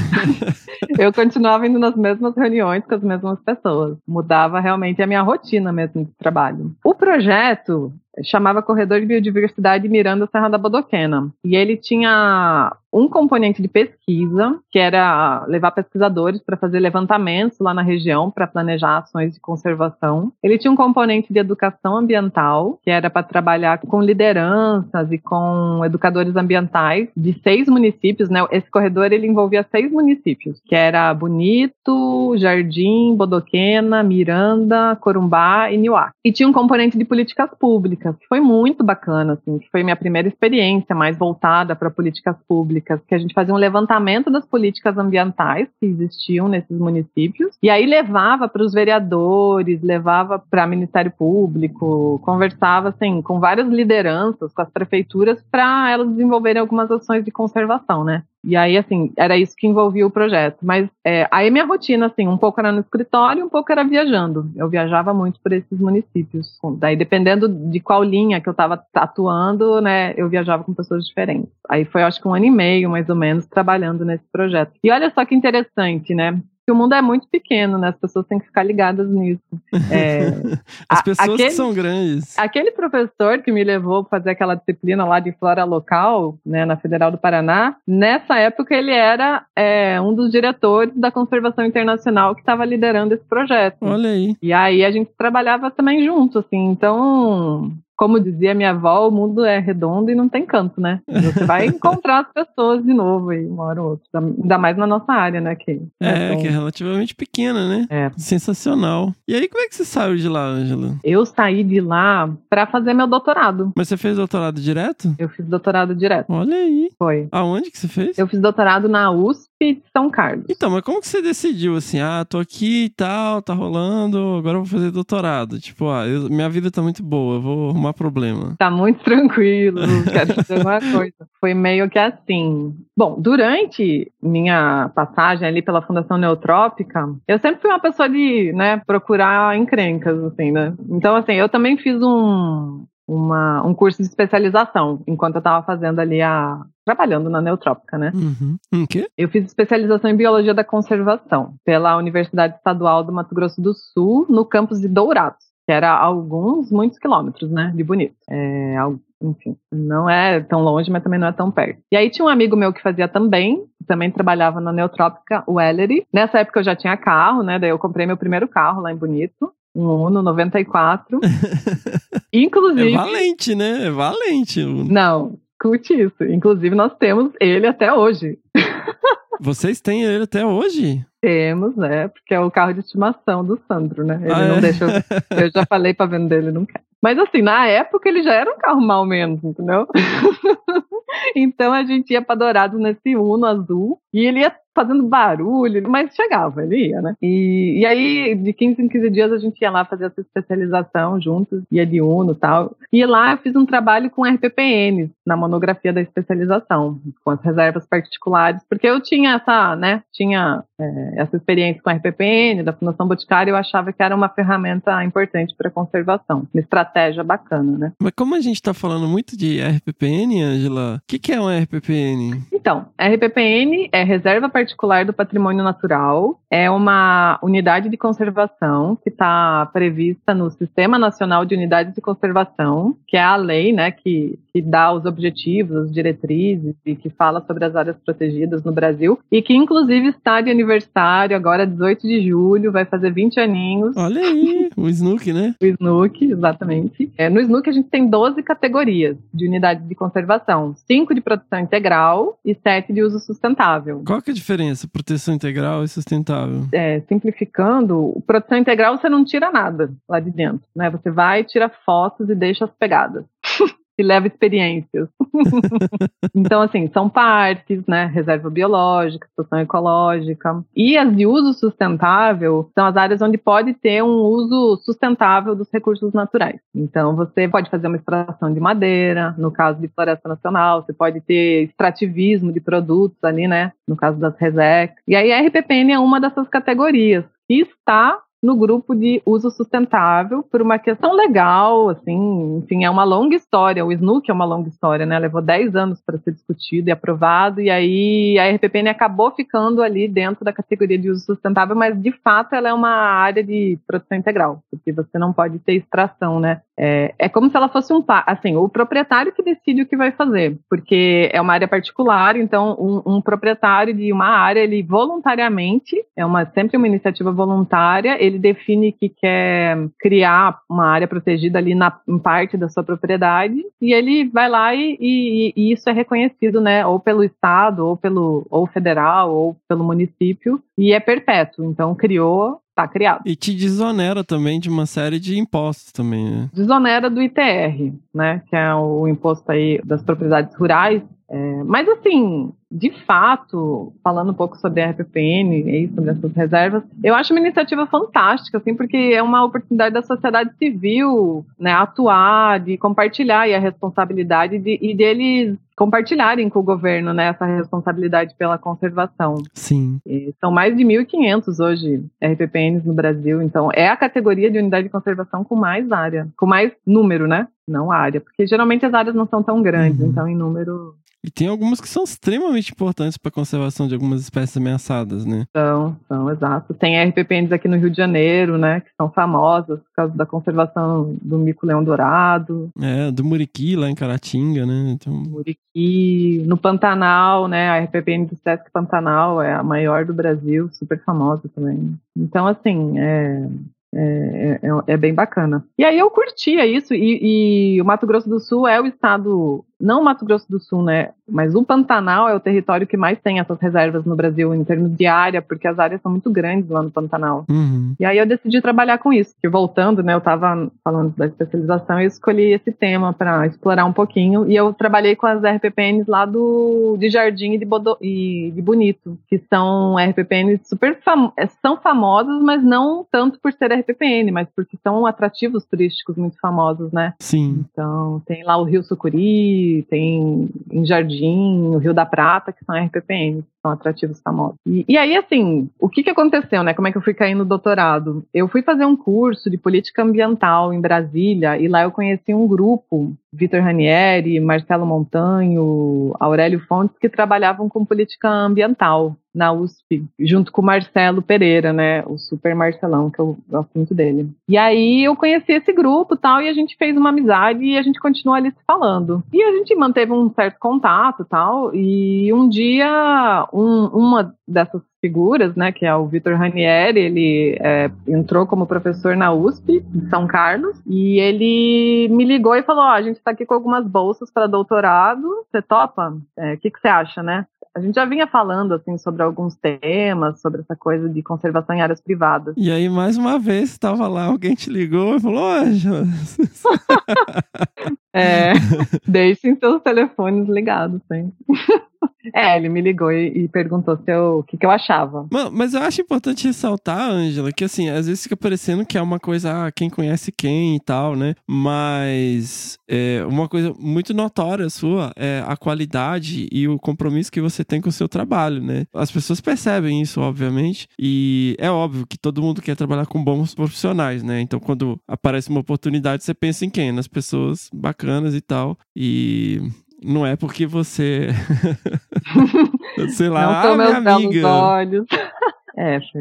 eu continuava indo nas mesmas reuniões com as mesmas pessoas. Mudava realmente a minha rotina mesmo de trabalho. O projeto chamava Corredor de Biodiversidade Miranda Serra da Bodoquena. E ele tinha um componente de pesquisa, que era levar pesquisadores para fazer levantamentos lá na região para planejar ações de conservação. Ele tinha um componente de educação ambiental, que era para trabalhar com lideranças e com educadores ambientais de seis municípios, né? Esse corredor ele envolvia seis municípios, que era Bonito, Jardim, Bodoquena, Miranda, Corumbá e Niuá. E tinha um componente de políticas públicas, que foi muito bacana, assim, que foi minha primeira experiência mais voltada para políticas públicas, que a gente fazia um levantamento das políticas ambientais que existiam nesses municípios, e aí levava para os vereadores, levava para o Ministério Público, conversava assim com várias lideranças, com as prefeituras, para elas desenvolverem algumas ações de conservação, né? E aí, assim, era isso que envolvia o projeto. Mas é, aí minha rotina, assim, um pouco era no escritório, um pouco era viajando. Eu viajava muito por esses municípios. Daí, dependendo de qual linha que eu estava atuando, né, eu viajava com pessoas diferentes. Aí foi, acho que um ano e meio, mais ou menos, trabalhando nesse projeto. E olha só que interessante, né? Que o mundo é muito pequeno, né? As pessoas têm que ficar ligadas nisso. É, As a- pessoas aquele- que são grandes. Aquele professor que me levou para fazer aquela disciplina lá de flora local, né, na Federal do Paraná, nessa época ele era é, um dos diretores da conservação internacional que estava liderando esse projeto. Olha aí. E aí a gente trabalhava também junto, assim. Então, como dizia minha avó, o mundo é redondo e não tem canto, né? Você vai encontrar as pessoas de novo aí, uma hora ou outra. Ainda mais na nossa área, né? Que É, tão- que é relativamente pequena, né? É. Sensacional. E aí, como é que você saiu de lá, Ângela? Eu saí de lá para fazer meu doutorado. Mas você fez doutorado direto? Eu fiz doutorado direto. Olha aí. Foi. Aonde que você fez? Eu fiz doutorado na USP de São Carlos. Então, mas como que você decidiu assim? Ah, tô aqui e tal, tá rolando, agora eu vou fazer doutorado. Tipo, ah, eu- minha vida tá muito boa, vou arrumar problema. Tá muito tranquilo, quero fazer alguma coisa. Foi meio que assim. Bom, durante minha passagem ali pela Fundação Neotrópica, eu sempre fui uma pessoa de, né, procurar encrencas, assim, né? Então, assim, eu também fiz um, uma, um curso de especialização enquanto eu tava fazendo ali a. trabalhando na Neotrópica, né? Uhum. Em quê? Eu fiz especialização em biologia da conservação pela Universidade Estadual do Mato Grosso do Sul, no campus de Dourados, que era alguns, muitos quilômetros, né, de Bonito. É, enfim, não é tão longe, mas também não é tão perto. E aí tinha um amigo meu que fazia também, que também trabalhava na Neotrópica, o Ellery. Nessa época eu já tinha carro, né, daí eu comprei meu primeiro carro lá em Bonito, um Uno 94. Inclusive... É valente, né? É valente. Não, escute isso. Inclusive nós temos ele até hoje. Vocês têm ele até hoje? Temos, né? Porque é o carro de estimação do Sandro, né? Ele Ah, não é? deixa. Eu, eu já falei pra vender, ele não quer. Mas assim, na época ele já era um carro mal menos, entendeu? então a gente ia pra Dourados nesse Uno azul e ele ia fazendo barulho, mas chegava, ele ia, né? E, e aí, de 15 em 15 dias, a gente ia lá fazer essa especialização juntos, ia de Uno e tal. E lá eu fiz um trabalho com RPPNs na monografia da especialização, com as reservas particulares, porque eu tinha essa, né? Tinha é, essa experiência com a RPPN, da Fundação Boticária, eu achava que era uma ferramenta importante para conservação, uma estratégia bacana, né? Mas como a gente tá falando muito de RPPN, Angela, o que, que é um RPPN? Então, RPPN é Reserva Particular do Patrimônio Natural, é uma unidade de conservação que está prevista no Sistema Nacional de Unidades de Conservação, que é a lei, né, que, que dá os objetivos, as diretrizes e que fala sobre as áreas protegidas no Brasil e que inclusive está de aniversário agora 18 de julho, vai fazer 20 aninhos. Olha aí, o Snook, né? O Snook, exatamente. É, no Snook a gente tem 12 categorias de unidades de conservação, 5 de produção integral e 7 de uso sustentável. Qual que é a diferença? Proteção integral e sustentável. É, simplificando, produção integral você não tira nada lá de dentro, né? Você vai, tira fotos e deixa as pegadas. E leva experiências. então, assim, são parques, né? Reserva biológica, estação ecológica. E as de uso sustentável são as áreas onde pode ter um uso sustentável dos recursos naturais. Então, você pode fazer uma extração de madeira, no caso de floresta nacional, você pode ter extrativismo de produtos ali, né? No caso das RESEC. E aí a RPPN é uma dessas categorias que está no grupo de uso sustentável por uma questão legal, assim, enfim, é uma longa história. O SNUC é uma longa história, né? Levou 10 anos para ser discutido e aprovado, e aí a RPPN acabou ficando ali dentro da categoria de uso sustentável, mas de fato ela é uma área de produção integral, porque você não pode ter extração, né? É, é como se ela fosse um assim, o proprietário que decide o que vai fazer, porque é uma área particular, então um, um proprietário de uma área, ele voluntariamente, é uma sempre uma iniciativa voluntária, ele define que quer criar uma área protegida ali na em parte da sua propriedade e ele vai lá e, e- e isso é reconhecido, né, ou pelo estado, ou pelo ou federal, ou pelo município e é perpétuo. Então criou, tá criado. E te desonera também de uma série de impostos também, né? desonera do ITR, né, que é o imposto aí das propriedades rurais. É, mas assim, de fato, falando um pouco sobre a RPPN e sobre essas reservas, eu acho uma iniciativa fantástica, assim, porque é uma oportunidade da sociedade civil, né, atuar, de compartilhar a responsabilidade de, e deles compartilharem com o governo né, essa responsabilidade pela conservação. Sim. E são mais de 1.500 hoje RPPNs no Brasil, então é a categoria de unidade de conservação com mais área, com mais número, né? Não área, porque geralmente as áreas não são tão grandes, Uhum. então em número E tem algumas que são extremamente importantes para a conservação de algumas espécies ameaçadas, né? são, são exato. Tem RPPNs aqui no Rio de Janeiro, né, que são famosas por causa da conservação do mico-leão dourado, É, do Muriqui lá em Caratinga, né? Então, Muriqui, no Pantanal, né, a RPPN do Sesc Pantanal é a maior do Brasil, super famosa também. Então, assim, é, é, é, é bem bacana. E aí eu curtia isso, e, e o Mato Grosso do Sul é o estado, não o Mato Grosso do Sul, né, mas o Pantanal é o território que mais tem essas reservas no Brasil em termos de área, porque as áreas são muito grandes lá no Pantanal. uhum. E aí eu decidi trabalhar com isso. Que voltando, né, eu estava falando da especialização e eu escolhi esse tema para explorar um pouquinho. E eu trabalhei com as RPPNs lá do de Jardim e de, Bodo, e de Bonito, que são RPPNs super fam são famosas, mas não tanto por ser RPPN, mas porque são atrativos turísticos muito famosos, né? Sim. Então, tem lá o Rio Sucuri, tem em Jardim, o Rio da Prata, que são RPPNs, que são atrativos famosos. E, e aí, assim, o que, que aconteceu, né? Como é que eu fui cair no doutorado? Eu fui fazer um curso de política ambiental em Brasília, e lá eu conheci um grupo, Vitor Ranieri, Marcelo Montanho, Aurélio Fontes, que trabalhavam com política ambiental na USP, junto com o Marcelo Pereira, né? O super Marcelão, que eu gosto muito dele. E aí eu conheci esse grupo tal, e a gente fez uma amizade e a gente continuou ali se falando. E a gente manteve um certo contato tal, e um dia, um- uma dessas figuras, né, que é o Vitor Ranieri, ele é, entrou como professor na USP, de São Carlos, e ele me ligou e falou, ó, a gente tá aqui com algumas bolsas para doutorado, você topa? É, O que, que você acha, né? A gente já vinha falando, assim, sobre alguns temas, sobre essa coisa de conservação em áreas privadas. E aí, mais uma vez, estava lá, alguém te ligou e falou: Ô, Ângela, É, deixem seus telefones ligados, sempre. É, ele me ligou e, e perguntou se eu, o que, que eu achava. Mas eu acho importante ressaltar, Ângela, que assim, às vezes fica parecendo que é uma coisa, ah, quem conhece quem e tal, né? Mas é, uma coisa muito notória sua é a qualidade e o compromisso que você tem com o seu trabalho, né? As pessoas percebem isso, obviamente, e é óbvio que todo mundo quer trabalhar com bons profissionais, né? Então, quando aparece uma oportunidade, você pensa em quem? Nas pessoas bacanas e tal. E não é porque você. sei lá, Não ah, são minha meus amiga. olhos. É, acho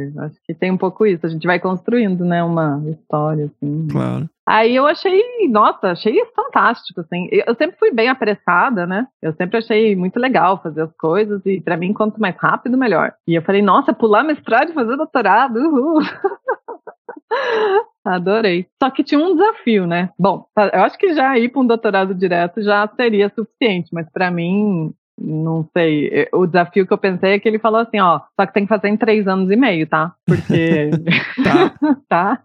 que tem um pouco isso. A gente vai construindo, né, uma história, assim. Claro. Aí eu achei, nossa, achei fantástico, assim. Eu sempre fui bem apressada, né? Eu sempre achei muito legal fazer as coisas e pra mim quanto mais rápido melhor. E eu falei, nossa, pular mestrado e fazer doutorado, uhul. Adorei. Só que tinha um desafio, né? Bom, eu acho que já ir para um doutorado direto já seria suficiente, mas pra mim não sei. O desafio que eu pensei é que ele falou assim, ó, só que tem que fazer em três anos e meio, tá? Porque Tá, tá.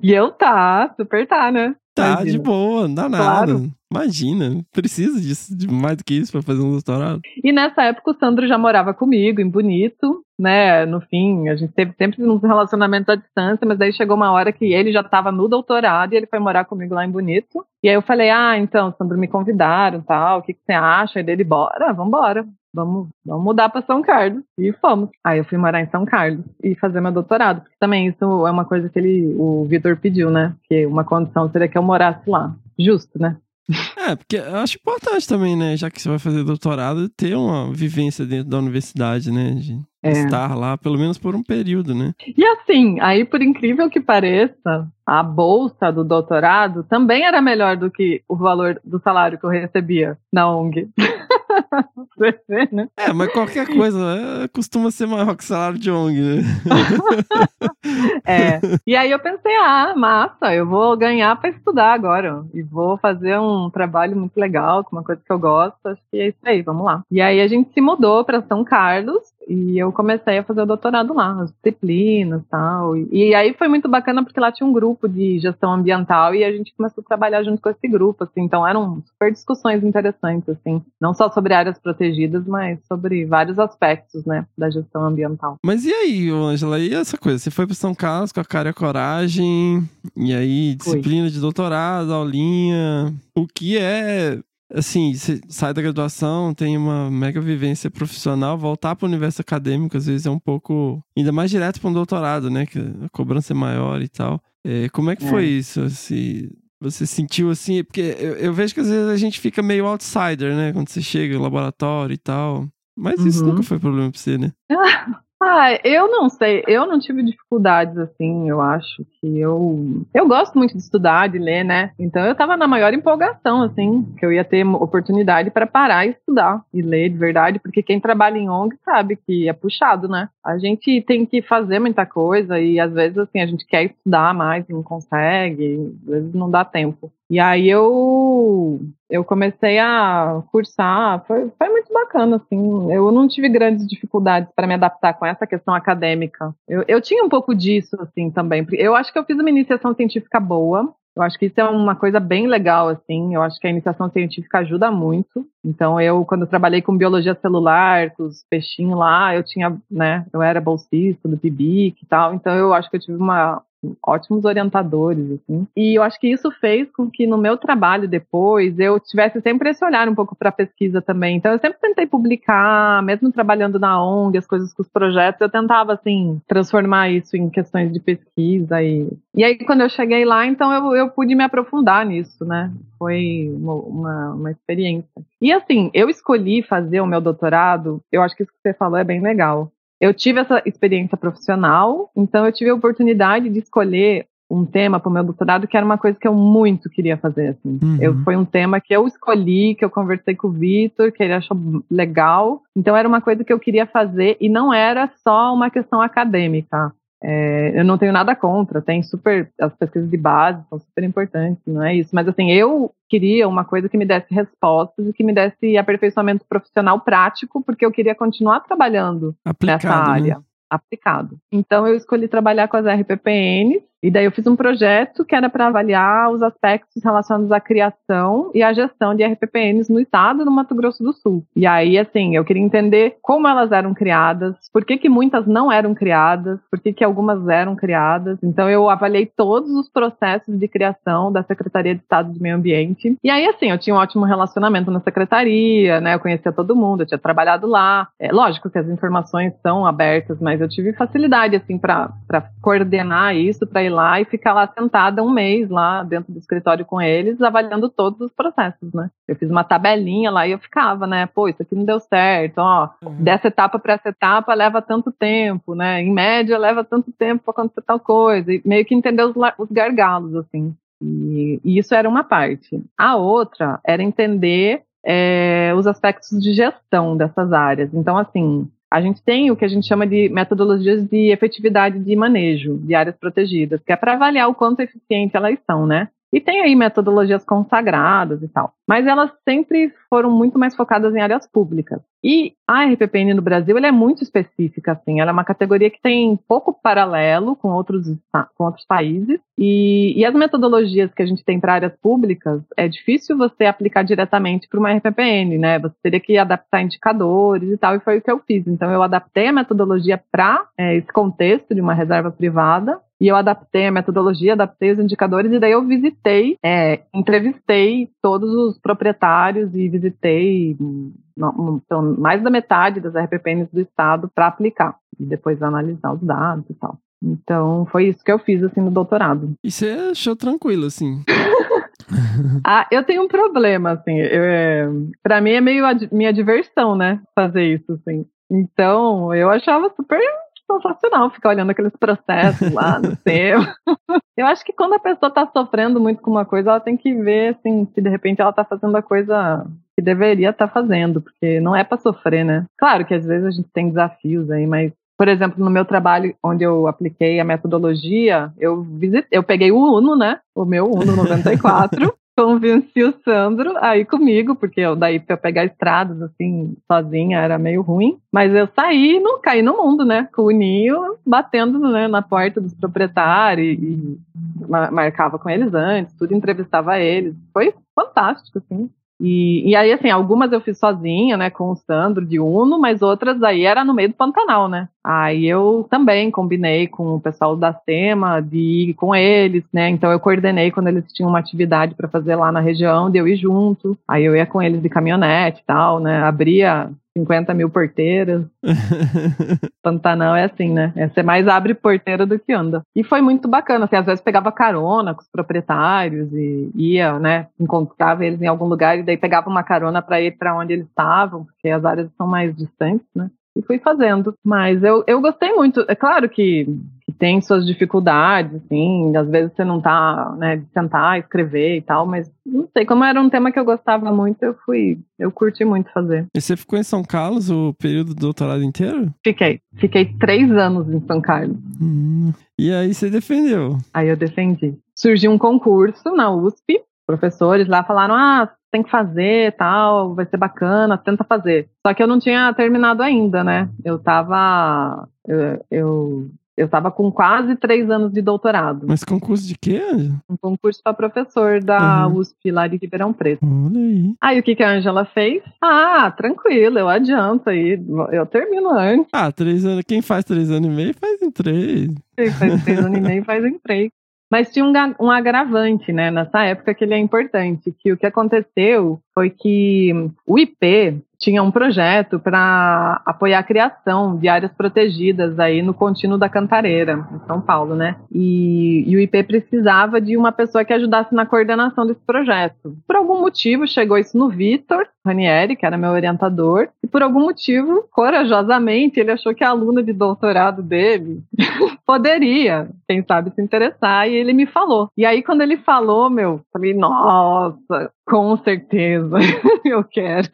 E eu tá, super tá, né? tá Imagina. de boa, não dá nada. Claro. Imagina, precisa disso, de mais do que isso pra fazer um doutorado. E nessa época o Sandro já morava comigo em Bonito, né? No fim, a gente teve sempre uns relacionamentos à distância, mas daí chegou uma hora que ele já estava no doutorado e ele foi morar comigo lá em Bonito. E aí eu falei: "Ah, então, Sandro, me convidaram, tal, o que que você acha?" E dele: "Bora, vambora. Vamos, vamos mudar para São Carlos." E fomos. Aí eu fui morar em São Carlos e fazer meu doutorado, porque também isso é uma coisa que ele, o Vitor pediu, né? Que uma condição seria que eu morasse lá. Justo, né? É, porque eu acho importante também, né? Já que você vai fazer doutorado, ter uma vivência dentro da universidade, né? De É. estar lá, pelo menos por um período, né? E assim, aí por incrível que pareça, a bolsa do doutorado também era melhor do que o valor do salário que eu recebia na ONG. Você vê, né? É, mas qualquer coisa é, costuma ser maior que o salário de ONG, né? É. E aí eu pensei, ah, massa, eu vou ganhar para estudar agora. E vou fazer um trabalho muito legal, com uma coisa que eu gosto. Acho que é isso aí, vamos lá. E aí a gente se mudou para São Carlos e eu comecei a fazer o doutorado lá, as disciplinas e tal. E, aí foi muito bacana porque lá tinha um grupo de gestão ambiental e a gente começou a trabalhar junto com esse grupo, assim. Então eram super discussões interessantes, assim. Não só sobre áreas protegidas, mas sobre vários aspectos, né, da gestão ambiental. Mas e aí, Angela, e essa coisa? Você foi para São Carlos com a cara e a coragem, e aí disciplina de doutorado, aulinha. O que é assim, você sai da graduação, tem uma mega vivência profissional, voltar para o universo acadêmico às vezes é um pouco, ainda mais direto para um doutorado, né? Que a cobrança é maior e tal. É, como é que É. foi isso? Se você sentiu assim? Porque eu, eu vejo que às vezes a gente fica meio outsider, né? Quando você chega no laboratório e tal. Mas isso Uhum. nunca foi problema pra você, né? Ah, eu não sei. Eu não tive dificuldades, assim, eu acho que eu. Eu gosto muito de estudar, de ler, né? Então eu tava na maior empolgação, assim, que eu ia ter oportunidade para parar e estudar e ler de verdade, porque quem trabalha em ONG sabe que é puxado, né? A gente tem que fazer muita coisa e às vezes, assim, a gente quer estudar mais e não consegue, às vezes não dá tempo. E aí eu eu comecei a cursar, foi, foi muito bacana, assim. Eu não tive grandes dificuldades para me adaptar com essa questão acadêmica. Eu, eu tinha um pouco disso, assim, também. Eu acho que eu fiz uma iniciação científica boa. Eu acho que isso é uma coisa bem legal, assim. Eu acho que a iniciação científica ajuda muito. Então, eu, quando trabalhei com biologia celular, com os peixinhos lá, eu tinha, né, eu era bolsista do PIBIC e tal. Então, eu acho que eu tive uma, ótimos orientadores, assim. E eu acho que isso fez com que no meu trabalho depois eu tivesse sempre esse olhar um pouco para a pesquisa também. Então eu sempre tentei publicar, mesmo trabalhando na ONG, as coisas com os projetos, eu tentava assim transformar isso em questões de pesquisa e e aí quando eu cheguei lá, então eu, eu pude me aprofundar nisso, né? Foi uma, uma, uma experiência. E assim, eu escolhi fazer o meu doutorado, eu acho que isso que você falou é bem legal. Eu tive essa experiência profissional, então eu tive a oportunidade de escolher um tema para o meu doutorado que era uma coisa que eu muito queria fazer. Assim. Uhum. Eu, foi um tema que eu escolhi, que eu conversei com o Vitor, que ele achou legal. Então era uma coisa que eu queria fazer e não era só uma questão acadêmica. É, eu não tenho nada contra, tem super. As pesquisas de base são super importantes, não é isso. Mas assim, eu queria uma coisa que me desse respostas e que me desse aperfeiçoamento profissional prático, porque eu queria continuar trabalhando Aplicado, nessa né? área. Aplicado. Então eu escolhi trabalhar com as RPPNs e daí eu fiz um projeto que era para avaliar os aspectos relacionados à criação e à gestão de RPPNs no estado do Mato Grosso do Sul. E aí, assim, eu queria entender como elas eram criadas, por que, que muitas não eram criadas, por que, que algumas eram criadas. Então eu avaliei todos os processos de criação da Secretaria de Estado de Meio Ambiente. E aí, assim, eu tinha um ótimo relacionamento na secretaria, né? Eu conhecia todo mundo, eu tinha trabalhado lá. É lógico que as informações são abertas, mas eu tive facilidade, assim, para coordenar isso, para lá e ficar lá sentada um mês lá dentro do escritório com eles, avaliando todos os processos, né? Eu fiz uma tabelinha lá e eu ficava, né? Pô, isso aqui não deu certo, ó. Dessa etapa para essa etapa leva tanto tempo, né? Em média leva tanto tempo para acontecer tal coisa. E meio que entender os, os gargalos, assim. E, e isso era uma parte. A outra era entender é, os aspectos de gestão dessas áreas. Então, assim, a gente tem o que a gente chama de metodologias de efetividade de manejo de áreas protegidas, que é para avaliar o quanto eficiente elas são, né? E tem aí metodologias consagradas e tal. Mas elas sempre foram muito mais focadas em áreas públicas. E a RPPN no Brasil ela é muito específica, assim. Ela é uma categoria que tem pouco paralelo com outros, com outros países. E, e as metodologias que a gente tem para áreas públicas, é difícil você aplicar diretamente para uma RPPN, né? Você teria que adaptar indicadores e tal, e foi o que eu fiz. Então, eu adaptei a metodologia para esse contexto de uma reserva privada. E eu adaptei a metodologia, adaptei os indicadores, e daí eu visitei, é, entrevistei todos os proprietários e visitei não, então, mais da metade das RPPNs do estado para aplicar e depois analisar os dados e tal. Então, foi isso que eu fiz assim no doutorado. E você achou tranquilo, assim. Ah, eu tenho um problema, assim, eu, é, para mim é meio ad- minha diversão, né, fazer isso, assim. Então, eu achava super sensacional ficar olhando aqueles processos lá no tema. Eu acho que quando a pessoa tá sofrendo muito com uma coisa, ela tem que ver, assim, se de repente ela tá fazendo a coisa que deveria estar fazendo, porque não é para sofrer, né? Claro que às vezes a gente tem desafios aí, mas por exemplo, no meu trabalho onde eu apliquei a metodologia, eu visitei, eu peguei o Uno, né? O meu Uno 94. Convenci o Sandro aí comigo, porque eu, daí pra eu pegar estradas assim, sozinha, era meio ruim. Mas eu saí e não caí no mundo, né? Com o Ninho batendo né, na porta dos proprietários e, e ma- marcava com eles antes, tudo entrevistava eles. Foi fantástico, assim. E, e aí, assim, algumas eu fiz sozinha, né, com o Sandro de Uno, mas outras aí era no meio do Pantanal, né? Aí eu também combinei com o pessoal da SEMA de ir com eles, né? Então eu coordenei quando eles tinham uma atividade para fazer lá na região, de eu ir junto. Aí eu ia com eles de caminhonete e tal, né? Abria 50 mil porteiras. Pantanal é assim, né? É, Você mais abre porteira do que anda. E foi muito bacana. Assim, às vezes pegava carona com os proprietários e ia, né? Encontrava eles em algum lugar e daí pegava uma carona para ir para onde eles estavam, porque as áreas são mais distantes, né? E fui fazendo. Mas eu, eu gostei muito. É claro que, que tem suas dificuldades, assim. Às vezes você não tá, né, de sentar, escrever e tal, mas não sei, como era um tema que eu gostava muito, eu fui, eu curti muito fazer. E você ficou em São Carlos o período do doutorado inteiro? Fiquei. Fiquei três anos em São Carlos. Hum. E aí você defendeu. Aí eu defendi. Surgiu um concurso na USP, professores lá falaram: ah, tem que fazer, tal, vai ser bacana, tenta fazer. Só que eu não tinha terminado ainda, né? Eu tava. Eu, eu, eu tava com quase três anos de doutorado. Mas concurso de quê? Um concurso para professor da Uhum. USP lá de Ribeirão Preto. Olha aí. Aí o que, que a Angela fez? Ah, tranquilo, eu adianto aí, eu termino antes. Ah, três anos. Quem faz três anos e meio faz em três. faz três anos e meio faz em três. Mas tinha um, um agravante, né, nessa época que ele é importante, que o que aconteceu foi que o IP tinha um projeto para apoiar a criação de áreas protegidas aí no contínuo da Cantareira, em São Paulo, né? E, e o IP precisava de uma pessoa que ajudasse na coordenação desse projeto. Por algum motivo chegou isso no Vitor Ranieri, que era meu orientador, e por algum motivo, corajosamente, ele achou que a aluna de doutorado dele poderia, quem sabe, se interessar, e ele me falou. E aí, quando ele falou, meu, falei, nossa, com certeza, eu quero.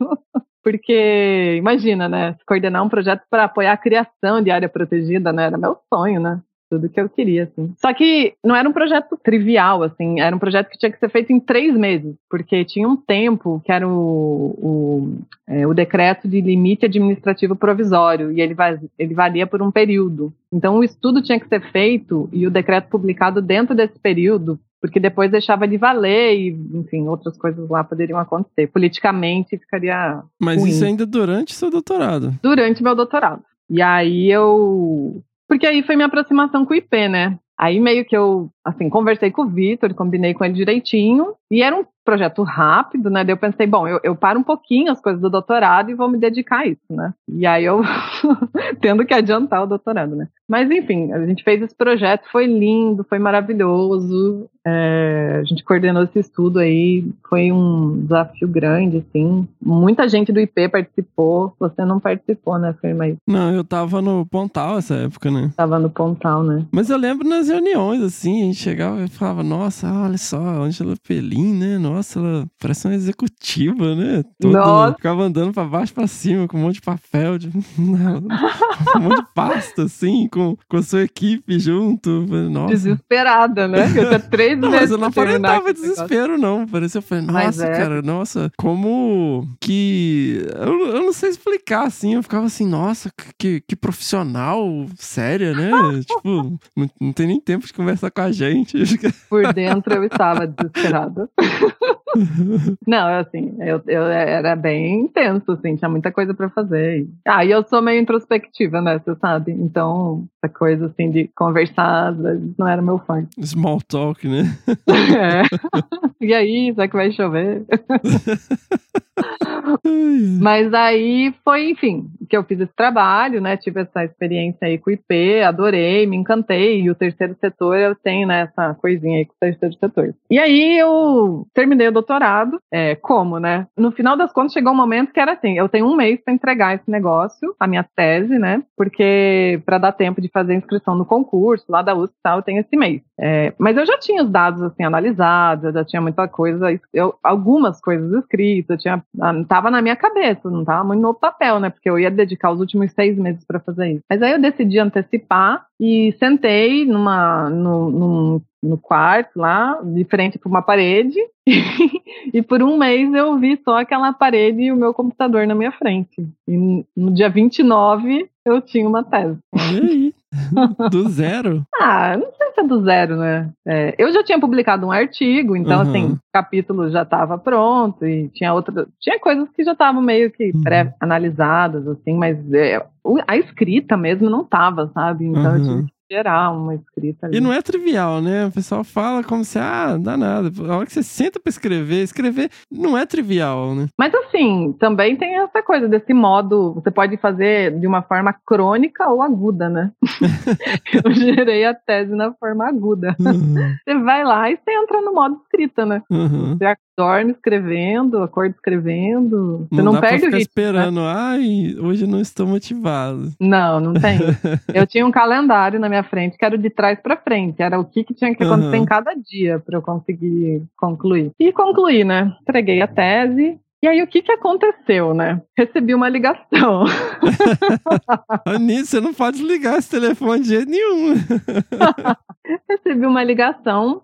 Porque, imagina, né? Coordenar um projeto para apoiar a criação de área protegida, né? Era meu sonho, né? Tudo que eu queria, assim. Só que não era um projeto trivial, assim. Era um projeto que tinha que ser feito em três meses. Porque tinha um tempo que era o, o, é, o decreto de limite administrativo provisório. E ele, ele valia por um período. Então o estudo tinha que ser feito e o decreto publicado dentro desse período. Porque depois deixava de valer e, enfim, outras coisas lá poderiam acontecer. Politicamente ficaria Mas ruim isso ainda durante seu doutorado. durante meu doutorado. E aí eu. Porque aí foi minha aproximação com o IP, né? Aí meio que eu, assim, conversei com o Vitor, combinei com ele direitinho. E era um projeto rápido, né? Daí eu pensei, bom, eu, eu paro um pouquinho as coisas do doutorado e vou me dedicar a isso, né? E aí eu tendo que adiantar o doutorado, né? Mas enfim, a gente fez esse projeto, foi lindo, foi maravilhoso. É, a gente coordenou esse estudo aí, foi um desafio grande, assim. Muita gente do IP participou, você não participou, né, Fer? Mas Não, eu tava no Pontal essa época, né? tava no Pontal, né? Mas eu lembro nas reuniões, assim, a gente chegava e falava, nossa, olha só, a Angela Pelin, né? Nossa, ela parece uma executiva, né? Toda- Nossa. Ficava andando pra baixo e pra cima com um monte de papel, de... um monte de pasta, assim, com, com a sua equipe junto. Nossa. Desesperada, né? Eu tinha três Não, meses mas eu não aparentava aquele negócio. desespero, não. Parecia, eu falei, nossa, é. cara, nossa, como que. Eu, eu não sei explicar, assim. Eu ficava assim, nossa, que, que profissional séria, né? tipo, não, não tem nem tempo de conversar com a gente. Por dentro eu estava desesperada. Não, assim, eu, eu era bem intenso, assim, tinha muita coisa pra fazer. Ah, e eu sou meio introspectiva, né, você sabe? Então, essa coisa, assim, de conversar, às vezes, não era meu forte. Small talk, né? É. E aí, será que vai chover? Mas aí foi, enfim, que eu fiz esse trabalho, né? Tive essa experiência aí com o IP, adorei, me encantei. E o terceiro setor, eu tenho né, essa coisinha aí com o terceiro setor. E aí eu terminei o doutorado, é, como, né? No final das contas, chegou um momento que era assim: eu tenho um mês para entregar esse negócio, a minha tese, né? Porque para dar tempo de fazer a inscrição no concurso lá da USP e tal, eu tenho esse mês. É, mas eu já tinha os dados assim analisados, eu já tinha muita coisa, eu, algumas coisas escritas, eu tinha, ah, tava na minha cabeça, não tava muito no papel, né? Porque eu ia dedicar os últimos seis meses para fazer isso. Mas aí eu decidi antecipar e sentei numa, no, num- no quarto lá, de frente para uma parede, e por um mês eu vi só aquela parede e o meu computador na minha frente. E no dia 29 eu tinha uma tese. Olha aí. Do zero? Ah, não sei se é do zero, né? É, eu já tinha publicado um artigo, então, Uhum. assim, o capítulo já estava pronto e tinha outra. Tinha coisas que já estavam meio que Uhum. pré-analisadas, assim, mas é, a escrita mesmo não tava, sabe? Então eu Uhum. tive que gerar uma escrita ali. E não é trivial, né? O pessoal fala como se, ah, dá nada. A hora que você senta pra escrever, escrever não é trivial, né? Mas assim, também tem essa coisa desse modo, você pode fazer de uma forma crônica ou aguda, né? eu gerei a tese na forma aguda. Uhum. Você vai lá e você entra no modo escrita, né? Uhum. Você dorme escrevendo, acorda escrevendo. Você Não, não, dá pra perde o ficar ritmo. né? esperando, ai, hoje não estou motivado. Não, não tem. eu tinha um calendário na minha frente que era o de trás pra frente. Era o que, que tinha que acontecer Aham. em cada dia pra eu conseguir concluir. E concluí, né? Entreguei a tese. E aí, o que, que aconteceu, né? Recebi uma ligação. Nisso, você não pode desligar esse telefone de jeito nenhum. Recebi uma ligação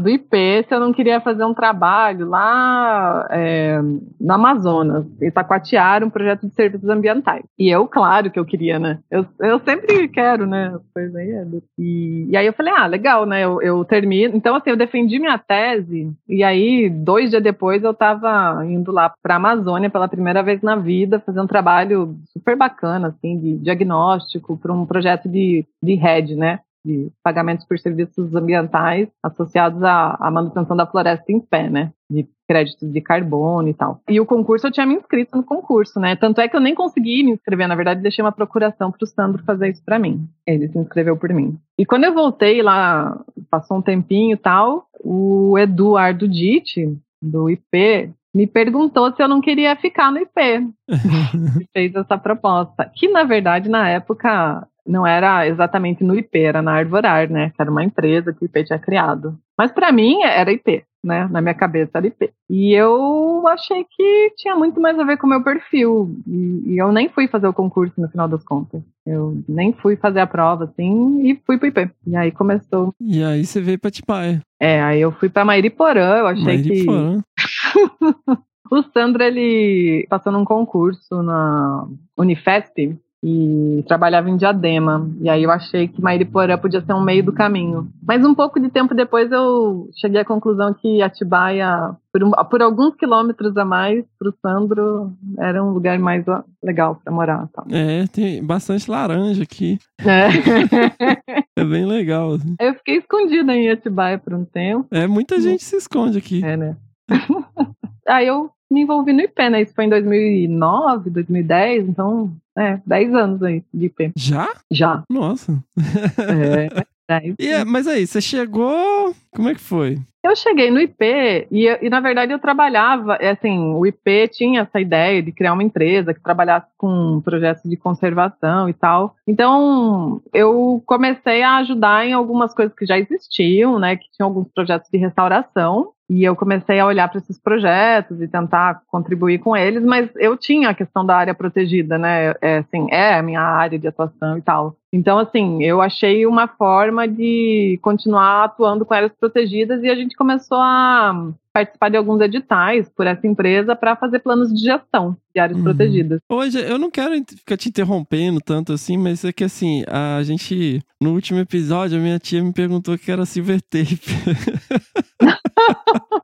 do IP se eu não queria fazer um trabalho lá é, no Amazonas. Itacoatiara, um projeto de serviços ambientais. E eu, claro que eu queria, né? Eu, eu sempre quero, né? coisas aí, é e, e aí eu falei, ah, legal, né? Eu, eu termino. Então, assim, eu defendi minha tese. E aí, dois dias depois, eu tava indo lá pra Amazônia pela primeira vez na vida, fazer um trabalho super bacana, assim, de diagnóstico para um projeto de, de né? De pagamentos por serviços ambientais associados à, à manutenção da floresta em pé, né? De créditos de carbono e tal. E o concurso, eu tinha me inscrito no concurso, né? Tanto é que eu nem consegui me inscrever, na verdade, deixei uma procuração para o Sandro fazer isso para mim. Ele se inscreveu por mim. E quando eu voltei lá, passou um tempinho e tal, o Eduardo Ditti, do IP, me perguntou se eu não queria ficar no IP. e fez essa proposta. Que, na verdade, na época, não era exatamente no IP, era na Arvorar, né? Que era uma empresa que o IP tinha criado. Mas para mim era IP, né? Na minha cabeça era IP. E eu achei que tinha muito mais a ver com o meu perfil. E, e eu nem fui fazer o concurso no final das contas. Eu nem fui fazer a prova, assim, e fui pro IP. E aí começou. E aí você veio pra Tipaia. É, aí eu fui pra Mairiporã, eu achei que. Mairiporã. O Sandro, ele passou num concurso na Unifesp e trabalhava em Diadema. E aí eu achei que Mairiporã podia ser um meio do caminho. Mas um pouco de tempo depois eu cheguei à conclusão que Atibaia, por, um- por alguns quilômetros a mais, pro Sandro, era um lugar mais legal pra morar. Tal. É, tem bastante laranja aqui. É. É bem legal. assim. eu fiquei escondida em Atibaia por um tempo. É, muita gente se esconde aqui. É, né? Aí eu me envolvi no IP, né? Isso foi em 2009, 2010, então, é, 10 anos aí de IP. Já? Já. Nossa. É, 10. E é, mas aí, você chegou. Como é que foi? Eu cheguei no IP e, e, na verdade, eu trabalhava, é assim, o IP tinha essa ideia de criar uma empresa que trabalhasse com projetos de conservação e tal. Então, eu comecei a ajudar em algumas coisas que já existiam, né, que tinham alguns projetos de restauração. E eu comecei a olhar para esses projetos e tentar contribuir com eles, mas eu tinha a questão da área protegida, né? É, assim, é a minha área de atuação e tal. Então, assim, eu achei uma forma de continuar atuando com áreas protegidas e a gente começou a participar de alguns editais por essa empresa para fazer planos de gestão de áreas Uhum. protegidas. Hoje, eu não quero ficar te interrompendo tanto assim, mas é que assim, a gente. No último episódio, a minha tia me perguntou o que era silver tape.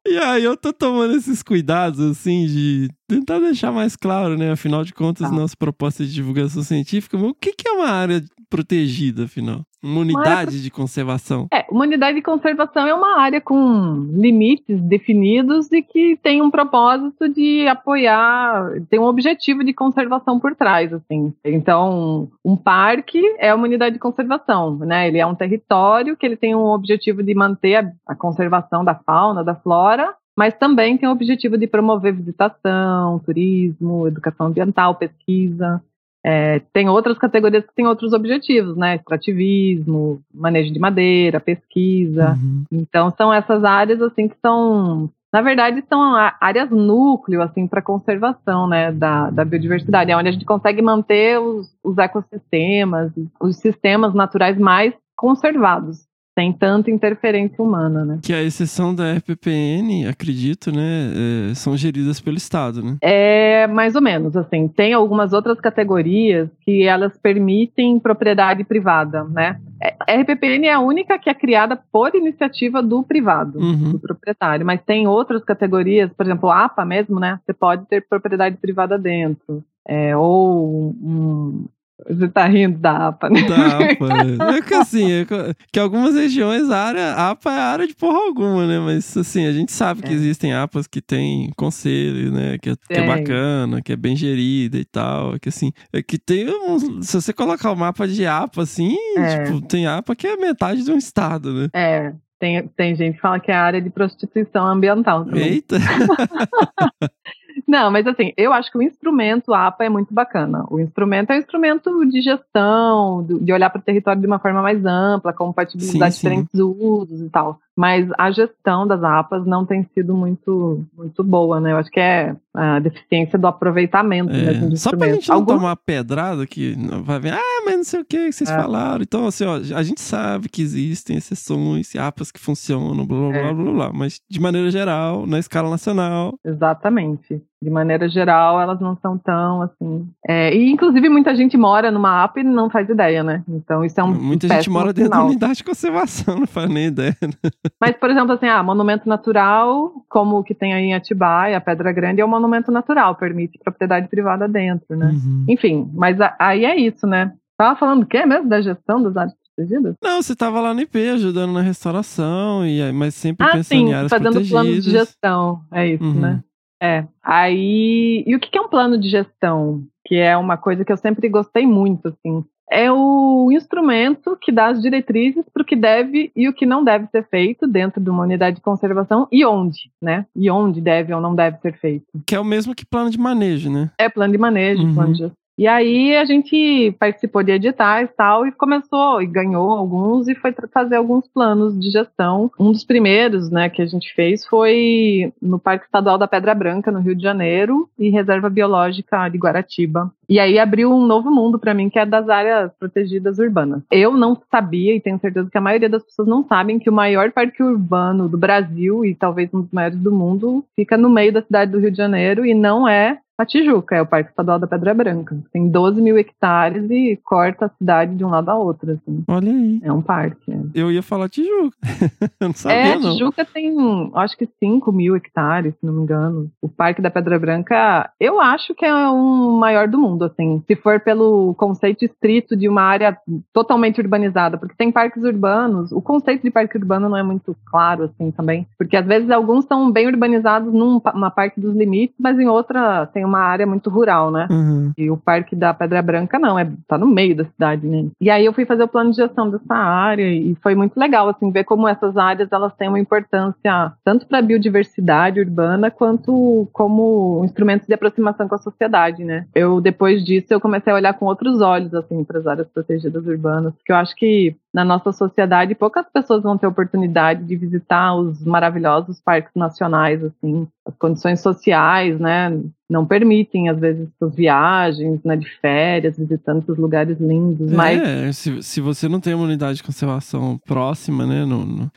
e aí eu tô tomando esses cuidados, assim, de tentar deixar mais claro, né? Afinal de contas, Tá. nossa proposta de divulgação científica, mas o que, que é uma área protegida, afinal? Uma unidade de conservação. É, uma unidade de conservação é uma área com limites definidos e que tem um propósito de apoiar, tem um objetivo de conservação por trás, assim. Então, um parque é uma unidade de conservação, né? Ele é um território que ele tem um objetivo de manter a, a conservação da fauna, da flora, mas também tem o objetivo de promover visitação, turismo, educação ambiental, pesquisa. É, tem outras categorias que têm outros objetivos, né? Extrativismo, manejo de madeira, pesquisa. Uhum. Então são essas áreas assim que são, na verdade, são áreas núcleo assim para conservação, né, da, da biodiversidade, é onde a gente consegue manter os, os ecossistemas, os sistemas naturais mais conservados. Sem tanta interferência humana, né? Que a exceção da RPPN, acredito, né, é, são geridas pelo Estado, né? É mais ou menos assim. Tem algumas outras categorias que elas permitem propriedade privada, né? É, A RPPN é a única que é criada por iniciativa do privado, Uhum. do proprietário. Mas tem outras categorias, por exemplo, a APA mesmo, né? Você pode ter propriedade privada dentro. É, ou um. Você tá rindo da APA, né? Da APA. É que assim, é que- que algumas regiões a área a APA é área de porra alguma, né? Mas assim, a gente sabe que É. existem APAs que tem conselho, né? Que é, que é bacana, que é bem gerida e tal. Que assim, é que tem um. Se você colocar o mapa de APA, assim, É. tipo, tem APA que é metade de um estado, né? É. Tem, tem gente que fala que é a área de prostituição ambiental também. Eita! Não, mas assim, eu acho que o instrumento APA é muito bacana. O instrumento é um instrumento de gestão, de olhar para o território de uma forma mais ampla, compatibilizar Sim, sim. diferentes usos e tal. Mas a gestão das APAs não tem sido muito, muito boa, né? Eu acho que é a deficiência do aproveitamento mesmo É, do só pra gente não Alguns- tomar pedrada que vai ver, ah, mas não sei o que que vocês É. falaram. Então, assim, ó, a gente sabe que existem exceções, APAs que funcionam, blá blá blá É. blá blá. Mas, de maneira geral, na escala nacional, Exatamente. De maneira geral, elas não são tão assim. É, e inclusive muita gente mora numa APA e não faz ideia, né? Então isso é um muita gente mora dentro da unidade de conservação, não faz nem ideia. né? Mas, por exemplo, assim, ah, monumento natural, como o que tem aí em Atibaia, a Pedra Grande, é um monumento natural, permite propriedade privada dentro, né? Uhum. Enfim, mas a- aí é isso, né? Tava falando o quê mesmo? Da gestão das áreas protegidas? Não, você tava lá no IP ajudando na restauração, e, mas sempre Ah, pensando sim, em áreas fazendo protegidas. planos de gestão, é isso, Uhum. né? É. Aí, e o que é um plano de gestão? Que é uma coisa que eu sempre gostei muito, assim. É o instrumento que dá as diretrizes para o que deve e o que não deve ser feito dentro de uma unidade de conservação e onde, né? E onde deve ou não deve ser feito. Que é o mesmo que plano de manejo, né? É plano de manejo, Uhum. plano de gestão. E aí a gente participou de editais e tal, e começou, e ganhou alguns, e foi fazer alguns planos de gestão. Um dos primeiros, né, que a gente fez foi no Parque Estadual da Pedra Branca, no Rio de Janeiro, e Reserva Biológica de Guaratiba. E aí abriu um novo mundo para mim, que é das áreas protegidas urbanas. Eu não sabia, e tenho certeza que a maioria das pessoas não sabem, que o maior parque urbano do Brasil, e talvez um dos maiores do mundo, fica no meio da cidade do Rio de Janeiro, e não é a Tijuca, é o Parque Estadual da Pedra Branca. Tem 12 mil hectares e corta a cidade de um lado a outro, assim. Olha aí. É um parque. é. Eu ia falar Tijuca. Eu não sabia, É, não. Tijuca tem, acho que 5 mil hectares, se não me engano. O Parque da Pedra Branca, eu acho que é um maior do mundo, assim. Se for pelo conceito estrito de uma área totalmente urbanizada, porque tem parques urbanos, o conceito de parque urbano não é muito claro, assim, também. Porque às vezes alguns são bem urbanizados numa parte dos limites, mas em outra tem uma área muito rural, né? Uhum. E o Parque da Pedra Branca não, é tá no meio da cidade, né? E aí eu fui fazer o plano de gestão dessa área e foi muito legal assim ver como essas áreas elas têm uma importância tanto para a biodiversidade urbana quanto como instrumentos de aproximação com a sociedade, né? Eu depois disso eu comecei a olhar com outros olhos assim para as áreas protegidas urbanas, porque eu acho que na nossa sociedade poucas pessoas vão ter oportunidade de visitar os maravilhosos parques nacionais assim, as condições sociais, né? não permitem, às vezes, essas viagens, né, de férias, visitando esses lugares lindos, mas É, se, se você não tem uma unidade de conservação próxima, né, no, no-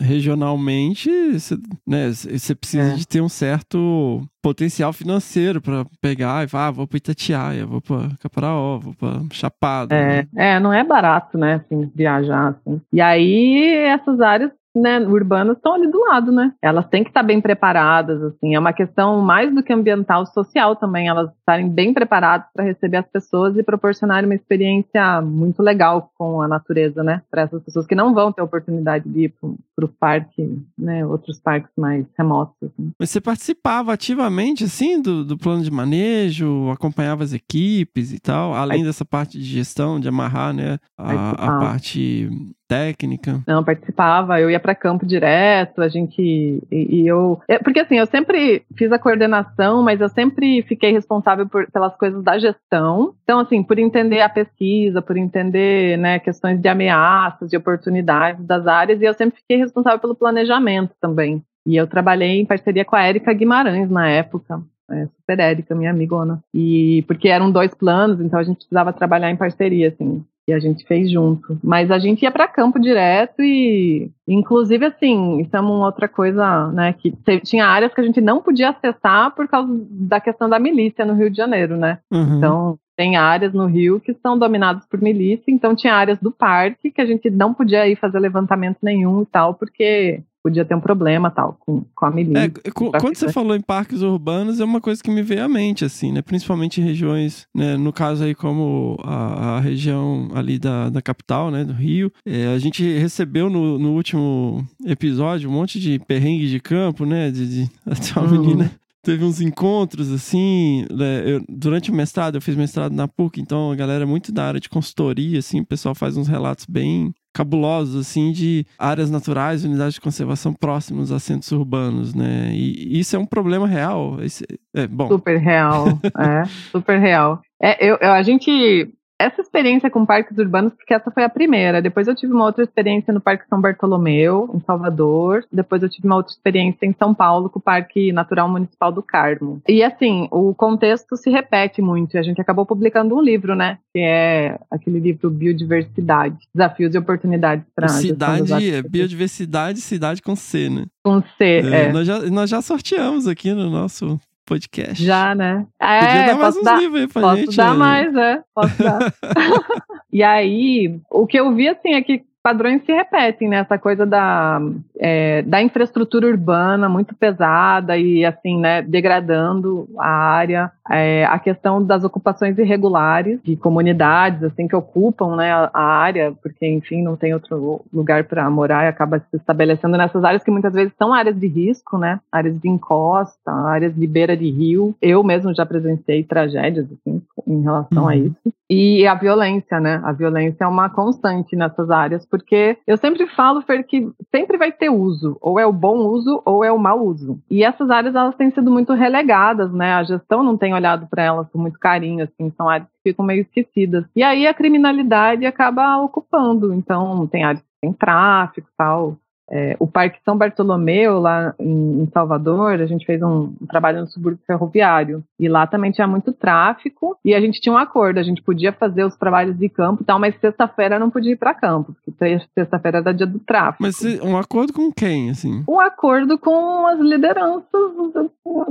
regionalmente, você, né, você precisa É. de ter um certo potencial financeiro pra pegar e falar, ah, vou pra Itatiaia, vou pra Caparaó, vou pra Chapada. É, né? é, não é barato, né, assim, viajar, assim. E aí, essas áreas, né, urbanas estão ali do lado, né? Elas têm que estar bem preparadas, assim. É uma questão mais do que ambiental, social também, elas estarem bem preparadas para receber as pessoas e proporcionarem uma experiência muito legal com a natureza, né? Para essas pessoas que não vão ter oportunidade de ir para o parque, né, outros parques mais remotos, assim. Mas você participava ativamente, assim, do, do plano de manejo, acompanhava as equipes e tal, além dessa parte de gestão, de amarrar, né, a, a parte técnica. Não, participava, eu ia para campo direto, a gente. E, e eu. é, porque assim, eu sempre fiz a coordenação, mas eu sempre fiquei responsável por, pelas coisas da gestão. Então, assim, por entender a pesquisa, por entender né, questões de ameaças, de oportunidades das áreas, e eu sempre fiquei responsável pelo planejamento também. E eu trabalhei em parceria com a Érica Guimarães na época. É, super Érica, minha amigona. E porque eram dois planos, então a gente precisava trabalhar em parceria, assim. E a gente fez junto. Mas a gente ia para campo direto e, inclusive, assim, isso é uma outra coisa, né? Que tinha áreas que a gente não podia acessar por causa da questão da milícia no Rio de Janeiro, né? Uhum. Então, tem áreas no Rio que são dominadas por milícia, então tinha áreas do parque que a gente não podia ir fazer levantamento nenhum e tal, porque podia ter um problema tal com, com a milícia. É, quando você falou em parques urbanos, é uma coisa que me veio à mente, assim, né? Principalmente em regiões, né? No caso aí, como a, a região ali da, da capital, né? Do Rio. É, a gente recebeu no, no último episódio um monte de perrengue de campo, né? De, de, até uma Uhum. menina teve uns encontros, assim, né, eu- durante o mestrado, eu fiz mestrado na PUC, então a galera é muito da área de consultoria, assim, o pessoal faz uns relatos bem cabulosos, assim, de áreas naturais, unidades de conservação próximos a centros urbanos, né, e isso é um problema real, Esse- é, bom, Super real, é, super real. É, eu, eu- a gente. Essa experiência com parques urbanos, porque essa foi a primeira. Depois eu tive uma outra experiência no Parque São Bartolomeu, em Salvador. Depois eu tive uma outra experiência em São Paulo, com o Parque Natural Municipal do Carmo. E assim, o contexto se repete muito. E a gente acabou publicando um livro, né? Que é aquele livro Biodiversidade, Desafios e Oportunidades para cidade, é biodiversidade, cidade com C, né, Com C, É, é. Nós, já, nós já sorteamos aqui no nosso podcast. Já, né? Podia É, dar mais posso uns dar, livros aí pra posso gente. dar né? mais, é. Posso dar. e aí, o que eu vi, assim, é que padrões se repetem, né? Essa coisa da, é, da infraestrutura urbana muito pesada e, assim, né, degradando a área. É, a questão das ocupações irregulares de comunidades, assim, que ocupam, né, a, a área, porque, enfim, não tem outro lugar para morar e acaba se estabelecendo nessas áreas que muitas vezes são áreas de risco, né? Áreas de encosta, áreas de beira de rio. Eu mesmo já presenciei tragédias, assim, em relação a Uhum. isso. E a violência, né? A violência é uma constante nessas áreas, porque eu sempre falo, Fer, que sempre vai ter uso, ou é o bom uso ou é o mau uso. E essas áreas elas têm sido muito relegadas, né? A gestão não tem olhado para elas com muito carinho, assim, são áreas que ficam meio esquecidas. E aí a criminalidade acaba ocupando. Então tem áreas que tem tráfico, tal. É, o Parque São Bartolomeu, lá em, em Salvador, a gente fez um, um trabalho no subúrbio ferroviário. E lá também tinha muito tráfico. E a gente tinha um acordo, a gente podia fazer os trabalhos de campo e tal, mas sexta-feira não podia ir para campo, porque sexta-feira era dia do tráfico. Mas se- um acordo com quem, assim? Um acordo com as lideranças,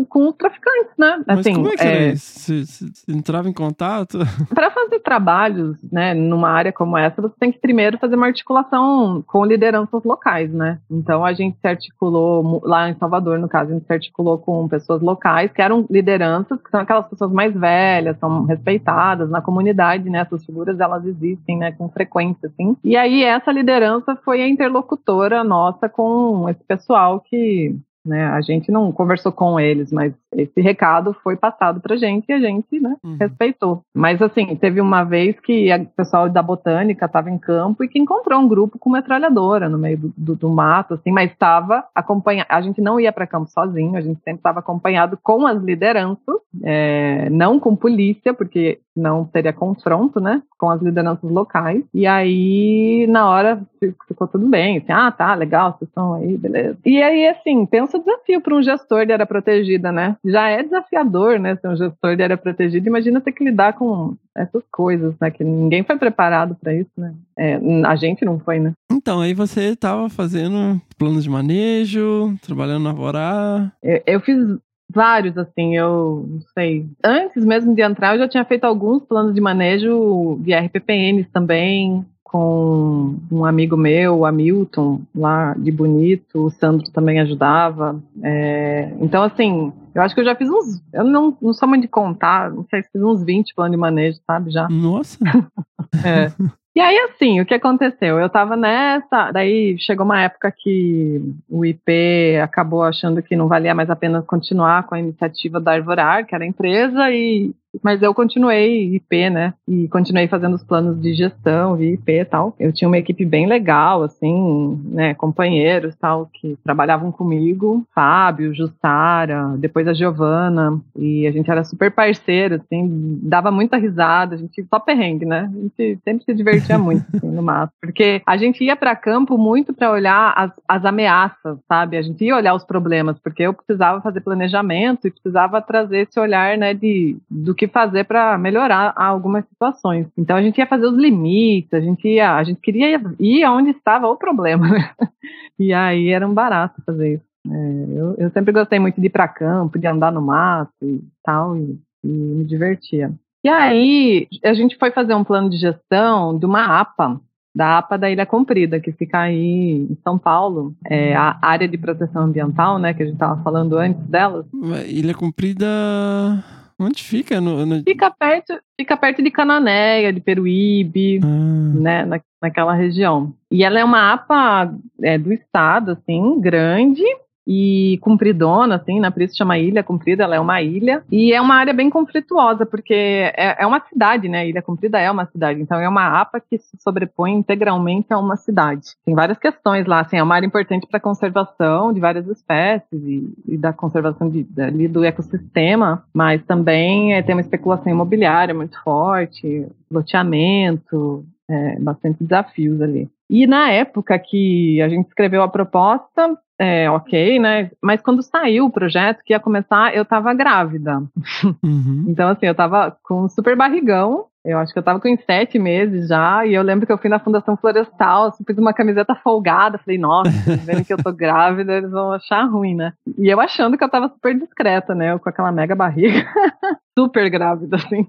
com os traficantes, né? Mas assim, como é que é, era isso? Você, você- você entrava em contato? para fazer trabalhos, né, numa área como essa, você tem que primeiro fazer uma articulação com lideranças locais, né? Então a gente se articulou lá em Salvador, no caso, a gente se articulou com pessoas locais que eram lideranças, que são aquelas pessoas mais velhas, são respeitadas na comunidade, né? Essas figuras elas existem, né, com frequência, assim. E aí essa liderança foi a interlocutora nossa com esse pessoal que né, a gente não conversou com eles, mas esse recado foi passado pra gente e a gente, né, Uhum. respeitou. Mas assim, teve uma vez que o pessoal da botânica estava em campo e que encontrou um grupo com metralhadora no meio do, do- do mato, assim, mas estava acompanhado. A gente não ia para campo sozinho, a gente sempre estava acompanhado com as lideranças, é, não com polícia, porque não teria confronto, né, com as lideranças locais. E aí, na hora, fi- ficou tudo bem, assim, ah, tá, legal, vocês estão aí, beleza. E aí, assim, pensa o desafio para um gestor de área protegida, né? Já é desafiador, né, ser um gestor de área protegida, imagina ter que lidar com essas coisas, né, que ninguém foi preparado para isso, né? É, a gente não foi, né? Então, aí você estava fazendo planos de manejo, trabalhando na Vorá. Eu, eu fiz vários, assim, eu não sei. Antes mesmo de entrar, eu já tinha feito alguns planos de manejo via RPPNs também, com um amigo meu, o Hamilton, lá de Bonito, o Sandro também ajudava. É, então, assim, eu acho que eu já fiz uns. Eu não, não sou muito de contar, não sei se fiz uns 20 planos de manejo, sabe? Já. Nossa! É. E aí, assim, o que aconteceu? Eu tava nessa, daí chegou uma época que o IP acabou achando que não valia mais a pena continuar com a iniciativa da Arvorar, que era a empresa, e mas eu continuei IP, né? E continuei fazendo os planos de gestão de IP e tal. Eu tinha uma equipe bem legal, assim, né? Companheiros tal, que trabalhavam comigo. Fábio, Jussara, depois a Giovana. E a gente era super parceiro, assim, dava muita risada. A gente só perrengue, né? A gente sempre se divertia muito, assim, no mato. Porque a gente ia para campo muito para olhar as, as ameaças, sabe? A gente ia olhar os problemas, porque eu precisava fazer planejamento e precisava trazer esse olhar, né, de, do que que fazer para melhorar algumas situações. Então a gente ia fazer os limites, a gente ia, a gente queria ir aonde estava o problema, né? E aí era um barato fazer isso. É, eu, eu sempre gostei muito de ir para campo, de andar no mato e tal, e, e me divertia. E aí a gente foi fazer um plano de gestão de uma APA, da APA da Ilha Comprida, que fica aí em São Paulo, é a área de proteção ambiental, né, que a gente estava falando antes delas. Ilha Comprida. Onde fica? No, no... Fica perto, fica perto de Cananéia, de Peruíbe, Ah, né, na, naquela região. E ela é uma APA é, do estado, assim, grande e compridona, assim, né, por isso chama Ilha Comprida, ela é uma ilha. E é uma área bem conflituosa, porque é, é uma cidade, né, Ilha Comprida é uma cidade, então é uma APA que se sobrepõe integralmente a uma cidade. Tem várias questões lá, assim, é uma área importante para a conservação de várias espécies e, e da conservação de, ali do ecossistema, mas também é, tem uma especulação imobiliária muito forte, loteamento, é, bastante desafios ali. E na época que a gente escreveu a proposta, é, ok, né? Mas quando saiu o projeto que ia começar, eu tava grávida. uhum. Então, assim, eu tava com um super barrigão. Eu acho que eu tava com sete meses já. E eu lembro que eu fui na Fundação Florestal, assim, fiz uma camiseta folgada. Falei, nossa, vendo que eu tô grávida, eles vão achar ruim, né? E eu achando que eu tava super discreta, né? Eu com aquela mega barriga. super grávida, assim.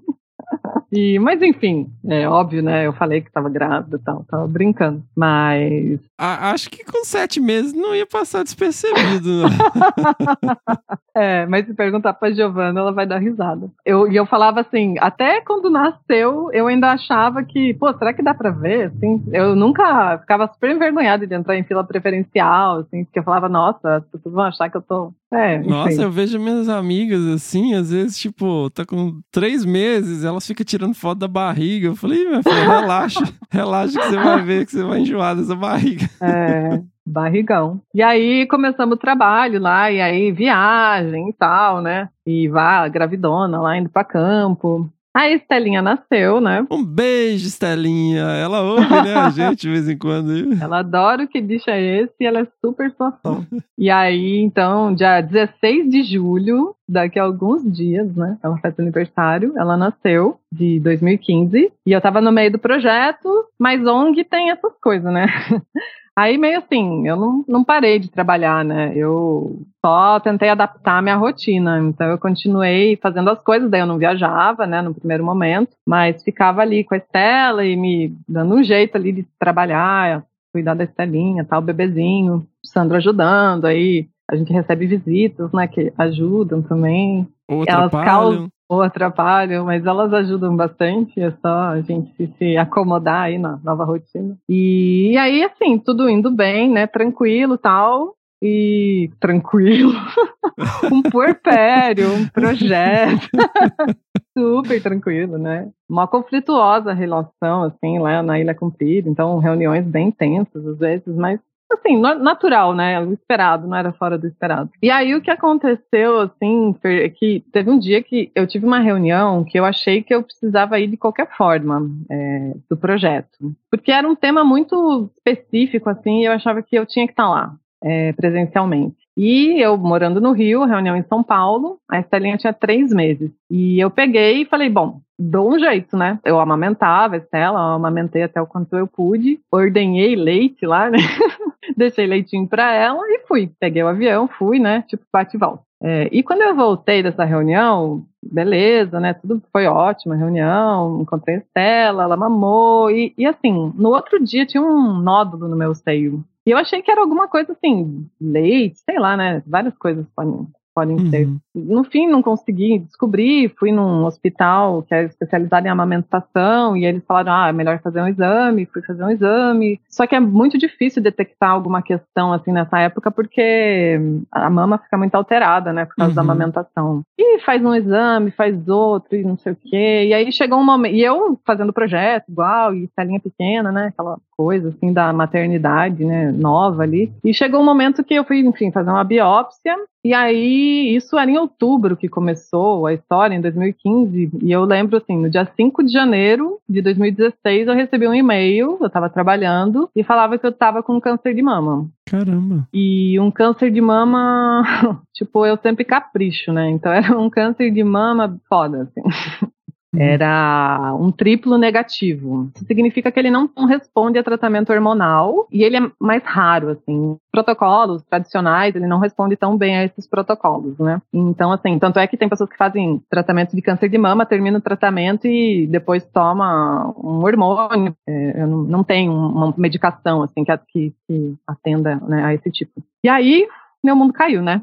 E, mas enfim, é óbvio, né? Eu falei que tava grávida e tal, tava brincando. Mas A- acho que com sete meses não ia passar despercebido. né? É, mas se perguntar pra Giovana, ela vai dar risada. Eu, e eu falava assim, até quando nasceu, eu ainda achava que, pô, será que dá pra ver? Assim, eu nunca ficava super envergonhada de entrar em fila preferencial, assim, porque eu falava, nossa, as pessoas vão achar que eu tô. É. Nossa, eu vejo minhas amigas assim, às vezes, tipo, tá com três meses, elas ficam tirando foto da barriga. Eu falei, "Ih, minha filha, relaxa, relaxa que você vai ver que você vai enjoar dessa barriga. É, barrigão. E aí começamos o trabalho lá, e aí viagem e tal, né? E vá, gravidona lá indo pra campo. A Estelinha nasceu, né? Um beijo, Estelinha. Ela ouve, né, a gente de vez em quando. Ela adora o que bicho é esse e ela é super sua fã. e aí, então, dia 16 de julho, daqui a alguns dias, né? Ela faz aniversário, ela nasceu de 2015 e eu tava no meio do projeto, mas ONG tem essas coisas, né? Aí meio assim, eu não, não parei de trabalhar, né? Eu só tentei adaptar a minha rotina. Então eu continuei fazendo as coisas, daí eu não viajava, né, no primeiro momento, mas ficava ali com a Estela e me dando um jeito ali de trabalhar, cuidar da Estelinha, tal, o bebezinho, Sandro ajudando, aí a gente recebe visitas, né, que ajudam também. Ou atrapalham. causam ou atrapalham, mas elas ajudam bastante, é só a gente se, se acomodar aí na nova rotina. E, aí, assim, tudo indo bem, né, tranquilo tal, e tranquilo, um puerpério, um projeto, super tranquilo, né, uma conflituosa relação, assim, lá na Ilha Comprida, então reuniões bem intensas às vezes, mas assim, natural, né? O esperado, não era fora do esperado. E aí o que aconteceu, assim, é que teve um dia que eu tive uma reunião que eu achei que eu precisava ir de qualquer forma é, do projeto. Porque era um tema muito específico, assim, e eu achava que eu tinha que estar lá. é, presencialmente. E eu morando no Rio, reunião em São Paulo, a Estelinha tinha três meses. E eu peguei e falei, bom, dou um jeito, né? Eu amamentava a Estela, eu amamentei até o quanto eu pude, ordenhei leite lá, né? Deixei leitinho pra ela e fui. Peguei o avião, fui, né? Tipo, bate e volta. É, e quando eu voltei dessa reunião, beleza, né? Tudo foi ótimo, a reunião, encontrei a Estela, ela mamou. E, e assim, no outro dia tinha um nódulo no meu seio. E eu achei que era alguma coisa assim, leite, sei lá, né? Várias coisas podem, podem ser. Uhum. No fim, não consegui descobrir. Fui num hospital que é especializado em amamentação e eles falaram: ah, é melhor fazer um exame. Fui fazer um exame. Só que é muito difícil detectar alguma questão assim nessa época porque a mama fica muito alterada, né, por causa da Uhum. amamentação. E faz um exame, faz outro e não sei o quê. E aí chegou um momento. E eu fazendo projeto igual, e telinha pequena, né, aquela coisa assim da maternidade, né, nova ali. E chegou um momento que eu fui, enfim, fazer uma biópsia. E aí, isso era em outubro que começou a história, em 2015. E eu lembro, assim, no dia 5 de janeiro de 2016, eu recebi um e-mail, eu tava trabalhando, e falava que eu tava com câncer de mama. Caramba. E um câncer de mama, tipo, eu sempre capricho, né? Então era um câncer de mama foda, assim. Uhum. Era um triplo negativo. Significa que ele não responde a tratamento hormonal e ele é mais raro, assim. Protocolos tradicionais, ele não responde tão bem a esses protocolos, né? Então, assim, tanto é que tem pessoas que fazem tratamento de câncer de mama, termina o tratamento e depois toma um hormônio. É, não, não tem uma medicação, assim, que, que, que atenda né, a esse tipo. E aí, meu mundo caiu, né?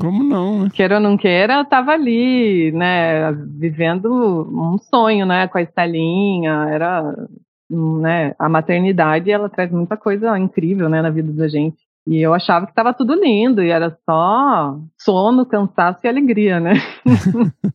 Como não, né? Queira ou não queira, eu tava ali, né, vivendo um sonho, né, com a Estelinha, era, né, a maternidade, ela traz muita coisa incrível, né, na vida da gente. E eu achava que tava tudo lindo, e era só sono, cansaço e alegria, né?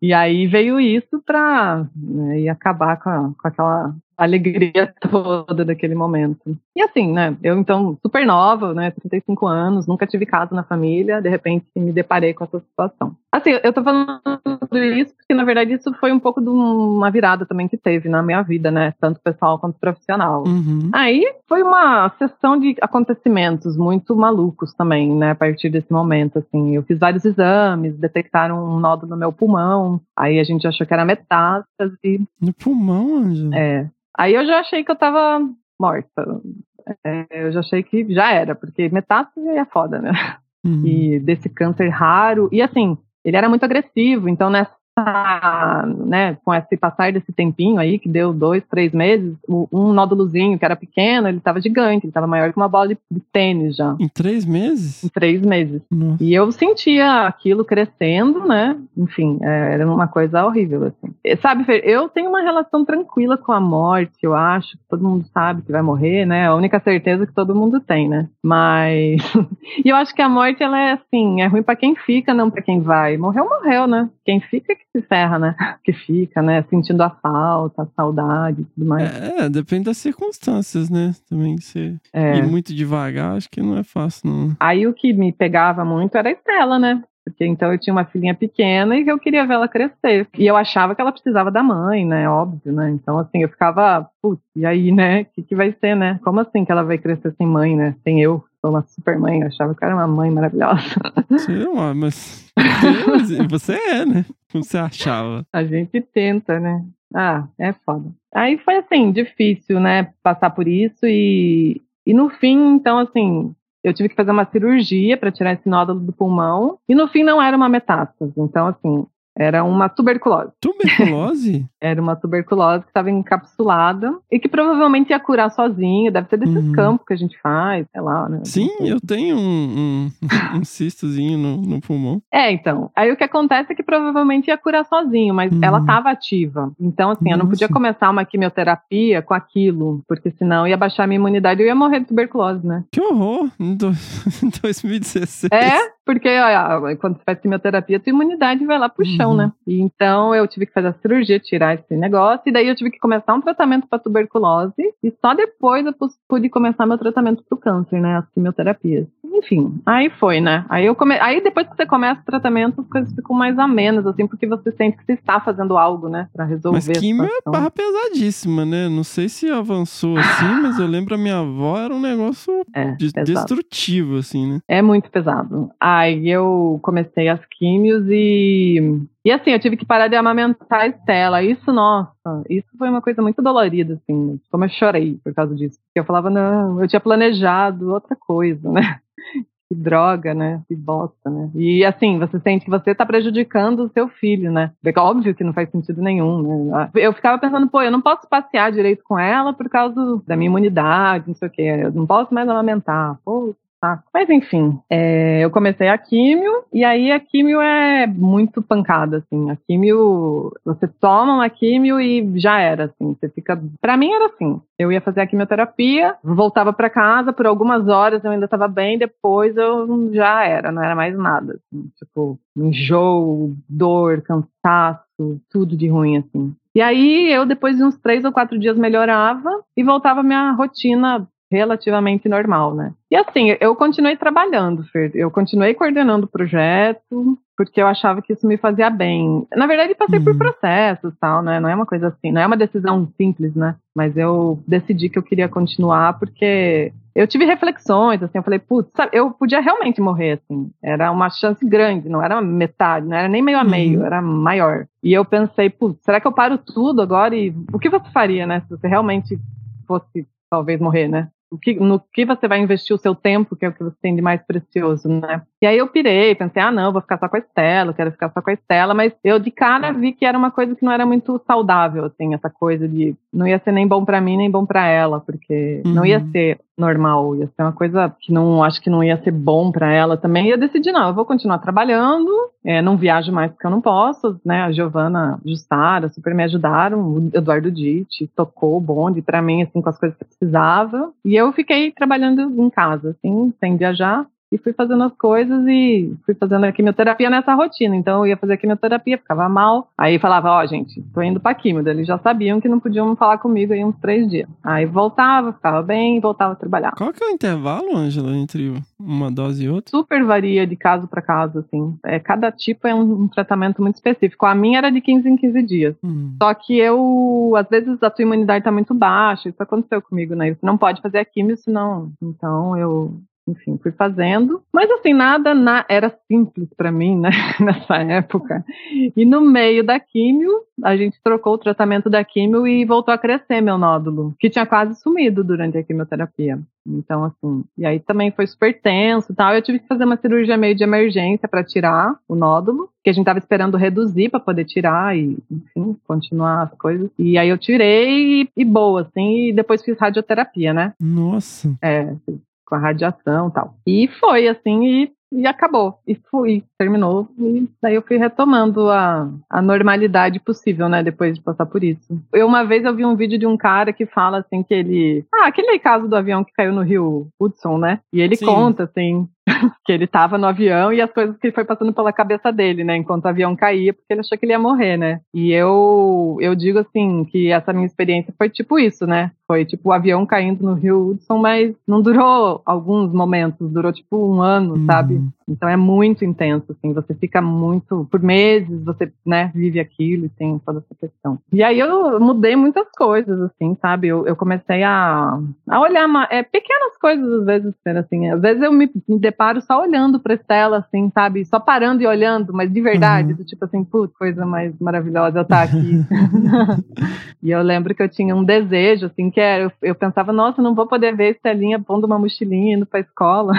E aí veio isso pra né, acabar com, a- com aquela alegria toda daquele momento. E assim, né, eu então, super nova, né, 35 anos, nunca tive casa na família, de repente me deparei com essa situação. Assim, eu tô falando isso porque, na verdade, isso foi um pouco de uma virada também que teve na minha vida, né, tanto pessoal quanto profissional. Uhum. Aí foi uma sessão de acontecimentos muito malucos também, né? A partir desse momento, assim, eu fiz vários exames, detectaram um nódulo no meu pulmão, aí a gente achou que era metástase, No pulmão, Ângela. é. Aí eu já achei que eu tava morta. É, eu já achei que já era, porque metástase é foda, né? Uhum. e desse câncer raro. E assim, ele era muito agressivo, então nessa, né, com esse passar desse tempinho aí, que deu dois, três meses, um nódulozinho que era pequeno, ele tava gigante, ele tava maior que uma bola de, de tênis já. Em três meses? Em três meses. Nossa. E eu sentia aquilo crescendo, né? Enfim, é, era uma coisa horrível, assim. E, Sabe, Fer, eu tenho uma relação tranquila com a morte, eu acho. Todo mundo sabe que vai morrer, né? A única certeza que todo mundo tem, né? Mas. e eu acho que a morte, ela é assim, é ruim pra quem fica, não pra quem vai. Morreu, morreu, né? Quem fica é que se ferra, né? Que fica, né? Sentindo a falta, a saudade e tudo mais. É, depende das circunstâncias, né? Também você É. ir muito devagar, acho que não é fácil, não. Aí o que me pegava muito era a Estela, né? Porque então eu tinha uma filhinha pequena e eu queria ver ela crescer. E eu achava que ela precisava da mãe, né? Óbvio, né? Então, assim, eu ficava, putz, e aí, né? O que, que vai ser, né? Como assim que ela vai crescer sem mãe, né? Sem eu, sou uma super mãe. Eu achava que era uma mãe maravilhosa. Lá, mas. Você é, né? Como você achava. A gente tenta, né? Ah, é foda. Aí foi assim, difícil, né? Passar por isso e, e no fim, então, assim, eu tive que fazer uma cirurgia para tirar esse nódulo do pulmão e no fim não era uma metástase. Então, assim, era uma tuberculose. Tuberculose? Era uma tuberculose que estava encapsulada e que provavelmente ia curar sozinho. Deve ser desses Uhum. campos que a gente faz, sei lá, né? Sim, eu tenho um, um, um cistozinho no, no pulmão. É, então. Aí o que acontece é que provavelmente ia curar sozinho, mas Uhum. ela estava ativa. Então, assim, eu não podia Nossa. começar uma quimioterapia com aquilo, porque senão ia baixar a minha imunidade e eu ia morrer de tuberculose, né? Que horror! Em 2016. É, porque ó, quando você faz quimioterapia, tua imunidade vai lá pro chão, Uhum. né? E então eu tive que fazer a cirurgia, tirar esse negócio, e daí eu tive que começar um tratamento para tuberculose, e só depois eu pude começar meu tratamento pro câncer, né? As quimioterapias. Enfim, aí foi, né? Aí eu come... aí depois que você começa o tratamento, as coisas ficam mais amenas, assim, porque você sente que você está fazendo algo, né? Pra resolver. Mas a químio é barra pesadíssima, né? Não sei se avançou assim, mas eu lembro a minha avó era um negócio É, de- destrutivo, assim, né? É muito pesado. Aí eu comecei as químios e. E assim, eu tive que parar de amamentar a Estela. Isso, nossa, isso foi uma coisa muito dolorida, assim. Como eu chorei por causa disso. Porque eu falava, não, eu tinha planejado outra coisa, né? Que droga, né? Que bosta, né? E assim, você sente que você tá prejudicando o seu filho, né? Óbvio que não faz sentido nenhum, né? Eu ficava pensando, pô, eu não posso passear direito com ela por causa da minha imunidade, não sei o quê. Eu não posso mais amamentar. Pô, Mas enfim, é, eu comecei a químio, e aí a químio é muito pancada, assim. A químio, você toma uma químio e já era, assim. Você fica. Pra mim era assim. Eu ia fazer a quimioterapia, voltava pra casa, por algumas horas eu ainda tava bem, depois eu já era, não era mais nada. Assim, tipo, enjoo, dor, cansaço, tudo de ruim, assim. E aí eu, depois de uns três ou quatro dias, melhorava e voltava à minha rotina relativamente normal, né? E assim, eu continuei trabalhando, Fer. Eu continuei coordenando o projeto, porque eu achava que isso me fazia bem. Na verdade, passei por Uhum. processos tal, né? Não é uma coisa assim, não é uma decisão simples, né? Mas eu decidi que eu queria continuar porque eu tive reflexões, assim, eu falei, putz, eu podia realmente morrer, assim. Era uma chance grande, não era metade, não era nem meio a meio, Uhum. era maior. E eu pensei, putz, será que eu paro tudo agora e o que você faria, né? Se você realmente fosse, talvez, morrer, né? Que, no que você vai investir o seu tempo, que é o que você tem de mais precioso, né? E aí eu pirei, pensei, ah, não, vou ficar só com a Estela, quero ficar só com a Estela, mas eu de cara vi que era uma coisa que não era muito saudável, assim, essa coisa de não ia ser nem bom pra mim, nem bom pra ela, porque não ia Uhum. ser normal, ia ser uma coisa que não acho que não ia ser bom pra ela também. E eu decidi, não, eu vou continuar trabalhando, é, não viajo mais porque eu não posso, né? A Giovana Justara super me ajudaram, o Eduardo Ditti tocou o bonde pra mim, assim, com as coisas que eu precisava. E eu fiquei trabalhando em casa, assim, sem viajar. E fui fazendo as coisas e fui fazendo a quimioterapia nessa rotina. Então eu ia fazer a quimioterapia, ficava mal. Aí falava, ó, gente, tô indo pra quimio. Eles já sabiam que não podiam falar comigo aí uns três dias. Aí voltava, ficava bem, voltava a trabalhar. Qual que é o intervalo, Ângela, entre uma dose e outra? Super varia de caso para caso, assim. É, cada tipo é um, um tratamento muito específico. A minha era de 15 em 15 dias. Hum. Só que eu, às vezes, a tua imunidade tá muito baixa. Isso aconteceu comigo, né? Você não pode fazer a quimio, senão. Então eu. Enfim, fui fazendo. Mas assim, nada na- era simples para mim, né? Nessa época. E no meio da químio, a gente trocou o tratamento da químio e voltou a crescer meu nódulo, que tinha quase sumido durante a quimioterapia. Então, assim, e aí também foi super tenso e tal. Eu tive que fazer uma cirurgia meio de emergência para tirar o nódulo, que a gente tava esperando reduzir para poder tirar e, enfim, continuar as coisas. E aí eu tirei e, e boa, assim, e depois fiz radioterapia, né? Nossa. É, com a radiação e tal. E foi assim, e, e acabou. E fui, terminou. E daí eu fui retomando a, a normalidade possível, né? Depois de passar por isso. Eu, uma vez eu vi um vídeo de um cara que fala assim que ele. Ah, aquele caso do avião que caiu no rio Hudson, né? E ele Sim. conta, assim. Que ele tava no avião e as coisas que foi passando pela cabeça dele, né? Enquanto o avião caía, porque ele achou que ele ia morrer, né? E eu, eu digo assim, que essa minha experiência foi tipo isso, né? Foi tipo o avião caindo no Rio Hudson, mas não durou alguns momentos, durou tipo um ano, sabe? Então é muito intenso, assim, você fica muito, por meses, você, né, vive aquilo e tem toda essa questão. E aí eu mudei muitas coisas, assim, sabe? Eu, eu comecei a, a olhar é, pequenas coisas, às vezes, assim, às vezes eu me, me deparo só olhando pra Estela, assim, sabe? Só parando e olhando, mas de verdade, Uhum. do tipo assim, putz, coisa mais maravilhosa eu estar aqui. e eu lembro que eu tinha um desejo, assim, que era, eu, eu pensava, nossa, não vou poder ver Estelinha pondo uma mochilinha indo pra escola.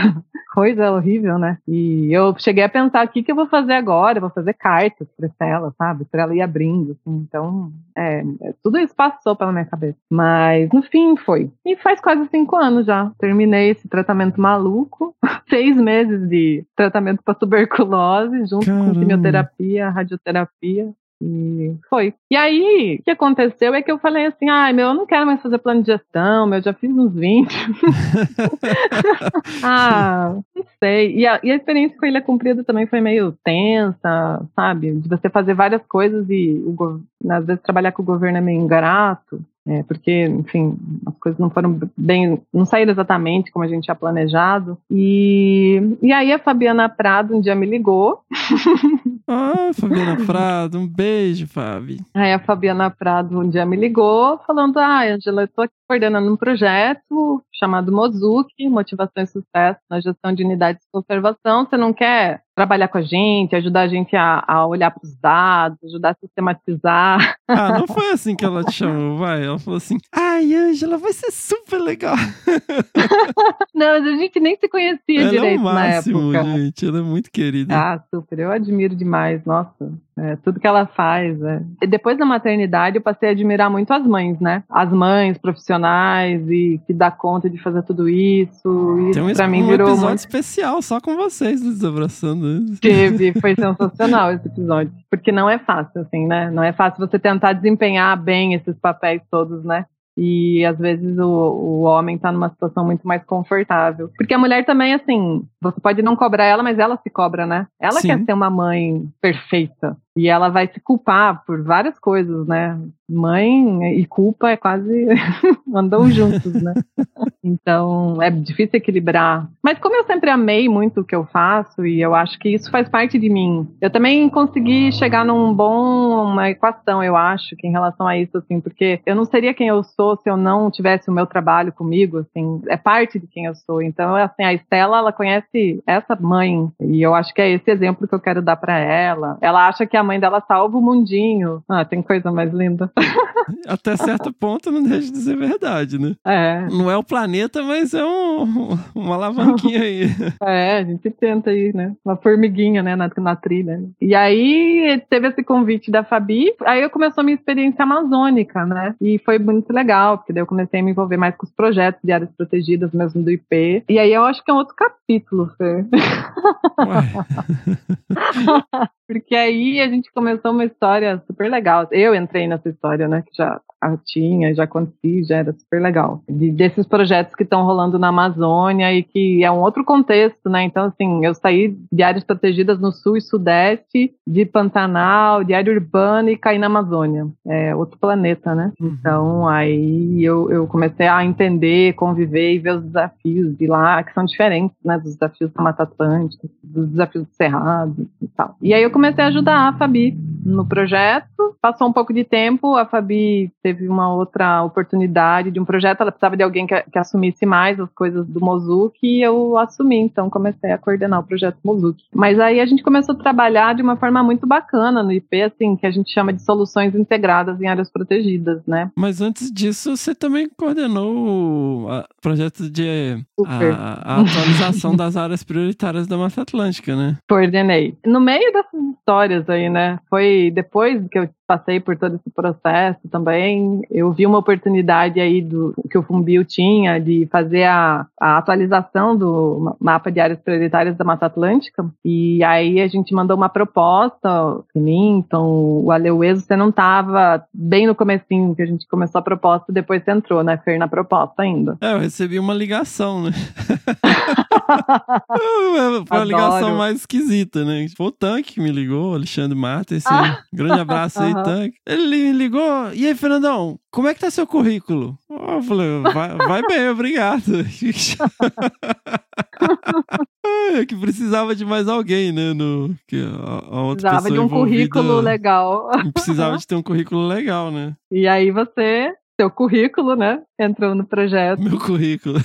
Coisa horrível, né? E eu cheguei a pensar, o que, que eu vou fazer agora? Eu vou fazer cartas pra Estela, sabe? Pra ela ir abrindo, assim. Então, é, é, tudo isso passou pela minha cabeça. Mas, no fim, foi. E faz quase cinco anos já. Terminei esse tratamento maluco. Seis meses de tratamento pra tuberculose, junto Caramba. com quimioterapia, radioterapia. E foi. E aí, o que aconteceu é que eu falei assim: ai, meu, eu não quero mais fazer plano de gestão, meu, eu já fiz uns 20. ah, não sei. E a, e a experiência com Ilha Cumprida também foi meio tensa, sabe? De você fazer várias coisas e o às vezes trabalhar com o governo é meio ingrato. É, porque, enfim, as coisas não foram bem, não saíram exatamente como a gente tinha planejado. E, e aí a Fabiana Prado um dia me ligou Ah, Fabiana Prado, um beijo, Fabi. Aí a Fabiana Prado um dia me ligou falando: Ah, Angela, eu tô aqui coordenando um projeto chamado Mozuki, Motivação e Sucesso na Gestão de Unidades de Conservação. Você não quer trabalhar com a gente, ajudar a gente a, a olhar para os dados, ajudar a sistematizar? Ah, não foi assim que ela te chamou, vai. Ela falou assim: Ai, Ângela, vai ser super legal. não, mas a gente nem se conhecia ela é direito o na máximo, época. gente. Ela é muito querida. Ah, super. Eu admiro demais. Nossa, é, tudo que ela faz. é. E depois da maternidade, eu passei a admirar muito as mães, né? As mães profissionais e que dá conta de fazer tudo isso. Tem Isso um, pra mim um virou episódio muito especial só com vocês desabraçando. Teve, foi sensacional esse episódio. Porque não é fácil, assim, né? Não é fácil você tentar desempenhar bem esses papéis todos, né? E às vezes o, o homem tá numa situação muito mais confortável. Porque a mulher também, assim, você pode não cobrar ela, mas ela se cobra, né? Ela Sim. quer ser uma mãe perfeita. E ela vai se culpar por várias coisas, né? Mãe e culpa é quase andam juntos, né? Então é difícil equilibrar. Mas como eu sempre amei muito o que eu faço e eu acho que isso faz parte de mim, eu também consegui chegar num bom uma equação, eu acho, que em relação a isso, assim, porque eu não seria quem eu sou se eu não tivesse o meu trabalho comigo, assim, é parte de quem eu sou. Então, assim, a Estela, ela conhece essa mãe e eu acho que é esse exemplo que eu quero dar para ela. Ela acha que a mãe dela salva o mundinho. Ah, tem coisa mais linda. Até certo ponto não deixa de ser verdade, né? É. Não é o planeta, mas é um, uma alavanquinha aí. É, a gente tenta aí, né? Uma formiguinha, né, na, na trilha. E aí teve esse convite da Fabi, aí eu começou a minha experiência amazônica, né? E foi muito legal, porque daí eu comecei a me envolver mais com os projetos de áreas protegidas mesmo do IP. E aí eu acho que é um outro capítulo, Fê. Porque aí a gente começou uma história super legal. Eu entrei nessa história, né? Que já a tinha, já aconteci, já era super legal. De, desses projetos que estão rolando na Amazônia e que é um outro contexto, né? Então, assim, eu saí de áreas protegidas no sul e sudeste, de Pantanal, de área urbana e caí na Amazônia. É outro planeta, né? Então, aí eu, eu comecei a entender, conviver e ver os desafios de lá, que são diferentes, né? Dos desafios da Mata Atlântica, dos desafios do Cerrado e tal. E aí eu comecei a ajudar a Fabi no projeto. Passou um pouco de tempo, a Fabi teve uma outra oportunidade de um projeto, ela precisava de alguém que, que assumisse mais as coisas do Mozuki e eu assumi, então comecei a coordenar o projeto Mozuki. Mas aí a gente começou a trabalhar de uma forma muito bacana no IP, assim, que a gente chama de soluções integradas em áreas protegidas, né? Mas antes disso, você também coordenou o projeto de a, a atualização das áreas prioritárias da Mata Atlântica, né? Coordenei. No meio dessas histórias aí, né? Foi depois que eu passei por todo esse processo também, eu vi uma oportunidade aí do que o Fumbio tinha de fazer a, a atualização do ma- mapa de áreas prioritárias da Mata Atlântica. E aí a gente mandou uma proposta, então o Aleueso, você não estava bem no comecinho que a gente começou a proposta, depois você entrou, né, Fer, na proposta ainda. É, eu recebi uma ligação, né? Foi a ligação mais esquisita, né? Foi o Tanque que me ligou, Alexandre Martins. Ah. Grande abraço aí, Aham. Tanque. Ele me ligou. E aí, Fernandão, como é que tá seu currículo? Eu falei, vai, vai bem, obrigado. É que precisava de mais alguém, né? No, que a, a outra Precisava de um currículo legal. Precisava de ter um currículo legal, né? E aí você, seu currículo, né, entrou no projeto. Meu currículo.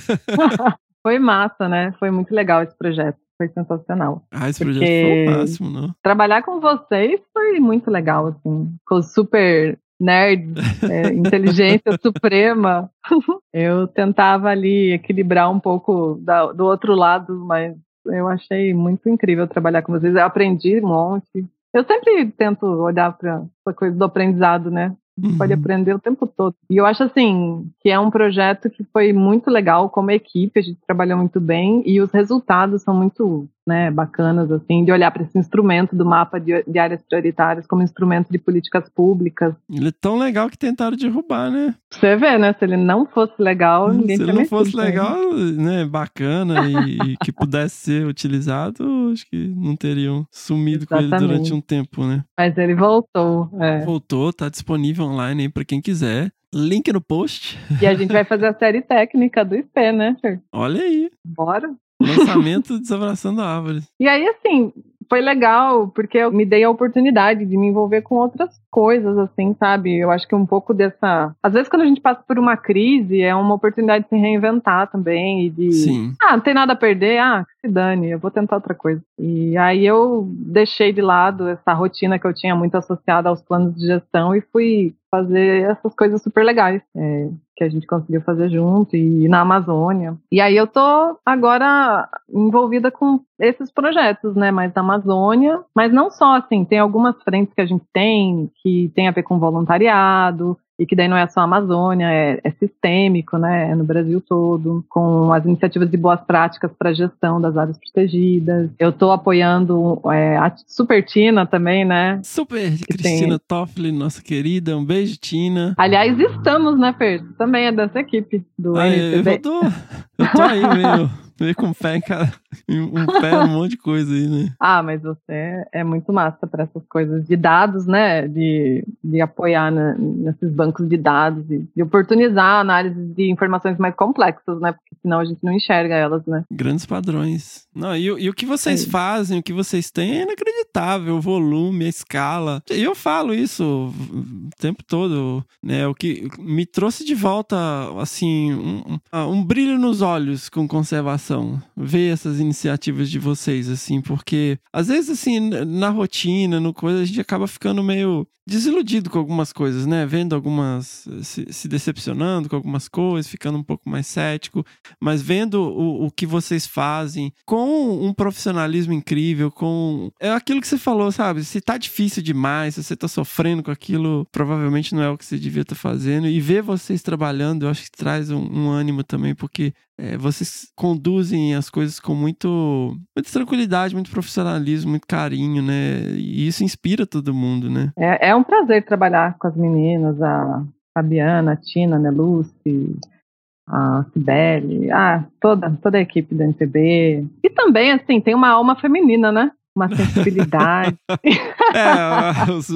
Foi massa, né? Foi muito legal esse projeto. Foi sensacional. Ah, esse projeto foi o máximo, não? Trabalhar com vocês foi muito legal, assim. Os super nerds, é, inteligência suprema. Eu tentava ali equilibrar um pouco da- do outro lado, mas eu achei muito incrível trabalhar com vocês. Eu aprendi um monte. Eu sempre tento olhar para essa coisa do aprendizado, né? Pode Uhum. aprender o tempo todo. E eu acho assim que é um projeto que foi muito legal como equipe, a gente trabalhou muito bem e os resultados são muito né, bacanas assim de olhar para esse instrumento do mapa de, de áreas prioritárias como instrumento de políticas públicas. Ele é tão legal que tentaram derrubar, né? Você vê, né? Se ele não fosse legal, ninguém Se ele não fosse legal, né, bacana e, e que pudesse ser utilizado, acho que não teriam sumido com ele durante Exatamente. um tempo, né? Mas ele voltou. é. Voltou, tá disponível online aí pra quem quiser. Link no post. E a gente vai fazer a série técnica do IP, né? Olha aí. Bora. Lançamento Desabraçando Árvores. E aí, assim, foi legal, porque eu me dei a oportunidade de me envolver com outras coisas, assim, sabe? Eu acho que um pouco dessa. Às vezes, quando a gente passa por uma crise, é uma oportunidade de se reinventar também e de. Sim. Ah, não tem nada a perder, ah, que se dane, eu vou tentar outra coisa. E aí eu deixei de lado essa rotina que eu tinha muito associada aos planos de gestão e fui fazer essas coisas super legais é, que a gente conseguiu fazer junto e na Amazônia. E aí eu tô agora envolvida com esses projetos, né, mais da Amazônia, mas não só assim, tem algumas frentes que a gente tem que tem a ver com voluntariado, e que daí não é só a Amazônia, é, é sistêmico, né? É no Brasil todo, com as iniciativas de boas práticas para a gestão das áreas protegidas. Eu estou apoiando é, a Super Tina também, né? Super Que Cristina Toffoli, nossa querida. Um beijo, Tina. Aliás, estamos, né, Fer? Também é dessa equipe do Ah, eu, tô, eu tô aí meio, Veio com um pé em cada. Um pé, um monte de coisa aí, né? Ah, mas você é muito massa para essas coisas de dados, né? De, de apoiar na- nesses bancos de dados e de oportunizar a análise de informações mais complexas, né? Porque senão a gente não enxerga elas, né? Grandes padrões. Não, e, o- e o que vocês É. fazem, o que vocês têm é inacreditável. O volume, a escala. E eu falo isso o tempo todo, né? O que me trouxe de volta, assim, um, um- ah, brilho nos olhos com conservação. Ver essas iniciativas de vocês, assim, porque às vezes, assim, na rotina, no coisa, a gente acaba ficando meio desiludido com algumas coisas, né? Vendo algumas. se, se decepcionando com algumas coisas, ficando um pouco mais cético mas vendo o, o que vocês fazem com um profissionalismo incrível, com. É aquilo que você falou, sabe? Se tá difícil demais, se você tá sofrendo com aquilo, provavelmente não é o que você devia estar fazendo. E ver vocês trabalhando, eu acho que traz um, um ânimo também, porque é, vocês conduzem as coisas com muito, muita tranquilidade, muito profissionalismo, muito carinho, né? E isso inspira todo mundo, né? É, é um prazer trabalhar com as meninas, a Fabiana, a Tina, a Neluce, a Cibele, ah, toda, toda a equipe da MPB. E também, assim, tem uma alma feminina, né? Uma sensibilidade. É, os,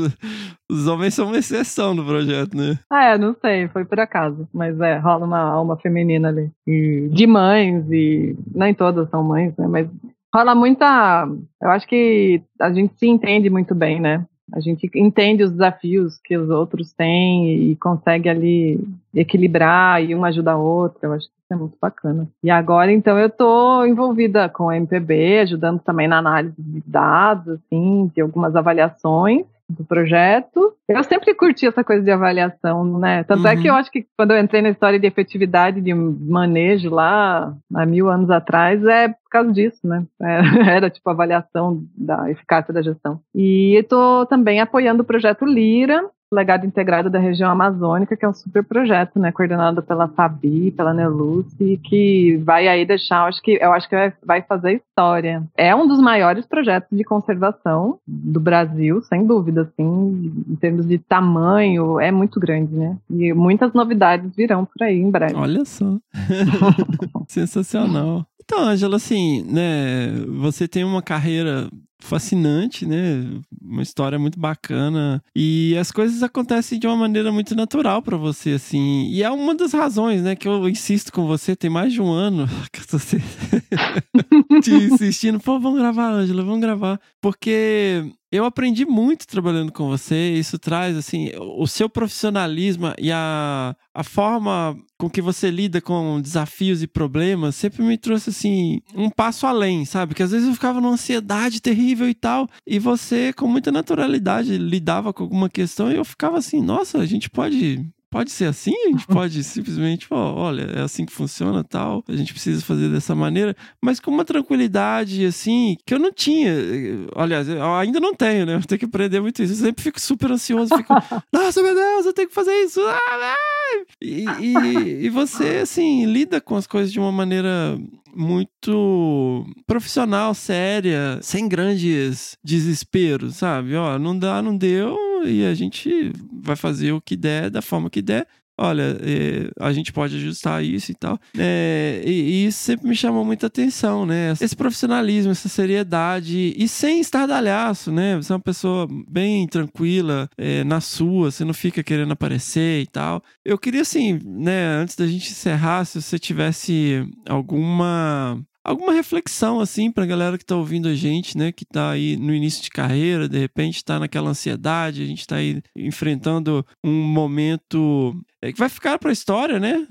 os homens são uma exceção no projeto, né? ah, é, não sei, foi por acaso. Mas é, rola uma alma feminina ali. E de mães, e nem todas são mães, né? Mas rola muita. Eu acho que a gente se entende muito bem, né? A gente entende os desafios que os outros têm e consegue ali equilibrar e um ajuda a outra. Eu acho que isso é muito bacana. E agora, então, eu estou envolvida com a MPB, ajudando também na análise de dados, assim, de algumas avaliações do projeto. Eu sempre curti essa coisa de avaliação, né? Tanto é Uhum. que eu acho que quando eu entrei na história de efetividade de manejo lá, há mil anos atrás, é por causa disso, né? É, Era tipo avaliação da eficácia da gestão. E estou também apoiando o projeto Lira, Legado Integrado da Região Amazônica, que é um super projeto, né, coordenado pela Fabi, pela Neluce, que vai aí deixar, acho que eu acho que vai, fazer história. É um dos maiores projetos de conservação do Brasil, sem dúvida, assim, em termos de tamanho, é muito grande, né? E muitas novidades virão por aí em breve. Olha só. Sensacional. Então, Ângela, assim, né, você tem uma carreira fascinante, né? Uma história muito bacana e as coisas acontecem de uma maneira muito natural pra você, assim. E é uma das razões, né, que eu insisto com você, tem mais de um ano que eu tô se- te insistindo, pô, vamos gravar, Ângela, vamos gravar, porque eu aprendi muito trabalhando com você. Isso traz, assim, o seu profissionalismo e a, a forma com que você lida com desafios e problemas sempre me trouxe, assim, um passo além, sabe? Que às vezes eu ficava numa ansiedade terrível e tal, e você, com muita naturalidade, lidava com alguma questão e eu ficava assim, nossa, a gente pode. Pode ser assim? A gente pode simplesmente, ó, olha, é assim que funciona tal, a gente precisa fazer dessa maneira, mas com uma tranquilidade, assim, que eu não tinha. eh, Aliás, eu ainda não tenho, né? Eu tenho que aprender muito isso. Eu sempre fico super ansioso, fico, nossa, meu Deus, eu tenho que fazer isso. Ah, ai! E, e, e você, assim, lida com as coisas de uma maneira muito profissional, séria, sem grandes desesperos, sabe? Ó, não dá, não deu, e a gente vai fazer o que der, da forma que der. Olha, é, a gente pode ajustar isso e tal. É, e, e isso sempre me chamou muita atenção, né? Esse profissionalismo, essa seriedade e sem estardalhaço, né? Você é uma pessoa bem tranquila, é, na sua, você não fica querendo aparecer e tal. Eu queria, assim, né, antes da gente encerrar, se você tivesse alguma alguma reflexão assim pra galera que tá ouvindo a gente, né, que tá aí no início de carreira, de repente tá naquela ansiedade, a gente tá aí enfrentando um momento é, que vai ficar pra história, né?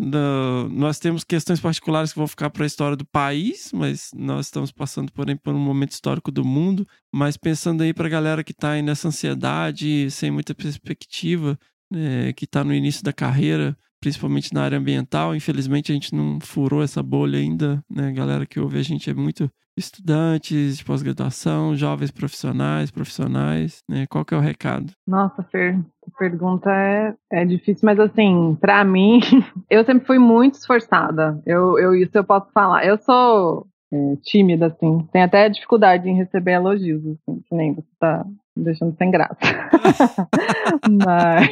Nós temos questões particulares que vão ficar pra história do país, mas nós estamos passando porém por um momento histórico do mundo, mas pensando aí pra galera que tá aí nessa ansiedade, sem muita perspectiva, né, que tá no início da carreira, principalmente na área ambiental. Infelizmente a gente não furou essa bolha ainda, né? A galera que ouve a gente é muito estudantes de pós-graduação, jovens profissionais, profissionais, né? Qual que é o recado? Nossa, Fer, essa pergunta é, é difícil, mas assim, pra mim, eu sempre fui muito esforçada. Eu, eu, isso eu posso falar. Eu sou é, tímida, assim, tenho até dificuldade em receber elogios, assim, que nem você tá deixando sem graça. mas,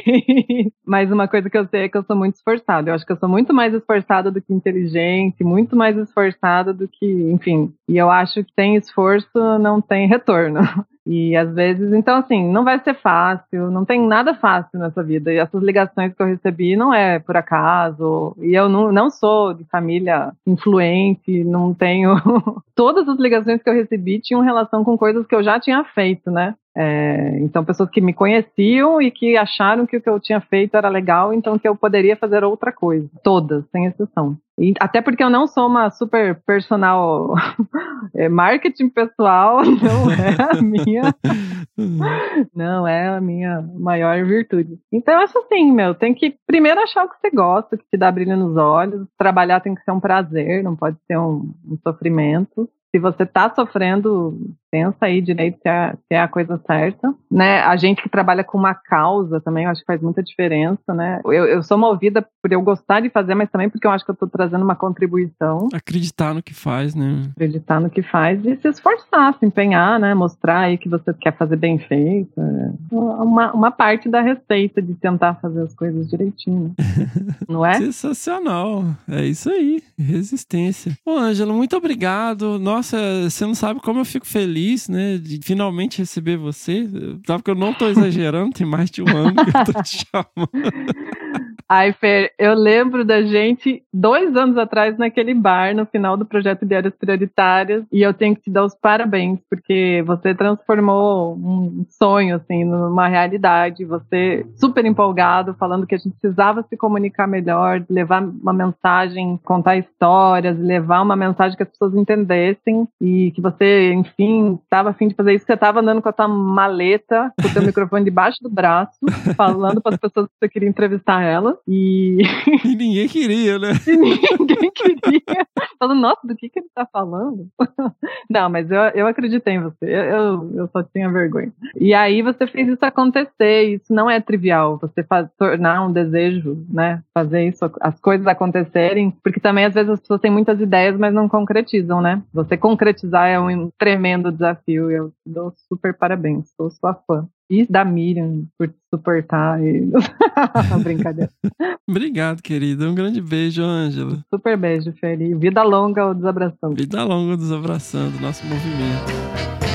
mas uma coisa que eu sei é que eu sou muito esforçada. Eu acho que eu sou muito mais esforçada do que inteligente, muito mais esforçada do que, enfim. E eu acho que sem esforço não tem retorno. E às vezes, então assim, não vai ser fácil, não tem nada fácil nessa vida. E essas ligações que eu recebi não é por acaso. E eu não, não sou de família influente, não tenho. Todas as ligações que eu recebi tinham relação com coisas que eu já tinha feito, né? É, então, pessoas que me conheciam e que acharam que o que eu tinha feito era legal, então que eu poderia fazer outra coisa. Todas, sem exceção. E até porque eu não sou uma super personal é, marketing pessoal, não é a minha. não é a minha maior virtude. Então, acho assim, meu, tem que primeiro achar o que você gosta, que te dá brilho nos olhos. Trabalhar tem que ser um prazer, não pode ser um, um sofrimento se você está sofrendo, pensa aí direito se é, se é, a coisa certa. Né? A gente que trabalha com uma causa também, eu acho que faz muita diferença. Né? Eu, eu sou movida por eu gostar de fazer, mas também porque eu acho que eu estou trazendo uma contribuição. Acreditar no que faz, né? Acreditar no que faz e se esforçar, se empenhar, né? Mostrar aí que você quer fazer bem feito. É uma, uma parte da receita de tentar fazer as coisas direitinho. Não é? Sensacional. É isso aí. Resistência. Bom, Ângela, muito obrigado. Nossa, você não sabe como eu fico feliz, né? De finalmente receber você. Sabe que eu não tô exagerando, tem mais de um ano que eu tô te chamando. Ai, Fer, eu lembro da gente dois anos atrás naquele bar, no final do projeto de áreas prioritárias, e eu tenho que te dar os parabéns, porque você transformou um sonho, assim, numa realidade. Você super empolgado, falando que a gente precisava se comunicar melhor, levar uma mensagem, contar histórias, levar uma mensagem que as pessoas entendessem, e que você, enfim, estava afim de fazer isso. Você estava andando com a tua maleta, com o teu microfone debaixo do braço, falando para as pessoas que você queria entrevistar elas. E... e ninguém queria, né? E ninguém queria. Falando, nossa, do que, que ele tá falando? Não, mas eu, eu acreditei em você. Eu, eu só tinha vergonha. E aí você fez isso acontecer. Isso não é trivial. Você faz, tornar um desejo, né? Fazer isso, as coisas acontecerem. Porque também, às vezes, as pessoas têm muitas ideias, mas não concretizam, né? Você concretizar é um tremendo desafio. Eu te dou super parabéns. Sou sua fã. E da Miriam por suportar. E... Brincadeira. Obrigado, querida. Um grande beijo, Ângela. Super beijo, Feli. Vida longa ou desabraçando. Vida longa desabraçando nosso movimento.